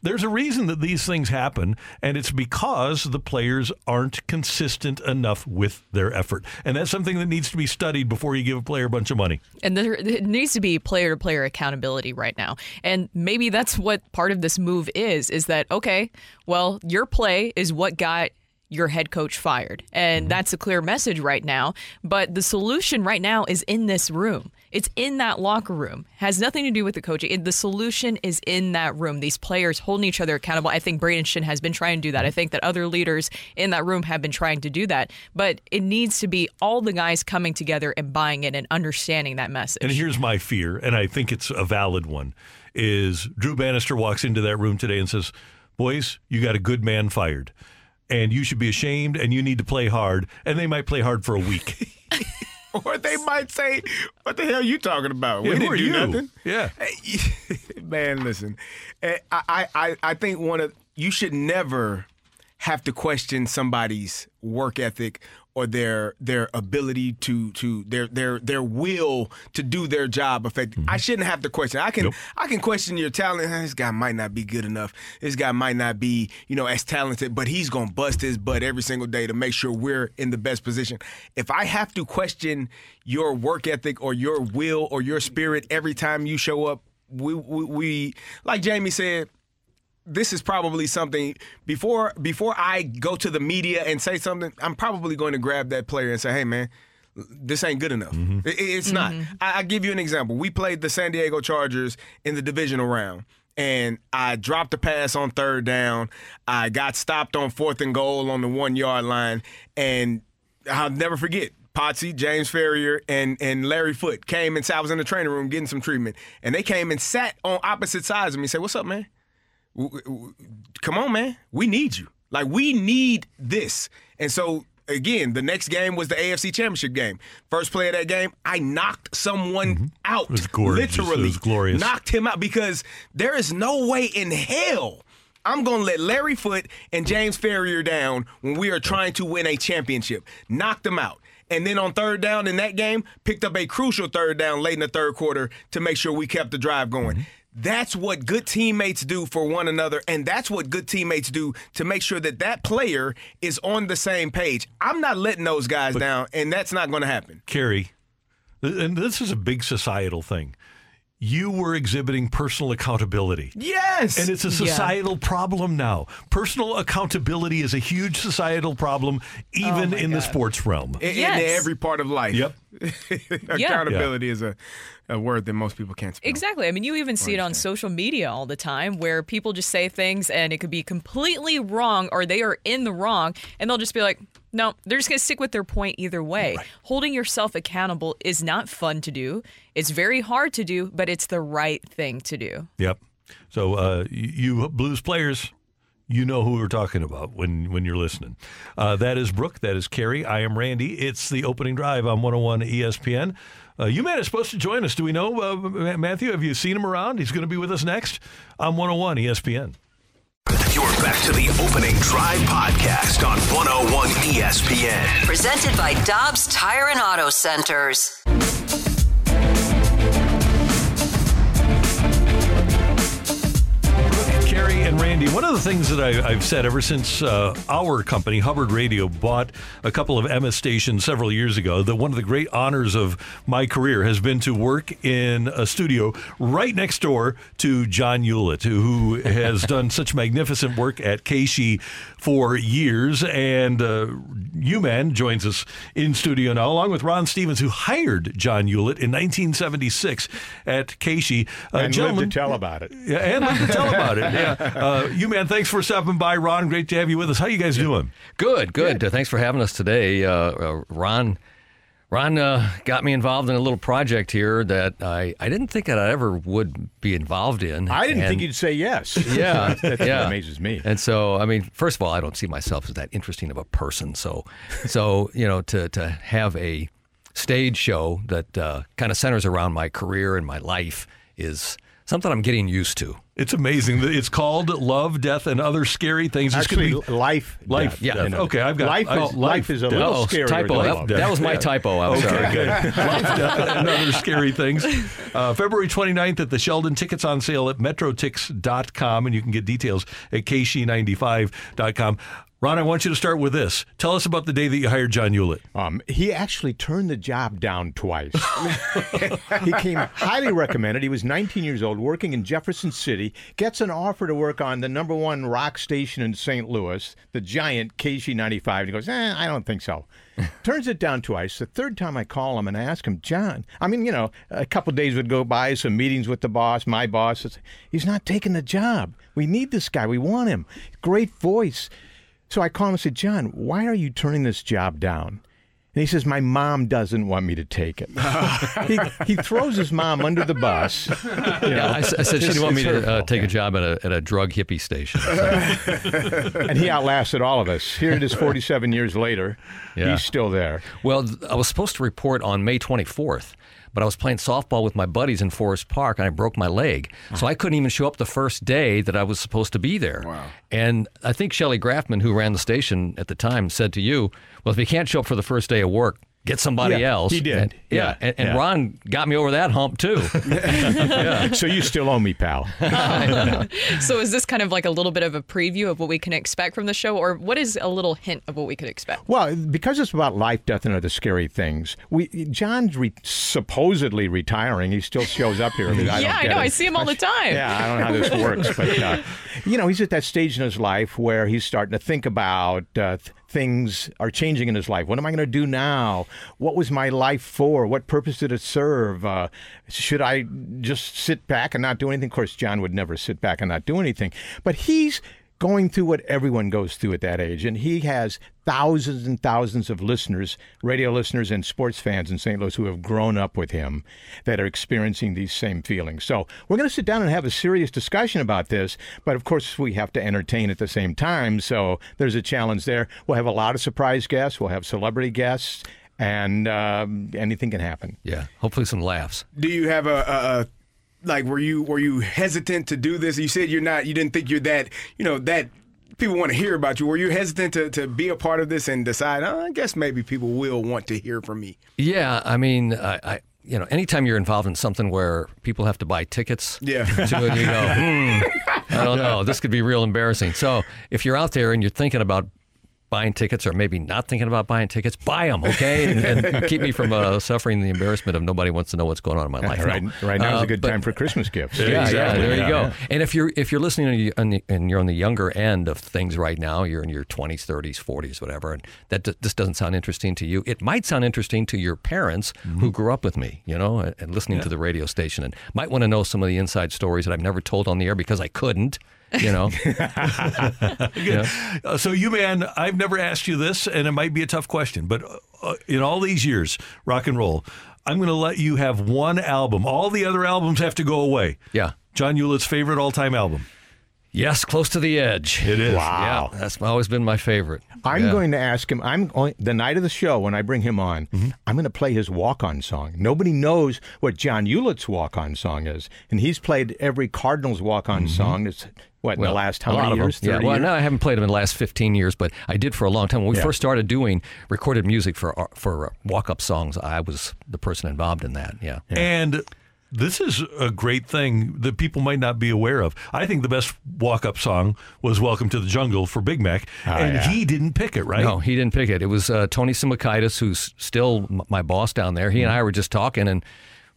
There's a reason that these things happen, and it's because the players aren't consistent enough with their effort, and that's something that needs to be studied before you give a player a bunch of money. And there, it needs to be player to player accountability right now. And maybe that's what part of this move is is that, okay, well, your play is what got your head coach fired. And mm-hmm. that's a clear message right now. But the solution right now is in this room. It's in that locker room. Has nothing to do with the coaching. The solution is in that room. These players holding each other accountable. I think Braden Schenn has been trying to do that. I think that other leaders in that room have been trying to do that. But it needs to be all the guys coming together and buying it and understanding that message. And here's my fear, and I think it's a valid one, is Drew Bannister walks into that room today and says, Boys, you got a good man fired. And you should be ashamed and you need to play hard. And they might play hard for a week. or they might say, "What the hell are you talking about? Yeah, we didn't do you?" nothing." Yeah. man, listen. Eh, I, I, I think one of you should never have to question somebody's work ethic or their their ability to to their their their will to do their job effectively. I shouldn't have to question. I can I can question your talent. "Eh, This guy might not be good enough. This guy might not be you know as talented, but he's gonna bust his butt every single day to make sure we're in the best position. If I have to question your work ethic or your will or your spirit every time you show up, we we, we like Jamie said this is probably something before before I go to the media and say something, I'm probably going to grab that player and say, "Hey, man." This ain't good enough. Mm-hmm. It- it's not. Mm-hmm. I, I'll give you an example. We played the San Diego Chargers in the divisional round, and I dropped a pass on third down. I got stopped on fourth and goal on the one yard line, and I'll never forget. Potsy, James Farrior, and and Larry Foote came and sat. I was in the training room getting some treatment, and they came and sat on opposite sides of me. and Said, "What's up, man? W- w- Come on, man. We need you. Like we need this." And so again, the next game was the AFC Championship game. First play of that game, I knocked someone out. Mm-hmm. It was gorgeous. It Literally, was glorious. Knocked him out because there is no way in hell. I'm going to let Larry Foote and James Farrior down when we are trying to win a championship. Knocked them out. And then on third down in that game, picked up a crucial third down late in the third quarter to make sure we kept the drive going. Mm-hmm. That's what good teammates do for one another, and that's what good teammates do to make sure that that player is on the same page. I'm not letting those guys down, and that's not going to happen. Carey, and this is a big societal thing. You were exhibiting personal accountability. Yes. And it's a Yeah. societal problem now. Personal accountability is a huge societal problem, oh even in the sports realm. In, in every part of life. Yep. Accountability is a, a word that most people can't spell. Exactly. I mean, you even see it on social media all the time where people just say things and it could be completely wrong or they are in the wrong and they'll just be like, no, they're just going to stick with their point either way. Holding yourself accountable is not fun to do. It's very hard to do, but it's the right thing to do. Yep. So uh, you Blues players, you know who we're talking about when when you're listening. Uh, that is Brooke. That is Carey. I am Randy. It's the opening drive on 101 ESPN. Uh, you man is supposed to join us. Do we know uh, Matthew? Have you seen him around? He's going to be with us next on 101 ESPN. You're back to the opening drive podcast on 101 ESPN. Presented by Dobbs Tire and Auto Centers. And Randy, one of the things that I, I've said ever since uh, our company, Hubbard Radio, bought a couple of Emma stations several years ago, that one of the great honors of my career has been to work in a studio right next door to John Ulett, who has done such magnificent work at KSHE for years. And uh, U-Man joins us in studio now, along with Ron Stevens, who hired John Ulett in 1976 at KSHE. Uh, and lived to tell about it. yeah, and lived to tell about it. Yeah, uh, you man, thanks for stopping by, Ron. Great to have you with us. How you guys doing? Good, good. Uh, thanks for having us today. Uh, uh, Ron Ron uh, got me involved in a little project here that I, I didn't think that I ever would be involved in. I didn't think you'd say yes. Yeah, That's what yeah. amazes me. And so, I mean, first of all, I don't see myself as that interesting of a person. So, so you know, to to have a stage show that uh, kind of centers around my career and my life is something I'm getting used to. It's amazing. It's called Love, Death, and Other Scary Things. It's Actually, gonna be life, life, death, yeah. you know. Okay, I've got Life I- is- life is a little Oh, scarier typo. than That, that was my Yeah. typo. I'm okay, sorry. good. Life, Death, and Other Scary Things. Uh, February 29th at the Sheldon. Tickets on sale at metrotix.com, and you can get details at kshe95.com. Ron, I want you to start with this. Tell us about the day that you hired John Ulett. Um, he actually turned the job down twice. he came highly recommended. He was 19 years old, working in Jefferson City, gets an offer to work on the number one rock station in St. Louis, the giant KSHE95. And he goes, eh, I don't think so. Turns it down twice. The third time I call him and I ask him, John, I mean, you know, a couple days would go by, some meetings with the boss, my boss. He's not taking the job. We need this guy. We want him. Great voice. So I called him and said, John, why are you turning this job down? And he says, My mom doesn't want me to take it. he, he throws his mom under the bus. You know, Yeah, I, s- I said she didn't want me to uh, fault. take a job at a, at a drug hippie station. and he outlasted all of us. Here it is 47 years later. Yeah. He's still there. Well, I was supposed to report on May 24th, but I was playing softball with my buddies in Forest Park and I broke my leg. So I couldn't even show up the first day that I was supposed to be there. Wow. And I think Shelley Grafman, who ran the station at the time, said to you, Well, if you can't show up for the first day of work, get somebody Yeah, else. he did. And- yeah. Yeah, And, and yeah. Ron got me over that hump, too. So you still owe me, pal. So is this kind of like a little bit of a preview of what we can expect from the show, or what is a little hint of what we could expect? Well, because it's about life, death, and other scary things. We John's re- supposedly retiring. He still shows up here. I, mean, I Yeah, don't I know. it. I see him all the time. Yeah, I don't know how this works, but uh, you know, he's at that stage in his life where he's starting to think about uh, th- things are changing in his life. What am I going to do now? What was my life for? What purpose did it serve? Uh, should I just sit back and not do anything? Of course, John would never sit back and not do anything, but he's going through what everyone goes through at that age. And he has thousands and thousands of listeners, radio listeners, and sports fans in St. Louis who have grown up with him that are experiencing these same feelings. So we're going to sit down and have a serious discussion about this. But of course, we have to entertain at the same time. So there's a challenge there. We'll have a lot of surprise guests, we'll have celebrity guests, and um, anything can happen. Yeah, hopefully some laughs. Do you have a, a, a like were you were you hesitant to do this? You said you're not. You didn't think you're that. You know that people want to hear about you. Were you hesitant to, to be a part of this and decide? Oh, I guess maybe people will want to hear from me. Yeah, I mean, I, I you know, anytime you're involved in something where people have to buy tickets Yeah. to it, you go, hmm, I don't know, this could be real embarrassing. So if you're out there and you're thinking about buying tickets or maybe not thinking about buying tickets, buy them, okay? And, and keep me from uh, suffering the embarrassment of nobody wants to know what's going on in my life. Right, No. right now is Uh, a good but- time for Christmas gifts. yeah, yeah, Exactly. there you Yeah, go. yeah. And if you're if you're listening and you- on the, and you're on the younger end of things right now, you're in your 20s, 30s, 40s, whatever, and that d- this doesn't sound interesting to you. It might sound interesting to your parents who grew up with me, you know, and, and listening to the radio station, and might want to know some of the inside stories that I've never told on the air because I couldn't. You know, Good. Uh, so, you man, I've never asked you this, and it might be a tough question, but uh, in all these years, rock and roll, I'm going to let you have one album. All the other albums have to go away. Yeah. John Ulett's favorite all time album. Yes, close to the edge. It is. Wow. Yeah, that's always been my favorite. I'm Yeah. going to ask him. I'm going, the night of the show when I bring him on. Mm-hmm. I'm going to play his walk-on song. Nobody knows what John Ulett's walk-on song is, and he's played every Cardinals walk-on song. It's what in the last how Mm-hmm. lot many of years? them. Yeah, well, years? no, I haven't played them in the last 15 years, but I did for a long time. When we Yeah. first started doing recorded music for for walk up songs, I was the person involved in that. Yeah. And this is a great thing that people might not be aware of. I think the best walk up song was Welcome to the Jungle for Big Mac, and yeah. he didn't pick it, right? No, he didn't pick it. It was uh, Tony Simokaitis, who's still m- my boss down there. He and I were just talking, and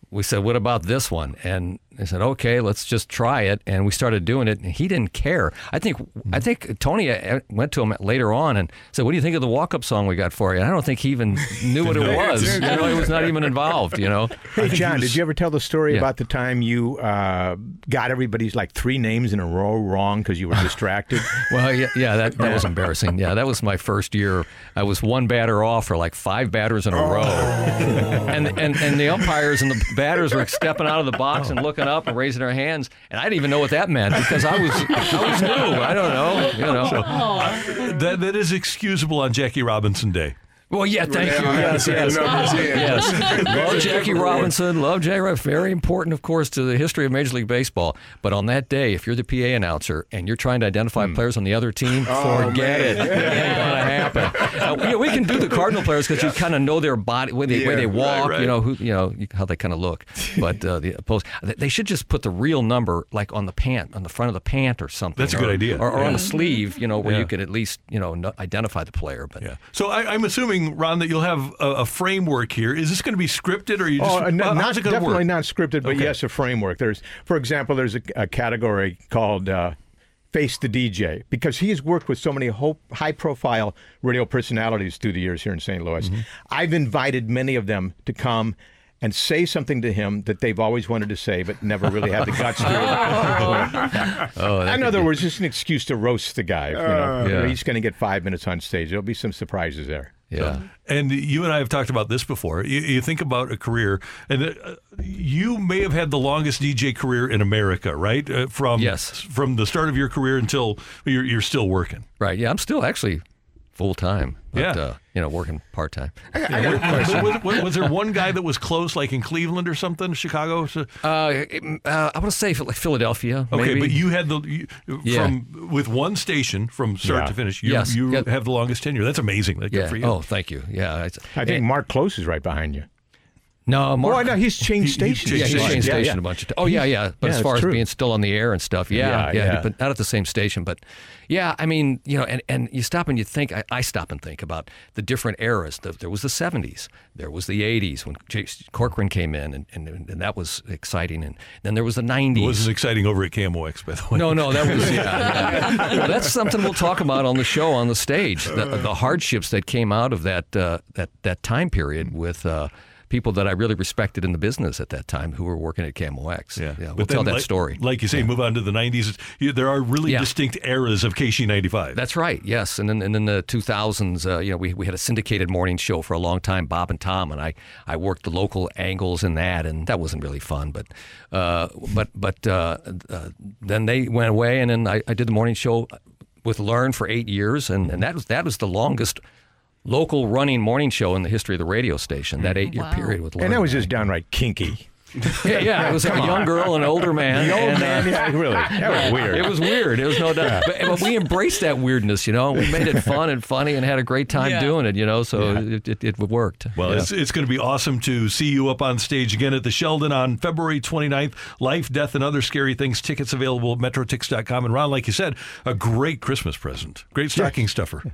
we said, "What about this one?" And I said, "Okay, let's just try it." And we started doing it, and he didn't care. I think I think Tony uh, went to him later on and said, "What do you think of the walk-up song we got for you?" And I don't think he even knew what it was. You know, he was not even involved. You know. Hey John, did you ever tell the story Yeah. about the time you uh, got everybody's like three names in a row wrong because you were distracted? Well, yeah, yeah, that, that was embarrassing. Yeah, that was my first year. I was one batter off for like five batters in a row, and and and the umpires and the batters were stepping out of the box and looking up and raising their hands, and I didn't even know what that meant because I was I was new. I don't know, you know. So, uh, that, that is excusable on Jackie Robinson Day. Well, yeah, thank you. Yes, yes, numbers, yeah. yes. Love Jackie. Robinson. Love Jay. Rob- Very important, of course, to the history of Major League Baseball. But on that day, if you're the PA announcer and you're trying to identify players on the other team, Oh, forget man. it. It ain't gonna happen. Uh, we, we can do the Cardinal players because you kind of know their body, way they, way Yeah, they walk. right. You know who, you know how they kind of look. But uh, the opposed, they should just put the real number like on the pant, on the front of the pant or something. That's a good idea. Or, or on the sleeve, you know, where Yeah. you could at least you know no- identify the player. But Yeah. So I, I'm assuming, Ron, that you'll have a, a framework here. Is this going to be scripted, or are you just Oh, no, not how's it definitely work? not scripted, but Okay. yes, a framework. There's, for example, there's a, a category called uh, Face the DJ because he has worked with so many ho- high-profile radio personalities through the years here in St. Louis. Mm-hmm. I've invited many of them to come. And say something to him that they've always wanted to say, but never really had the guts to. Oh, in other be- words, just an excuse to roast the guy. You know, Uh, Yeah. he's going to get five minutes on stage. There'll be some surprises there. Yeah. And you and I have talked about this before. You, you think about a career, and uh, you may have had the longest DJ career in America, right? Uh, from Yes. from the start of your career until you're, you're still working. Right. Yeah, I'm still actually full time. Yeah. Uh, you know, working part time. was, was- was there one guy that was close, like in Cleveland or something, Chicago? So- Uh, uh, I want to say like Philadelphia. Okay, maybe. but you had the you, Yeah. from with one station from start Yeah. to finish. You, Yes. you Yeah. have the longest tenure. That's amazing. Good Yeah. for you. Oh, thank you. Yeah. I think Mark Klose is right behind you. No, Mark. Oh, I know. He's changed He- he stations. Yeah, he's Changed changed Yeah, station yeah. a bunch of times. Oh, yeah, yeah. But Yeah, as far as true. being still on the air and stuff, yeah, Yeah, yeah, yeah. But not at the same station. But yeah, I mean, you know, and, and you stop and you think, I, I stop and think about the different eras. The, there was the 70s, there was the 80s when J- Corcoran came in, and, and, and that was exciting. And then there was the 90s. It wasn't exciting over at KMOX, by the way. No, no, that was yeah. yeah. Well, that's something we'll talk about on the show on the stage. The, the hardships that came out of that uh, that that time period with. Uh, People that I really respected in the business at that time, who were working at KMOX. Yeah, yeah we'll tell that like, story. Like you say, move on to the '90s. There are really Yeah. distinct eras of KSHE '95. That's right. Yes, and then and in the 2000s, uh, you know, we, we had a syndicated morning show for a long time, Bob and Tom, and I, I worked the local angles in that, and that wasn't really fun. But uh, but but uh, uh, then they went away, and then I, I did the morning show with Lern for eight years, and, and that was that was the longest local running morning show in the history of the radio station. That eight year period with Lern. And that was just downright kinky. yeah, yeah, it was a Come young girl and an older man. The old and, uh, man, yeah, really. That was weird. It was weird. It was no doubt. But, but we embraced that weirdness, you know. We made it fun and funny and had a great time Yeah. doing it, you know. So it, it, it worked. Well, Yeah. it's, it's going to be awesome to see you up on stage again at the Sheldon on February 29th. Life, Death, and Other Scary Things. Tickets available at metrotix.com. And Ron, like you said, a great Christmas present. Great stocking stuffer.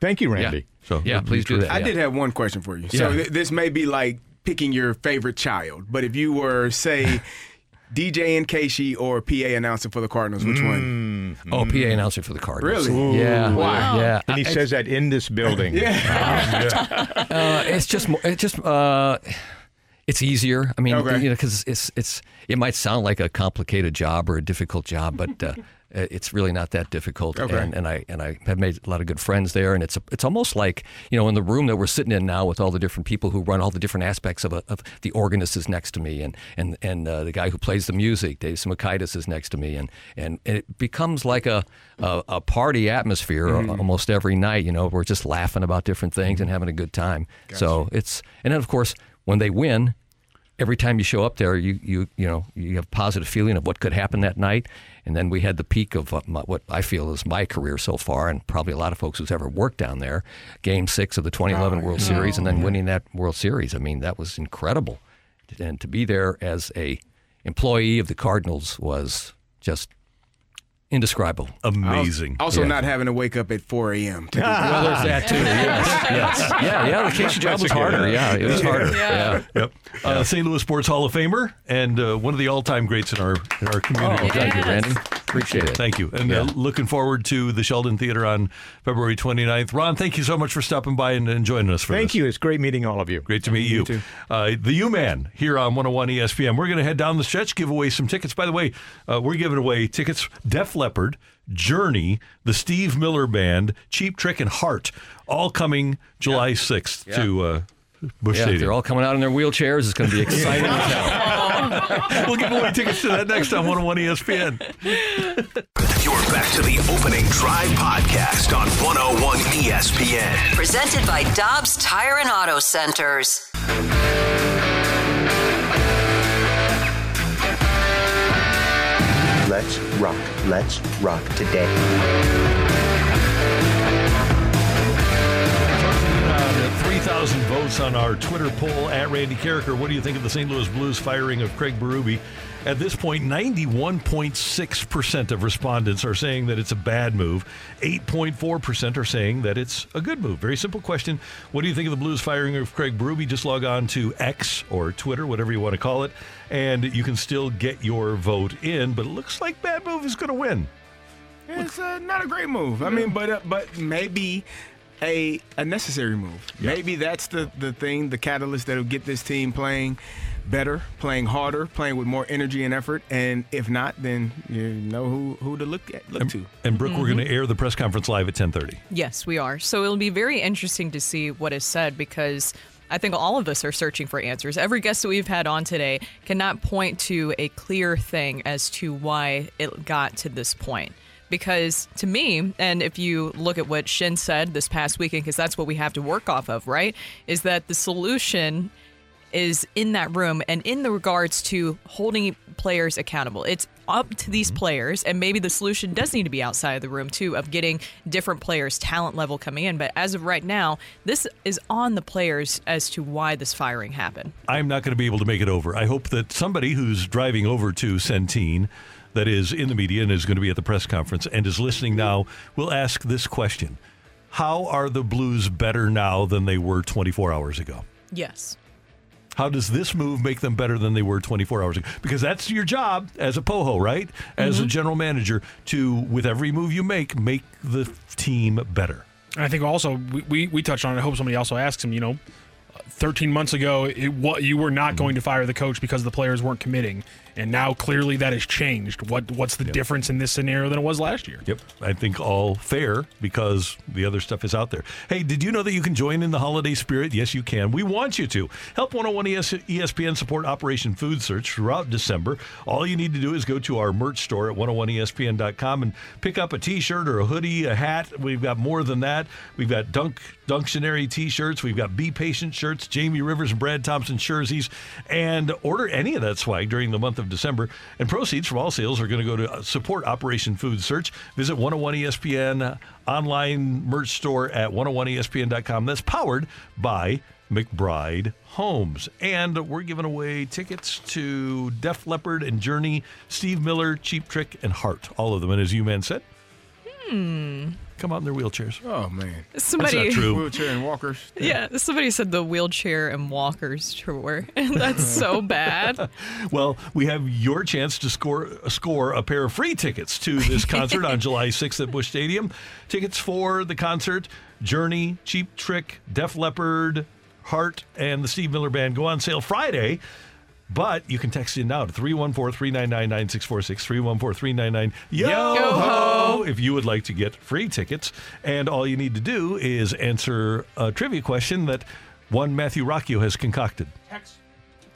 Thank you, Randy. So Yeah, please do that. I yeah. did have one question for you. So Yeah. th- this may be like picking your favorite child, but if you were, say, DJ and KSHE or PA announcer for the Cardinals, which one? Oh, PA announcer for the Cardinals. Really? Yeah. Why? Yeah. And he I- says that in this building. uh, it's just mo- it's just uh, it's easier. I mean, Okay. you know, because it's it's it might sound like a complicated job or a difficult job, but uh, it's really not that difficult. Okay. And, and I and I have made a lot of good friends there, and it's it's almost like you know in the room that we're sitting in now with all the different people who run all the different aspects of, a, of the organist is next to me, and and and uh, the guy who plays the music, Dave Simokaitis, is next to me, and and it becomes like a a, a party atmosphere Mm-hmm. almost every night. You know, we're just laughing about different things and having a good time. So it's and then of course when they win, every time you show up there, you you you know you have a positive feeling of what could happen that night. And then we had the peak of what, I feel is my career so far, and probably a lot of folks who's ever worked down there. Game six of the 2011 World oh, Series, and then winning that World Series. I mean, that was incredible. And to be there as a employee of the Cardinals was just indescribable. Amazing. Also, Yeah. not having to wake up at 4 a.m. to well, there's that too. Yes, yes, yeah, yeah. The KSHE job was harder. Yeah, it was harder. Yeah. Yep. Uh, St. Louis Sports Hall of Famer and uh, one of the all-time greats in our in our community. Oh, thank you, Randy. Appreciate it. Thank you. And uh, looking forward to the Sheldon Theater on February 29th. Ron, thank you so much for stopping by and, and joining us for Thank this. you. It's great meeting all of you. Great to meet you. Uh, the U Man here on 101 ESPN. We're going to head down the stretch, give away some tickets. By the way, uh, we're giving away tickets Def Leppard, Journey, the Steve Miller Band, Cheap Trick, and Heart, all coming July 6th Yeah. to uh, Busch Yeah, Stadium. they're all coming out in their wheelchairs. It's going to be exciting as hell. we'll give away tickets to that next on 101 ESPN. You're back to the opening drive podcast on 101 ESPN. Presented by Dobbs Tire and Auto Centers. Let's rock. Let's rock today. Uh, 3,000 votes on our Twitter poll at Randy Karraker. What do you think of the St. Louis Blues firing of Craig Berube? At this point, 91.6% of respondents are saying that it's a bad move. 8.4% are saying that it's a good move. Very simple question. What do you think of the Blues firing of Craig Berube? Just log on to X or Twitter, whatever you want to call it, and you can still get your vote in. But it looks like bad move is going to win. It's uh, not a great move. I mean, but uh, but maybe a a necessary move. Maybe that's the the thing, the catalyst that'll get this team playing better, playing harder, playing with more energy and effort. And if not, then you know who who to look at, look And, to. and Brooke, we're going to mm-hmm. air the press conference live at 10:30. Yes, we are. So it'll be very interesting to see what is said because I think all of us are searching for answers. Every guest that we've had on today cannot point to a clear thing as to why it got to this point. Because to me, and if you look at what Schenn said this past weekend, because that's what we have to work off of, right? Is that the solution is in that room and in the regards to holding players accountable. It's up to these mm-hmm. players, and maybe the solution does need to be outside of the room too, of getting different players' talent level coming in. But as of right now, this is on the players as to why this firing happened. I'm not going to be able to make it over. I hope that somebody who's driving over to Centene, that is in the media and is going to be at the press conference and is listening mm-hmm. now, will ask this question How are the Blues better now than they were 24 hours ago? Yes. How does this move make them better than they were 24 hours ago? Because that's your job as a POHO, right? As a mm-hmm. general manager, to, with every move you make, make the team better. And I think also we, we, we touched on it. I hope somebody also asks him, you know, 13 months ago, it, what you were not mm-hmm. going to fire the coach because the players weren't committing. And now clearly that has changed. What What's the difference in this scenario than it was last year? Yep. I think all fair because the other stuff is out there. Hey, did you know that you can join in the holiday spirit? Yes, you can. We want you to. Help 101 ES- ESPN support Operation Food Search throughout December. All you need to do is go to our merch store at 101ESPN.com and pick up a t shirt or a hoodie, a hat. We've got more than that. We've got Dunk Dunctionary t shirts. We've got Be Patient shirts, Jamie Rivers and Brad Thompson jerseys. And order any of that swag during the month of December. And proceeds from all sales are going to go to uh, support Operation Food Search. Visit 101 ESPN online merch store at 101ESPN.com. That's powered by McBride Homes. And we're giving away tickets to Def Leppard and Journey, Steve Miller, Cheap Trick, and Heart. All of them. And as you man said, Hmm. Come out in their wheelchairs. Oh man, Somebody- That's not true. Wheelchair and walkers. Yeah, somebody said the wheelchair and walkers tour. And that's so bad. Well, we have your chance to score score a pair of free tickets to this concert on July 6th at Busch Stadium. Tickets for the concert, Journey, Cheap Trick, Def Leppard, Heart, and the Steve Miller Band go on sale Friday. But you can text in now to 314 399 9646, 314 399 YO if you would like to get free tickets. And all you need to do is answer a trivia question that one Matthew Rocchio has concocted.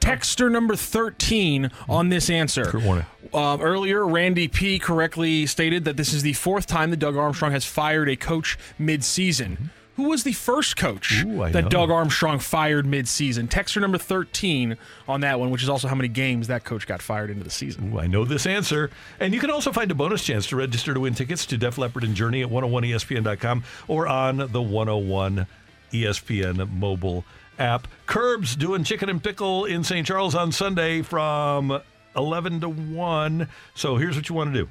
Texter number 13 on this answer. Kurt Warner. Um, earlier, Randy P. correctly stated that this is the fourth time that Doug Armstrong has fired a coach mid-season. Who was the first coach I that know. Doug Armstrong fired mid-season? Texter number 13 on that one, which is also how many games that coach got fired into the season. Ooh, I know this answer. And you can also find a bonus chance to register to win tickets to Def Leppard and Journey at 101ESPN.com or on the 101 ESPN mobile app. Kerbs doing chicken and pickle in St. Charles on Sunday from 11 to 1. So here's what you want to do.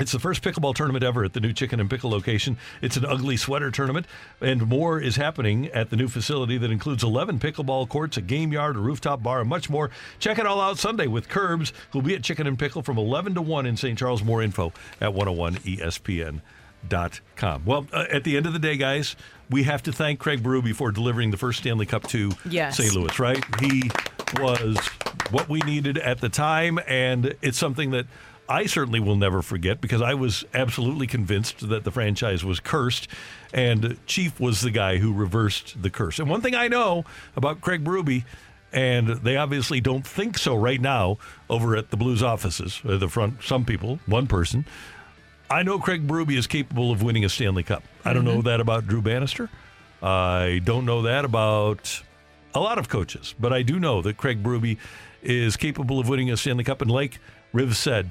It's the first pickleball tournament ever at the new Chicken and Pickle location. It's an ugly sweater tournament, and more is happening at the new facility that includes 11 pickleball courts, a game yard, a rooftop bar, and much more. Check it all out Sunday with Kerbs, who'll be at Chicken and Pickle from 11 to 1 in St. Charles. More info at 101ESPN.com. Well, uh, at the end of the day, guys, we have to thank Craig Berube for delivering the first Stanley Cup to Yes. St. Louis, right? He was what we needed at the time, and it's something that I certainly will never forget because I was absolutely convinced that the franchise was cursed, and Chief was the guy who reversed the curse. And one thing I know about Craig Berube and they obviously don't think so right now over at the Blues offices, uh, the front, some people, one person. I know Craig Berube is capable of winning a Stanley Cup. I don't know that about Drew Bannister. I don't know that about a lot of coaches, but I do know that Craig Berube is capable of winning a Stanley Cup. And like Riv said,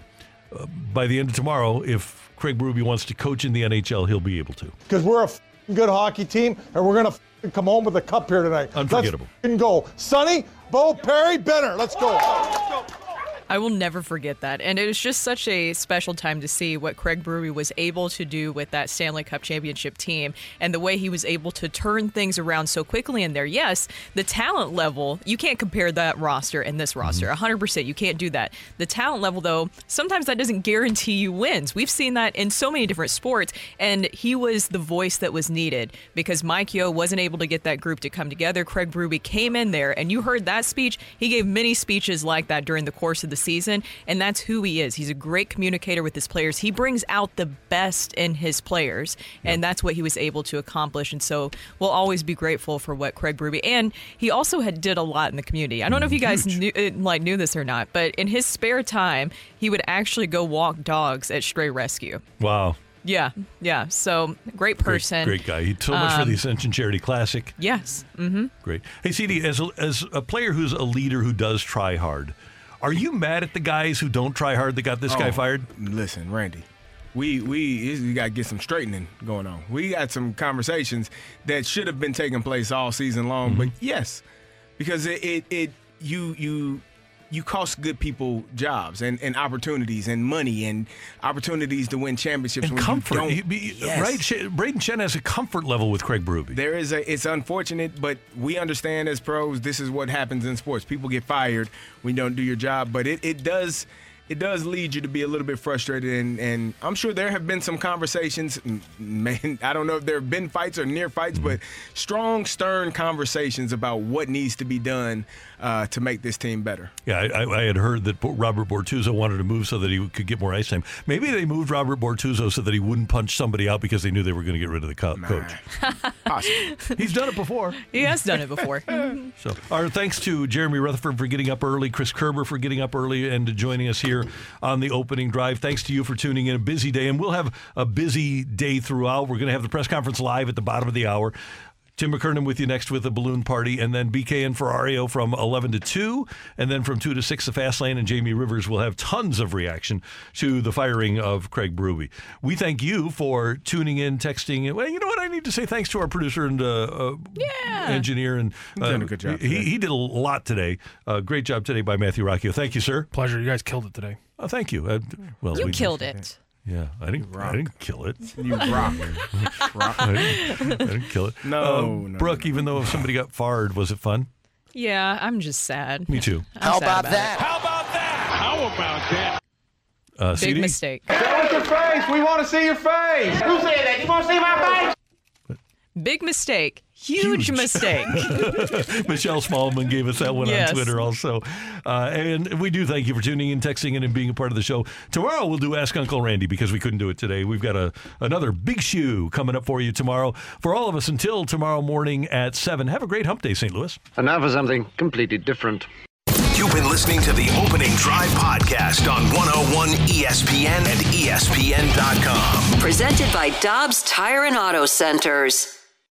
uh, by the end of tomorrow, if Craig Berube wants to coach in the NHL, he'll be able to. Because we're a good hockey team, and we're going to come home with a cup here tonight. Unforgettable. Let's f***ing go. Sonny, Bo, Perry, Benner. Let's go. I will never forget that. And it was just such a special time to see what Craig Berube was able to do with that Stanley Cup championship team and the way he was able to turn things around so quickly in there. Yes, the talent level, you can't compare that roster and this roster. Mm-hmm. 100%. You can't do that. The talent level, though, sometimes that doesn't guarantee you wins. We've seen that in so many different sports. And he was the voice that was needed because Mike Yeo wasn't able to get that group to come together. Craig Berube came in there, and you heard that speech. He gave many speeches like that during the course of the season, and that's who he is. He's a great communicator with his players. He brings out the best in his players, and that's what he was able to accomplish. And so we'll always be grateful for what Craig Berube. And he also had did a lot in the community. I don't know if you guys knew, uh, like knew this or not, but in his spare time, he would actually go walk dogs at Stray Rescue. Wow. Yeah, yeah. So great person, Great, great guy. He so much for Um, the Ascension Charity Classic. Yes. Mm-hmm. Great. Hey, CD, as a, as a player who's a leader who does try hard, are you mad at the guys who don't try hard that got this guy Oh, fired? Listen, Randy, we we we got to get some straightening going on. We got some conversations that should have been taking place all season long, but Mm-hmm. yes, because it, it it you you you cost good people jobs and, and opportunities and money and opportunities to win championships And when comfort. You he- Yes. Right? Braden Schenn has a comfort level with Craig Berube. There is a. It's unfortunate, but we understand as pros. This is what happens in sports. People get fired when you don't do your job, but it, it does. It does lead you to be a little bit frustrated, and, and I'm sure there have been some conversations. Man, I don't know if there have been fights or near fights, but strong, stern conversations about what needs to be done uh, to make this team better. Yeah, I, I- I had heard that Robert Bortuzzo wanted to move so that he could get more ice time. Maybe they moved Robert Bortuzzo so that he wouldn't punch somebody out because they knew they were going to get rid of the co- coach. He's done it before. He has done it before. So, our thanks to Jeremy Rutherford for getting up early, Chris Kerber for getting up early, and joining us here on the opening drive. Thanks to you for tuning in. A busy day, and we'll have a busy day throughout. We're going to have the press conference live at the bottom of the hour. Tim McKernan with you next with a balloon party, and then BK and Ferrario from 11 to 2, and then from 2 to 6, the Fast Lane, and Jamie Rivers will have tons of reaction to the firing of Craig Berube. We thank you for tuning in, texting. Well, you know what? I need to say thanks to our producer and uh, uh, engineer, and uh, He's done a good job He, today. he did a lot today. Uh, great job today by Matthew Rocchio. Thank you, sir. Pleasure. You guys killed it today. Oh, thank you. Uh, well, you we- killed it. Yeah, I didn't. I didn't kill it. You rock. I, didn't, I didn't kill it. No, Uh, no, Brooke. Even though if somebody got fired, was it fun? Yeah, I'm just sad. Me too. I'm sad about it. How about that? How about that? Uh, Big CD? mistake. Show us your face. We want to see your face. Who said that? You want to see my face? Big mistake. Huge, mistake. Michelle Smallman gave us that one Yes. on Twitter also. Uh, and we do thank you for tuning in, texting in, and being a part of the show. Tomorrow we'll do Ask Uncle Randy because we couldn't do it today. We've got a another big shoe coming up for you tomorrow. For all of us until tomorrow morning at 7. Have a great hump day, St. Louis. And now for something completely different. You've been listening to the Opening Drive podcast on 101 ESPN and ESPN.com. Presented by Dobbs Tire and Auto Centers.